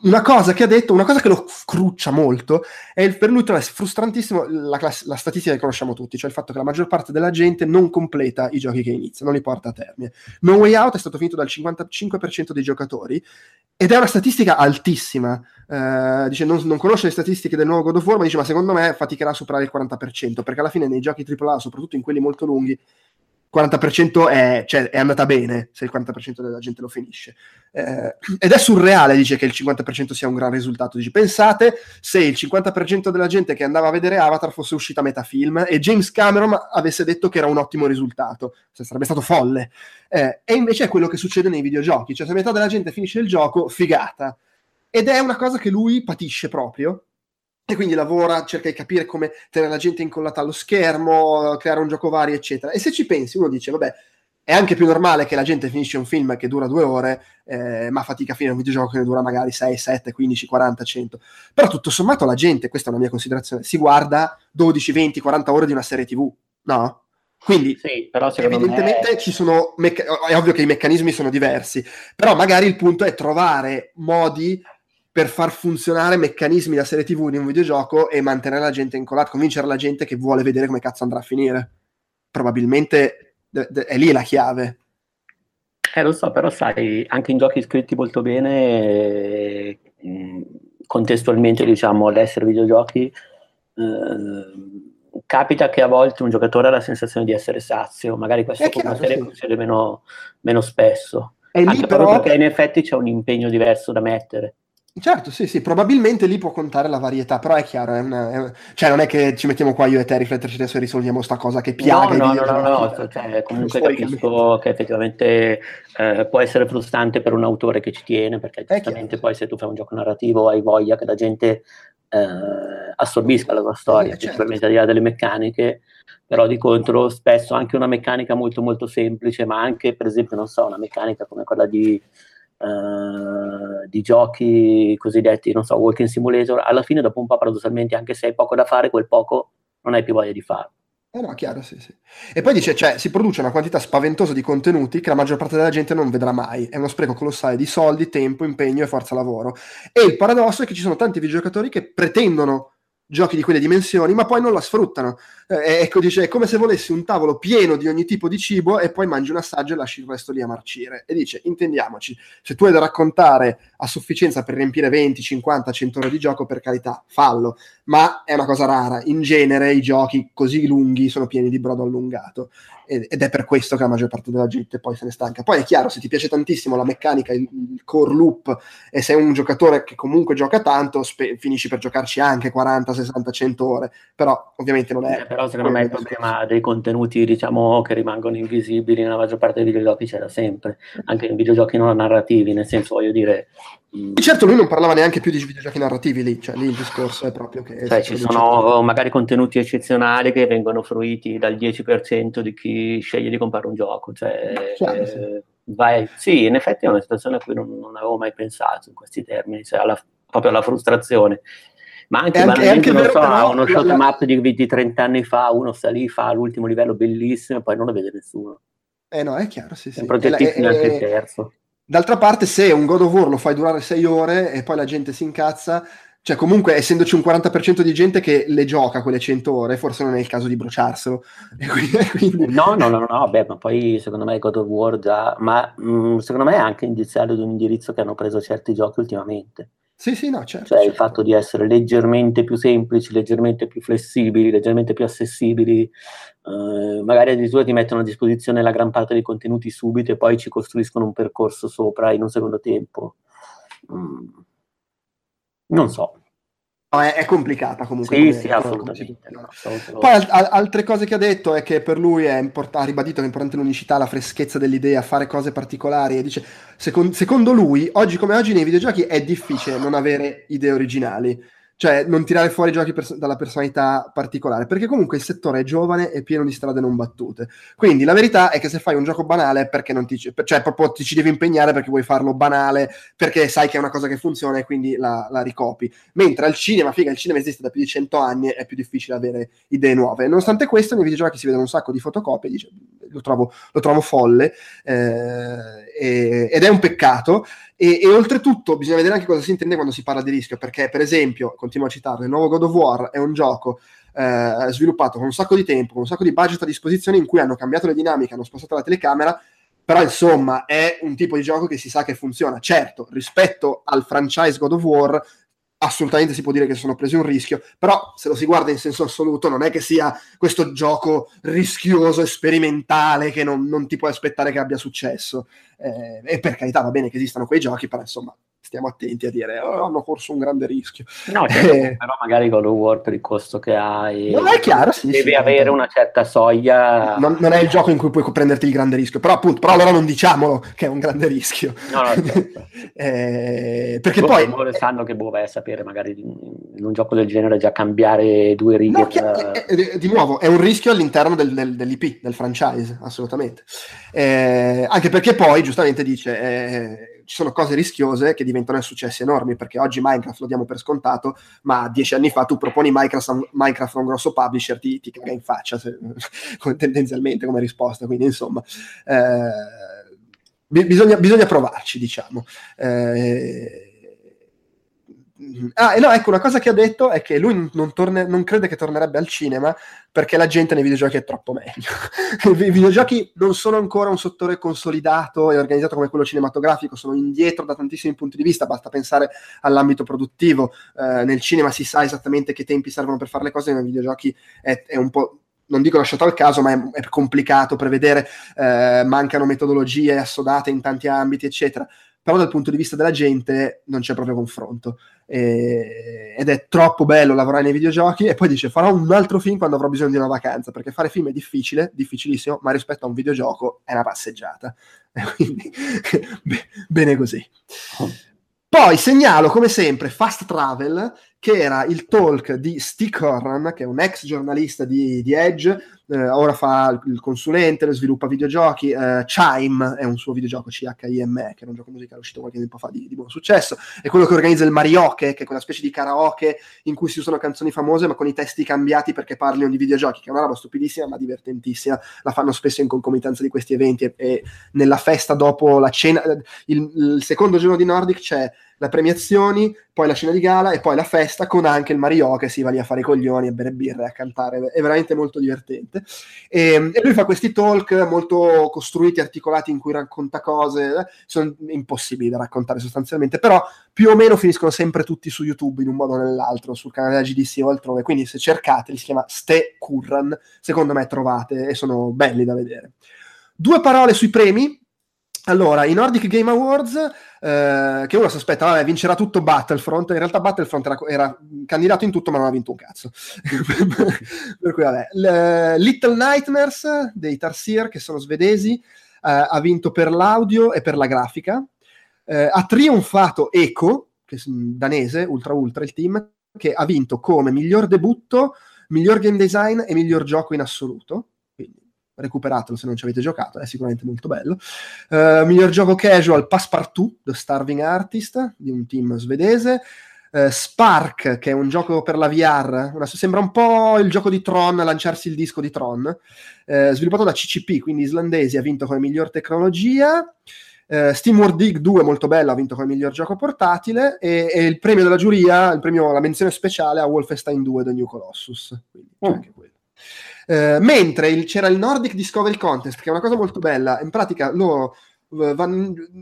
una cosa che ha detto, una cosa che lo cruccia molto, è il, per lui è frustrantissimo la, class- la, statistica che conosciamo tutti, cioè il fatto che la maggior parte della gente non completa i giochi che inizia, non li porta a termine. No Way Out è stato finito dal 55% dei giocatori ed è una statistica altissima. Uh, dice non, non, conosce le statistiche del nuovo God of War, ma dice ma secondo me faticherà a superare il 40%, perché alla fine nei giochi AAA, soprattutto in quelli molto lunghi, 40% è, cioè, è, andata bene se il 40% della gente lo finisce. Eh, ed è surreale, dice, che il 50% sia un gran risultato. Dice, pensate se il 50% della gente che andava a vedere Avatar fosse uscita a metà film e James Cameron avesse detto che era un ottimo risultato. Cioè, sarebbe stato folle. Eh, e invece è quello che succede nei videogiochi. Cioè, se metà della gente finisce il gioco, figata. Ed è una cosa che lui patisce proprio e quindi lavora, cerca di capire come tenere la gente incollata allo schermo, creare un gioco vario, eccetera. E se ci pensi, uno dice, vabbè, è anche più normale che la gente finisce un film che dura due ore, eh, ma fatica a finire un videogioco che ne dura magari 6, 7, 15, 40, 100. Però tutto sommato la gente, questa è una mia considerazione, si guarda 12, 20, 40 ore di una serie TV, no? Quindi sì, evidentemente me... ci sono, mecca- è ovvio che i meccanismi sono diversi, però magari il punto è trovare modi per far funzionare meccanismi da serie TV in un videogioco e mantenere la gente incollata, convincere la gente che vuole vedere come cazzo andrà a finire. Probabilmente è lì la chiave. Eh, lo so, però sai, anche in giochi scritti molto bene, mm, contestualmente, diciamo, all'essere videogiochi, eh, capita che a volte un giocatore ha la sensazione di essere sazio, magari questo con una serie succede meno, meno spesso. E lì però... perché in effetti c'è un impegno diverso da mettere. Certo, sì, sì, probabilmente lì può contare la varietà, però è chiaro, è una, è una... cioè non è che ci mettiamo qua io e te a rifletterci adesso e risolviamo sta cosa che piaga. No, no, no, no, no, cioè, comunque capisco che effettivamente eh, può essere frustrante per un autore che ci tiene, perché giustamente poi se tu fai un gioco narrativo hai voglia che la gente eh, assorbisca la tua storia, eh, certo. al di là delle meccaniche, però di contro spesso anche una meccanica molto molto semplice, ma anche per esempio, non so, una meccanica come quella di Uh, di giochi cosiddetti, non so, walking simulator, alla fine dopo un po' paradossalmente, anche se hai poco da fare, quel poco non hai più voglia di farlo. Eh no, chiaro, sì, sì. E poi dice, cioè, si produce una quantità spaventosa di contenuti che la maggior parte della gente non vedrà mai. È uno spreco colossale di soldi, tempo, impegno e forza lavoro. E il paradosso è che ci sono tanti videogiocatori che pretendono giochi di quelle dimensioni, ma poi non la sfruttano. Eh, ecco, dice, è come se volessi un tavolo pieno di ogni tipo di cibo e poi mangi un assaggio e lasci il resto lì a marcire. E dice, intendiamoci, se tu hai da raccontare a sufficienza per riempire 20, 50, 100 ore di gioco, per carità, fallo, ma è una cosa rara. In genere i giochi così lunghi sono pieni di brodo allungato ed è per questo che la maggior parte della gente poi se ne stanca. Poi è chiaro, se ti piace tantissimo la meccanica, il, core loop, e sei un giocatore che comunque gioca tanto, spe- finisci per giocarci anche 40, 60, 100 ore, però ovviamente non è... Eh, però secondo me il problema dei contenuti, diciamo, che rimangono invisibili nella maggior parte dei videogiochi c'era sempre, anche in videogiochi non narrativi, nel senso, voglio dire... Mh... Certo, lui non parlava neanche più di videogiochi narrativi lì, cioè lì il discorso è proprio che. Cioè, ci sono magari contenuti eccezionali che vengono fruiti dal 10% di chi sceglie di comprare un gioco. Cioè, Chiaro, eh, sì. Vai, sì, in effetti è una situazione a cui non, non avevo mai pensato in questi termini, cioè alla, proprio alla frustrazione. Ma anche, anche, anche non so, però, uno shot la... map di 20-30 anni fa, uno sta lì, fa l'ultimo livello bellissimo e poi non lo vede nessuno. Eh no, è chiaro, sì, sì. È progettissimo anche il terzo. D'altra parte, se un God of War lo fai durare 6 ore e poi la gente si incazza, cioè, comunque, essendoci un 40% di gente che le gioca quelle 100 ore, forse non è il caso di bruciarselo. Quindi, quindi... No, no, no, no, beh, ma poi secondo me God of War già, ma mh, mm, secondo me è anche indiziario di un indirizzo che hanno preso certi giochi ultimamente. Sì, sì, no, certo. Cioè certo. il fatto di essere leggermente più semplici, leggermente più flessibili, leggermente più accessibili, eh, magari addirittura ti mettono a disposizione la gran parte dei contenuti subito e poi ci costruiscono un percorso sopra in un secondo tempo. Mm non so. No, è, è, complicata comunque. Sì, come, sì, assolutamente. No, Poi al, al, altre cose che ha detto è che per lui è import- ha ribadito che è importante l'unicità, la freschezza dell'idea, fare cose particolari e dice, second- secondo lui, oggi come oggi nei videogiochi è difficile non avere idee originali cioè non tirare fuori giochi pers- dalla personalità particolare, perché comunque il settore è giovane e pieno di strade non battute. Quindi la verità è che se fai un gioco banale perché non ti, cioè proprio ti ci devi impegnare perché vuoi farlo banale, perché sai che è una cosa che funziona e quindi la, la ricopi. Mentre al cinema, figa, il cinema esiste da più di 100 anni e è più difficile avere idee nuove. Nonostante questo, nei videogiochi si vedono un sacco di fotocopie, dice, lo, trovo, lo trovo folle eh, ed è un peccato. E, e, oltretutto bisogna vedere anche cosa si intende quando si parla di rischio, perché per esempio, continuo a citarlo, il nuovo God of War è un gioco eh, sviluppato con un sacco di tempo, con un sacco di budget a disposizione in cui hanno cambiato le dinamiche, hanno spostato la telecamera, però insomma è un tipo di gioco che si sa che funziona. Certo, rispetto al franchise God of War assolutamente si può dire che sono presi un rischio, però se lo si guarda in senso assoluto non è che sia questo gioco rischioso sperimentale che non, non ti puoi aspettare che abbia successo. Eh, e per carità va bene che esistano quei giochi, però insomma stiamo attenti a dire oh, hanno corso un grande rischio. No, certo, eh, però magari God of War per il costo che hai no, è chiaro, sì, devi sì, avere una certa soglia. Non, non, è il gioco in cui puoi prenderti il grande rischio, però appunto, però allora non diciamolo che è un grande rischio. No, no, certo. eh, perché boh, poi... Loro sanno che boh, vai a sapere magari in un gioco del genere già cambiare due righe. No, per... Eh, eh, di nuovo, è un rischio all'interno del, del, dell'IP, del franchise, assolutamente. Eh, anche perché poi, giustamente dice ci sono cose rischiose che diventano successi enormi, perché oggi Minecraft lo diamo per scontato, ma dieci anni fa tu proponi Minecraft a, Minecraft a un grosso publisher, ti, ti caga in faccia, se, tendenzialmente come risposta, quindi insomma... Eh, bisogna, bisogna, provarci, diciamo. Eh, Ah, e no, ecco, una cosa che ha detto è che lui non, torne, non, crede che tornerebbe al cinema perché la gente nei videogiochi è troppo meglio. I videogiochi non sono ancora un settore consolidato e organizzato come quello cinematografico, sono indietro da tantissimi punti di vista, basta pensare all'ambito produttivo. Eh, nel cinema si sa esattamente che tempi servono per fare le cose, nei videogiochi è, è un po' non dico lasciato al caso, ma è, è complicato prevedere, eh, mancano metodologie assodate in tanti ambiti, eccetera però dal punto di vista della gente non c'è proprio confronto. E, ed è troppo bello lavorare nei videogiochi e poi dice farò un altro film quando avrò bisogno di una vacanza perché fare film è difficile, difficilissimo ma rispetto a un videogioco è una passeggiata. Quindi bene così. Poi segnalo come sempre Fast Travel che era il talk di Stick Horran, che è un ex giornalista di, di Edge, eh, ora fa il consulente, sviluppa videogiochi, eh, Chime è un suo videogioco CHIME, che è un gioco musicale uscito qualche tempo fa di, di, buon successo, è quello che organizza il Marioche, che è quella specie di karaoke in cui si usano canzoni famose ma con i testi cambiati perché parlino di videogiochi, che è una roba stupidissima ma divertentissima, la fanno spesso in concomitanza di questi eventi e, e nella festa dopo la cena, il, il secondo giorno di Nordic c'è le premiazioni, poi la cena di gala e poi la festa con anche il Mario che si va lì a fare i coglioni, a bere birre, a cantare, è veramente molto divertente. E, e lui fa questi talk molto costruiti, articolati in cui racconta cose, eh, sono impossibili da raccontare sostanzialmente, però più o meno finiscono sempre tutti su YouTube in un modo o nell'altro, sul canale della GDC o altrove, quindi se cercate, li si chiama Ste Curran, secondo me trovate e sono belli da vedere. Due parole sui premi, allora, i Nordic Game Awards, eh, che uno si aspetta, vabbè, vincerà tutto Battlefront, in realtà Battlefront era, era candidato in tutto ma non ha vinto un cazzo. per cui vabbè. L- Little Nightmares dei Tarsier, che sono svedesi, eh, ha vinto per l'audio e per la grafica. Eh, ha trionfato Eco, che è danese, Ultra Ultra il team, che ha vinto come miglior debutto, miglior game design e miglior gioco in assoluto. Recuperatelo se non ci avete giocato, è sicuramente molto bello. Uh, miglior gioco casual, Passepartout, The Starving Artist, di un team svedese. Uh, Spark, che è un gioco per la VR, una, sembra un po' il gioco di Tron, lanciarsi il disco di Tron, uh, sviluppato da CCP, quindi islandesi, ha vinto come miglior tecnologia. Uh, Steam Dig 2 molto bello, ha vinto come miglior gioco portatile e, e, il premio della giuria, il premio, la menzione speciale a Wolfenstein 2 The New Colossus. Quindi oh. anche quello. Uh, mentre il, c'era il Nordic Discovery Contest, che è una cosa molto bella, in pratica loro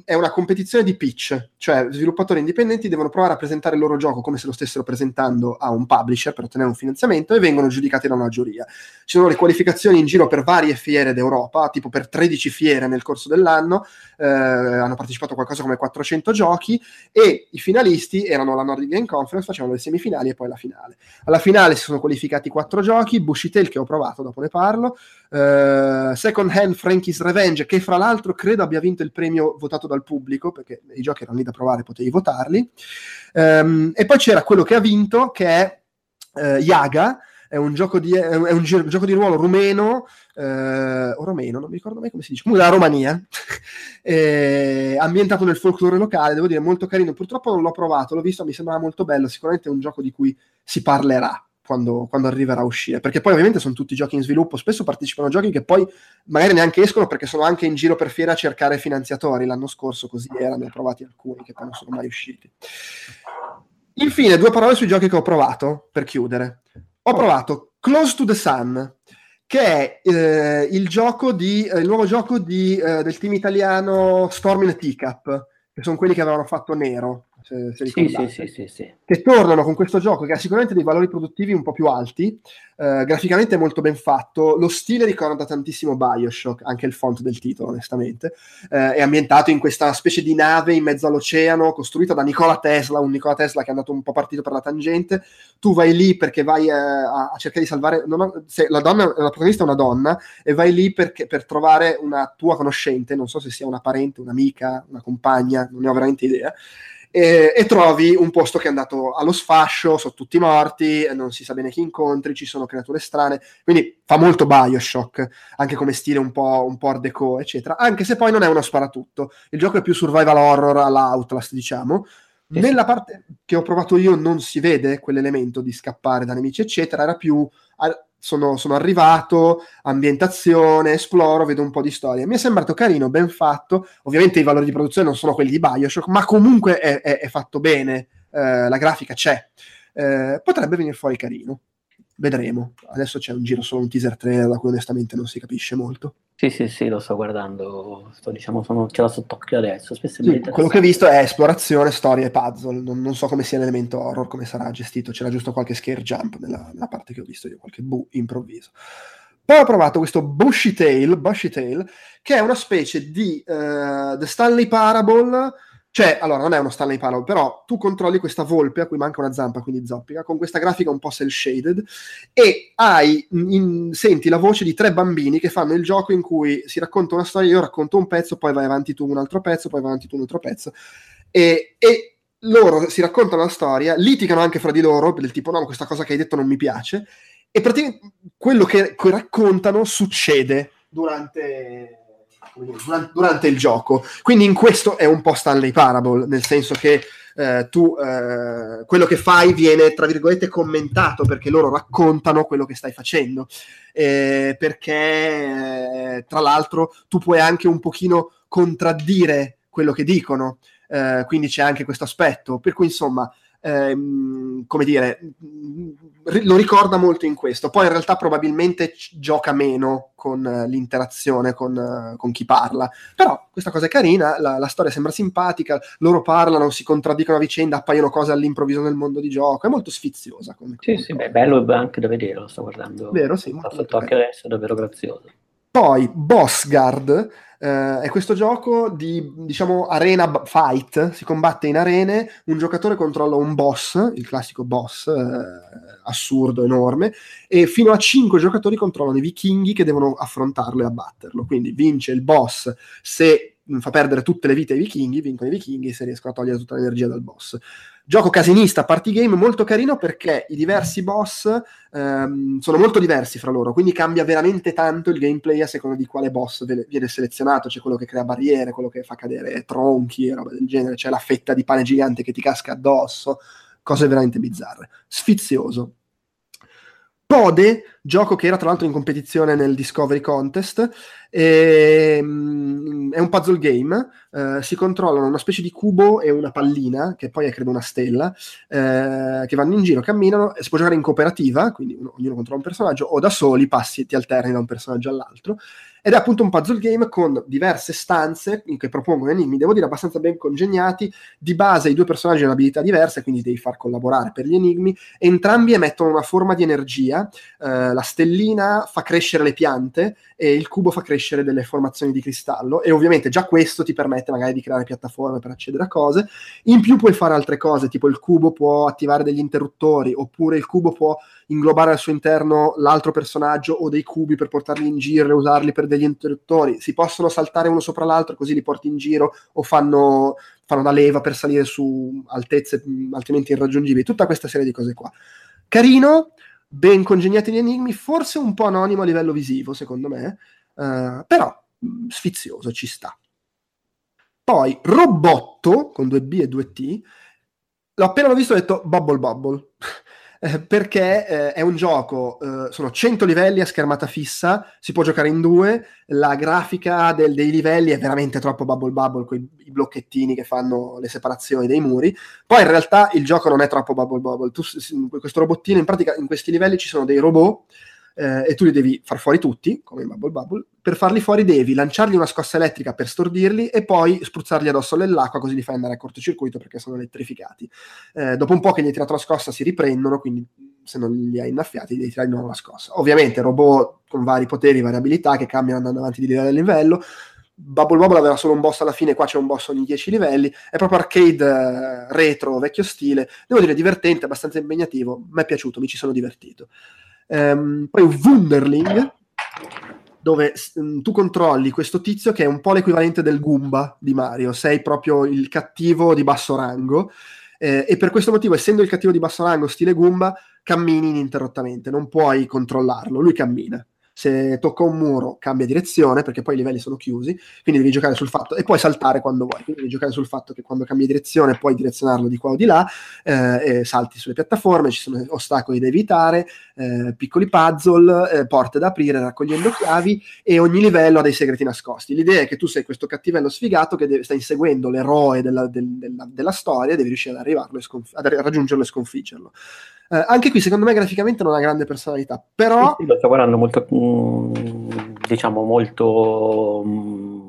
è una competizione di pitch, cioè sviluppatori indipendenti devono provare a presentare il loro gioco come se lo stessero presentando a un publisher per ottenere un finanziamento e vengono giudicati da una giuria. Ci sono le qualificazioni in giro per varie fiere d'Europa, tipo per 13 fiere nel corso dell'anno, eh, hanno partecipato a qualcosa come 400 giochi e i finalisti erano la Nordic Game Conference, facevano le semifinali e poi la finale. Alla finale si sono qualificati quattro giochi, Bushy Tale che ho provato, dopo ne parlo, eh, Second Hand Frankie's Revenge che fra l'altro credo abbia vinto il premio votato dal pubblico, perché i giochi erano lì da provare, potevi votarli. Um, e poi c'era quello che ha vinto, che è uh, Yaga, è un gioco di, è un, è un gioco di ruolo rumeno, eh, o romeno, non mi ricordo mai come si dice, comunque dalla Romania, eh, ambientato nel folklore locale, devo dire molto carino, purtroppo non l'ho provato, l'ho visto, mi sembrava molto bello, sicuramente è un gioco di cui si parlerà, quando, quando, arriverà a uscire. Perché poi ovviamente sono tutti giochi in sviluppo, spesso partecipano a giochi che poi magari neanche escono perché sono anche in giro per fiera a cercare finanziatori. L'anno scorso così era, ne ho provati alcuni che poi non sono mai usciti. Infine, due parole sui giochi che ho provato, per chiudere. Ho provato Close to the Sun, che è eh, il, gioco di, eh, il nuovo gioco di, eh, del team italiano Storm in Teacup, che sono quelli che avevano fatto Nero se, se sì, sì, sì, sì, che tornano con questo gioco che ha sicuramente dei valori produttivi un po' più alti, eh, graficamente è molto ben fatto, lo stile ricorda tantissimo Bioshock, anche il font del titolo onestamente, eh, è ambientato in questa specie di nave in mezzo all'oceano, costruita da Nikola Tesla, un Nikola Tesla che è andato un po' partito per la tangente, tu vai lì perché vai eh, a, a, cercare di salvare, ho, se, la, donna, la protagonista è una donna, e vai lì perché, per trovare una tua conoscente, non so se sia una parente, un'amica, una compagna, non ne ho veramente idea, e, e, trovi un posto che è andato allo sfascio, sono tutti morti, non si sa bene chi incontri, ci sono creature strane, quindi fa molto Bioshock, anche come stile un po', un po' art deco, eccetera, anche se poi non è uno sparatutto, il gioco è più survival horror alla Outlast, diciamo, nella parte che ho provato io non si vede quell'elemento di scappare da nemici, eccetera, era più sono, sono, arrivato, ambientazione, esploro, vedo un po' di storia. Mi è sembrato carino, ben fatto. Ovviamente i valori di produzione non sono quelli di Bioshock, ma comunque è, è, è fatto bene, eh, la grafica c'è. Eh, potrebbe venire fuori carino vedremo. Adesso c'è un giro solo un teaser trailer da cui onestamente non si capisce molto. Sì, sì, sì, lo sto guardando, sto, diciamo, sono, ce l'ho sott'occhio adesso. Sì, quello che ho visto è esplorazione, storia e puzzle. Non, non, so come sia l'elemento horror, come sarà gestito. C'era giusto qualche scare jump nella, nella parte che ho visto io, qualche bu improvviso. Poi ho provato questo Bushy Tail, Bushy Tail che è una specie di uh, The Stanley Parable cioè, allora, non è uno Stanley Parable, però tu controlli questa volpe a cui manca una zampa, quindi zoppica, con questa grafica un po' cel-shaded, e hai, in, senti la voce di tre bambini che fanno il gioco in cui si racconta una storia, io racconto un pezzo, poi vai avanti tu un altro pezzo, poi vai avanti tu un altro pezzo, e, e loro si raccontano la storia, litigano anche fra di loro, del tipo, no, questa cosa che hai detto non mi piace, e praticamente quello che, che raccontano succede durante durante, durante, il gioco. Quindi in questo è un po' Stanley Parable, nel senso che eh, tu eh, quello che fai viene tra virgolette commentato perché loro raccontano quello che stai facendo. Eh, perché eh, tra l'altro tu puoi anche un pochino contraddire quello che dicono. Eh, quindi c'è anche questo aspetto. Per cui insomma ehm, come dire, lo ricorda molto in questo. Poi in realtà probabilmente gioca meno con uh, l'interazione con, uh, con, chi parla. Però questa cosa è carina, la, la, storia sembra simpatica, loro parlano, si contraddicono a vicenda, appaiono cose all'improvviso nel mondo di gioco, è molto sfiziosa. Come sì, sì, beh, bello anche da vedere, lo sto guardando. Vero, sì. Sto sotto anche adesso, è davvero grazioso. Poi Boss Guard Uh, è questo gioco di, diciamo, arena fight, si combatte in arene, un giocatore controlla un boss, il classico boss, uh, assurdo, enorme, e fino a 5 giocatori controllano i vichinghi che devono affrontarlo e abbatterlo. Quindi vince il boss se fa perdere tutte le vite ai vichinghi, vincono i vichinghi se riescono a togliere tutta l'energia dal boss. Gioco casinista, party game molto carino perché i diversi boss ehm, sono molto diversi fra loro, quindi cambia veramente tanto il gameplay a seconda di quale boss viene selezionato. C'è quello che crea barriere, quello che fa cadere tronchi e roba del genere, c'è la fetta di pane gigante che ti casca addosso, cose veramente bizzarre. Sfizioso. Pode, gioco che era tra l'altro in competizione nel Discovery Contest, e, um, è un puzzle game, uh, si controllano una specie di cubo e una pallina, che poi è credo una stella, uh, che vanno in giro, camminano, si può giocare in cooperativa, quindi uno, ognuno controlla un personaggio, o da soli passi, ti alterni da un personaggio all'altro, ed è appunto un puzzle game con diverse stanze che propongono enigmi, devo dire abbastanza ben congegnati, di base i due personaggi hanno abilità diverse, quindi devi far collaborare per gli enigmi, entrambi emettono una forma di energia, uh, la stellina fa crescere le piante e il cubo fa crescere delle formazioni di cristallo e ovviamente già questo ti permette magari di creare piattaforme per accedere a cose. In più puoi fare altre cose, tipo il cubo può attivare degli interruttori oppure il cubo può inglobare al suo interno l'altro personaggio o dei cubi per portarli in giro e usarli per degli interruttori. Si possono saltare uno sopra l'altro così li porti in giro o fanno, fanno da leva per salire su altezze altrimenti irraggiungibili. Tutta questa serie di cose qua. Carino, ben congegnati gli enigmi, forse un po' anonimo a livello visivo, secondo me, uh, però mm, sfizioso, ci sta. Poi Robotto, con due B e due T, l'ho appena visto ho detto Bubble Bubble. Eh, perché eh, è un gioco, eh, sono 100 livelli a schermata fissa, si può giocare in due, la grafica del, dei livelli è veramente troppo bubble bubble, con i blocchettini che fanno le separazioni dei muri, poi in realtà il gioco non è troppo bubble bubble, tu, questo robottino, in pratica in questi livelli ci sono dei robot eh, e tu li devi far fuori tutti, come in Bubble Bubble. Per farli fuori devi lanciargli una scossa elettrica per stordirli e poi spruzzarli addosso nell'acqua così li fai andare a cortocircuito perché sono elettrificati. Eh, dopo un po' che gli hai tirato la scossa si riprendono, quindi se non li hai innaffiati devi tirare di nuovo la scossa. Ovviamente robot con vari poteri, variabilità che cambiano andando avanti di livello a livello. Bubble Bubble aveva solo un boss alla fine, qua c'è un boss ogni 10 livelli, è proprio arcade eh, retro, vecchio stile, devo dire divertente, abbastanza impegnativo, mi è piaciuto, mi ci sono divertito. Um, poi Wunderling, dove um, tu controlli questo tizio che è un po' l'equivalente del Goomba di Mario, sei proprio il cattivo di basso rango. Eh, e per questo motivo, essendo il cattivo di basso rango, stile Goomba, cammini ininterrottamente, non puoi controllarlo, lui cammina se tocca un muro cambia direzione perché poi i livelli sono chiusi, quindi devi giocare sul fatto e puoi saltare quando vuoi, quindi devi giocare sul fatto che quando cambi direzione puoi direzionarlo di qua o di là, eh, salti sulle piattaforme, ci sono ostacoli da evitare, eh, piccoli puzzle, eh, porte da aprire raccogliendo chiavi e ogni livello ha dei segreti nascosti. L'idea è che tu sei questo cattivello sfigato che deve, sta inseguendo l'eroe della, del, della, della storia e devi riuscire ad, arrivarlo e sconf- ad raggiungerlo e sconfiggerlo. Eh, anche qui, secondo me, graficamente non ha grande personalità, però... Sì, lo sto guardando molto, mm, diciamo, molto mm,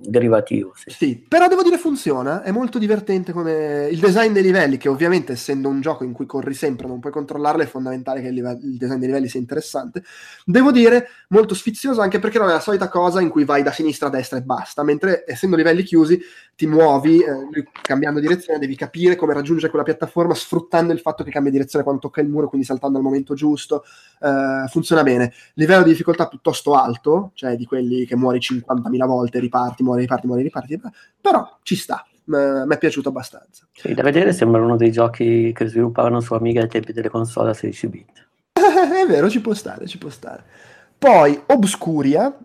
derivativo. Sì. sì. però devo dire funziona, è molto divertente come il design dei livelli, che ovviamente essendo un gioco in cui corri sempre, non puoi controllarlo, è fondamentale che il, live- il design dei livelli sia interessante. Devo dire molto sfizioso anche perché non è la solita cosa in cui vai da sinistra a destra e basta, mentre essendo livelli chiusi ti muovi, eh, cambiando direzione, devi capire come raggiungere quella piattaforma sfruttando il fatto che cambia direzione quando tocca il muro, quindi saltando al momento giusto. Eh, funziona bene. Livello di difficoltà piuttosto alto, cioè di quelli che muori 50.000 volte, riparti, muori, riparti, muori, riparti, però ci sta. Mi è piaciuto abbastanza. Sì, da vedere sembra uno dei giochi che sviluppavano su Amiga ai tempi delle console a 16 bit. è vero, ci può stare, ci può stare. Poi Obscuria,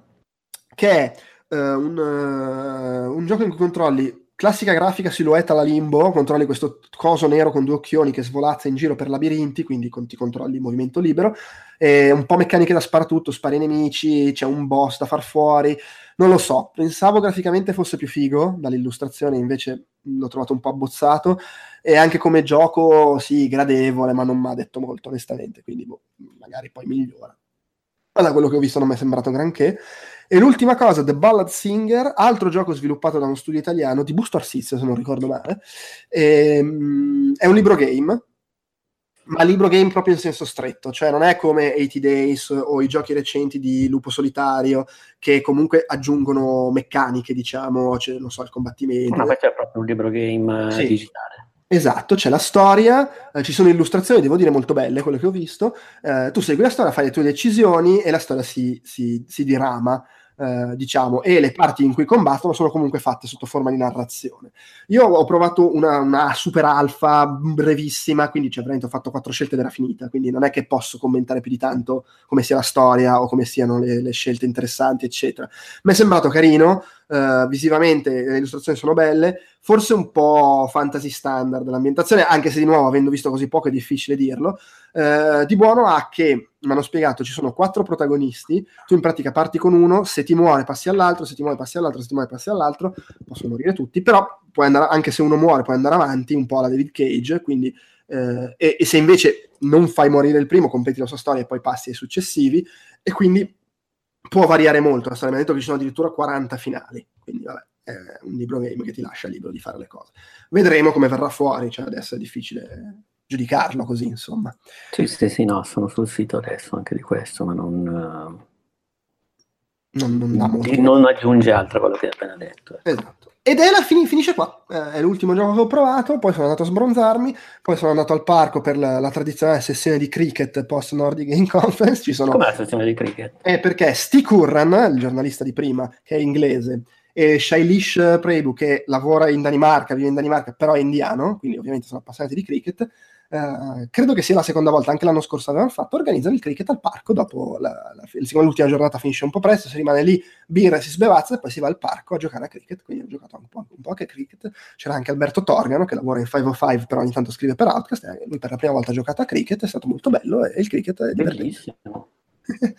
che è uh, un, uh, un gioco in cui controlli classica grafica silhouette alla limbo, controlli questo coso nero con due occhioni che svolazza in giro per labirinti, quindi ti controlli il movimento libero, e un po' meccaniche da sparatutto, spari nemici, c'è un boss da far fuori, non lo so, pensavo graficamente fosse più figo dall'illustrazione, invece l'ho trovato un po' abbozzato, e anche come gioco sì, gradevole, ma non mi ha detto molto onestamente, quindi boh, magari poi migliora. Ma da quello che ho visto non mi è sembrato granché. E l'ultima cosa, The Ballad Singer, altro gioco sviluppato da uno studio italiano, di Busto Arsizio, se non ricordo male. E, um, è un libro game, ma libro game proprio in senso stretto, cioè non è come 80 Days o i giochi recenti di Lupo Solitario che comunque aggiungono meccaniche, diciamo, cioè, non so, il combattimento. Ma questo è proprio un libro game eh, sì. digitale. Esatto, c'è la storia, eh, ci sono illustrazioni, devo dire molto belle, quelle che ho visto. Eh, tu segui la storia, fai le tue decisioni e la storia si, si, si dirama. Eh, diciamo, e le parti in cui combattono sono comunque fatte sotto forma di narrazione. Io ho provato una, una super alfa brevissima, quindi cioè, veramente ho fatto quattro scelte ed era finita, quindi non è che posso commentare più di tanto come sia la storia o come siano le, le scelte interessanti, eccetera. Mi è sembrato carino, Uh, visivamente le illustrazioni sono belle, forse un po' fantasy standard l'ambientazione, anche se di nuovo, avendo visto così poco, è difficile dirlo. Uh, di buono ha che, mi hanno spiegato, ci sono quattro protagonisti, tu in pratica parti con uno, se ti muore passi all'altro, se ti muore passi all'altro, se ti muore passi all'altro, possono morire tutti, però andare, anche se uno muore puoi andare avanti, un po' alla David Cage, quindi, uh, e, e se invece non fai morire il primo, completi la sua storia e poi passi ai successivi, e quindi può variare molto la storia, mi ha detto che ci sono addirittura 40 finali, quindi vabbè, è un libro game che ti lascia libero di fare le cose. Vedremo come verrà fuori, cioè adesso è difficile giudicarlo così, insomma. Sì, sì, sì, no, sono sul sito adesso anche di questo, ma non... Non, non, non, non aggiunge altro a quello che hai appena detto. Ecco. Esatto. Ed è la fin- finisce qua, eh, è l'ultimo gioco che ho provato, poi sono andato a sbronzarmi, poi sono andato al parco per la, la tradizionale sessione di cricket post Nordic Game Conference. Ci sono... Com'è la sessione di cricket? È perché Steve Curran, il giornalista di prima, che è inglese, e Shailish Prebu, che lavora in Danimarca, vive in Danimarca, però è indiano, quindi ovviamente sono appassionati di cricket, Uh, credo che sia la seconda volta, anche l'anno scorso avevano fatto, organizzano il cricket al parco, dopo la, la, la, l'ultima giornata finisce un po' presto, si rimane lì, birra, si sbevazza e poi si va al parco a giocare a cricket, quindi ho giocato un po', un po' anche a cricket, c'era anche Alberto Torgano che lavora in 505 però ogni tanto scrive per Outcast, e lui per la prima volta ha giocato a cricket, è stato molto bello e il cricket è divertente.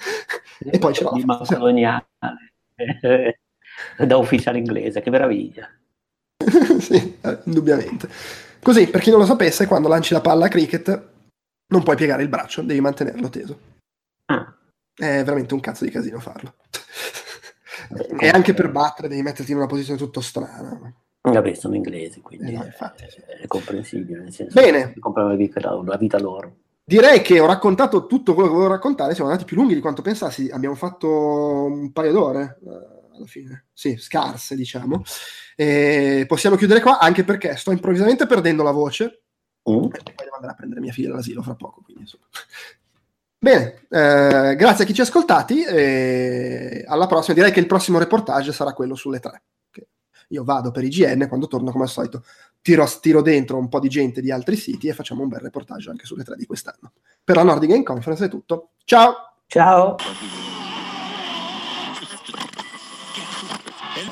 e poi c'è la coloniale da ufficiale inglese, che meraviglia. sì, eh, indubbiamente. Così, per chi non lo sapesse, quando lanci la palla a cricket non puoi piegare il braccio, devi mantenerlo teso. Ah. È veramente un cazzo di casino farlo. e anche per battere devi metterti in una posizione tutto strana. Vabbè, sono inglesi, quindi eh no, infatti, sì. è, comprensibile, nel senso Bene. che comprano la vita, la vita loro. Direi che ho raccontato tutto quello che volevo raccontare, siamo andati più lunghi di quanto pensassi, abbiamo fatto un paio d'ore eh, alla fine, sì, scarse diciamo. E possiamo chiudere qua anche perché sto improvvisamente perdendo la voce. Mm. E poi devo andare a prendere mia figlia all'asilo fra poco. Quindi, Bene, eh, grazie a chi ci ha ascoltati. E alla prossima. Direi che il prossimo reportage sarà quello sulle tre. Io vado per IGN, quando torno come al solito tiro, tiro dentro un po' di gente di altri siti e facciamo un bel reportage anche sulle tre di quest'anno. Per la Nordic Game Conference è tutto. Ciao! Ciao!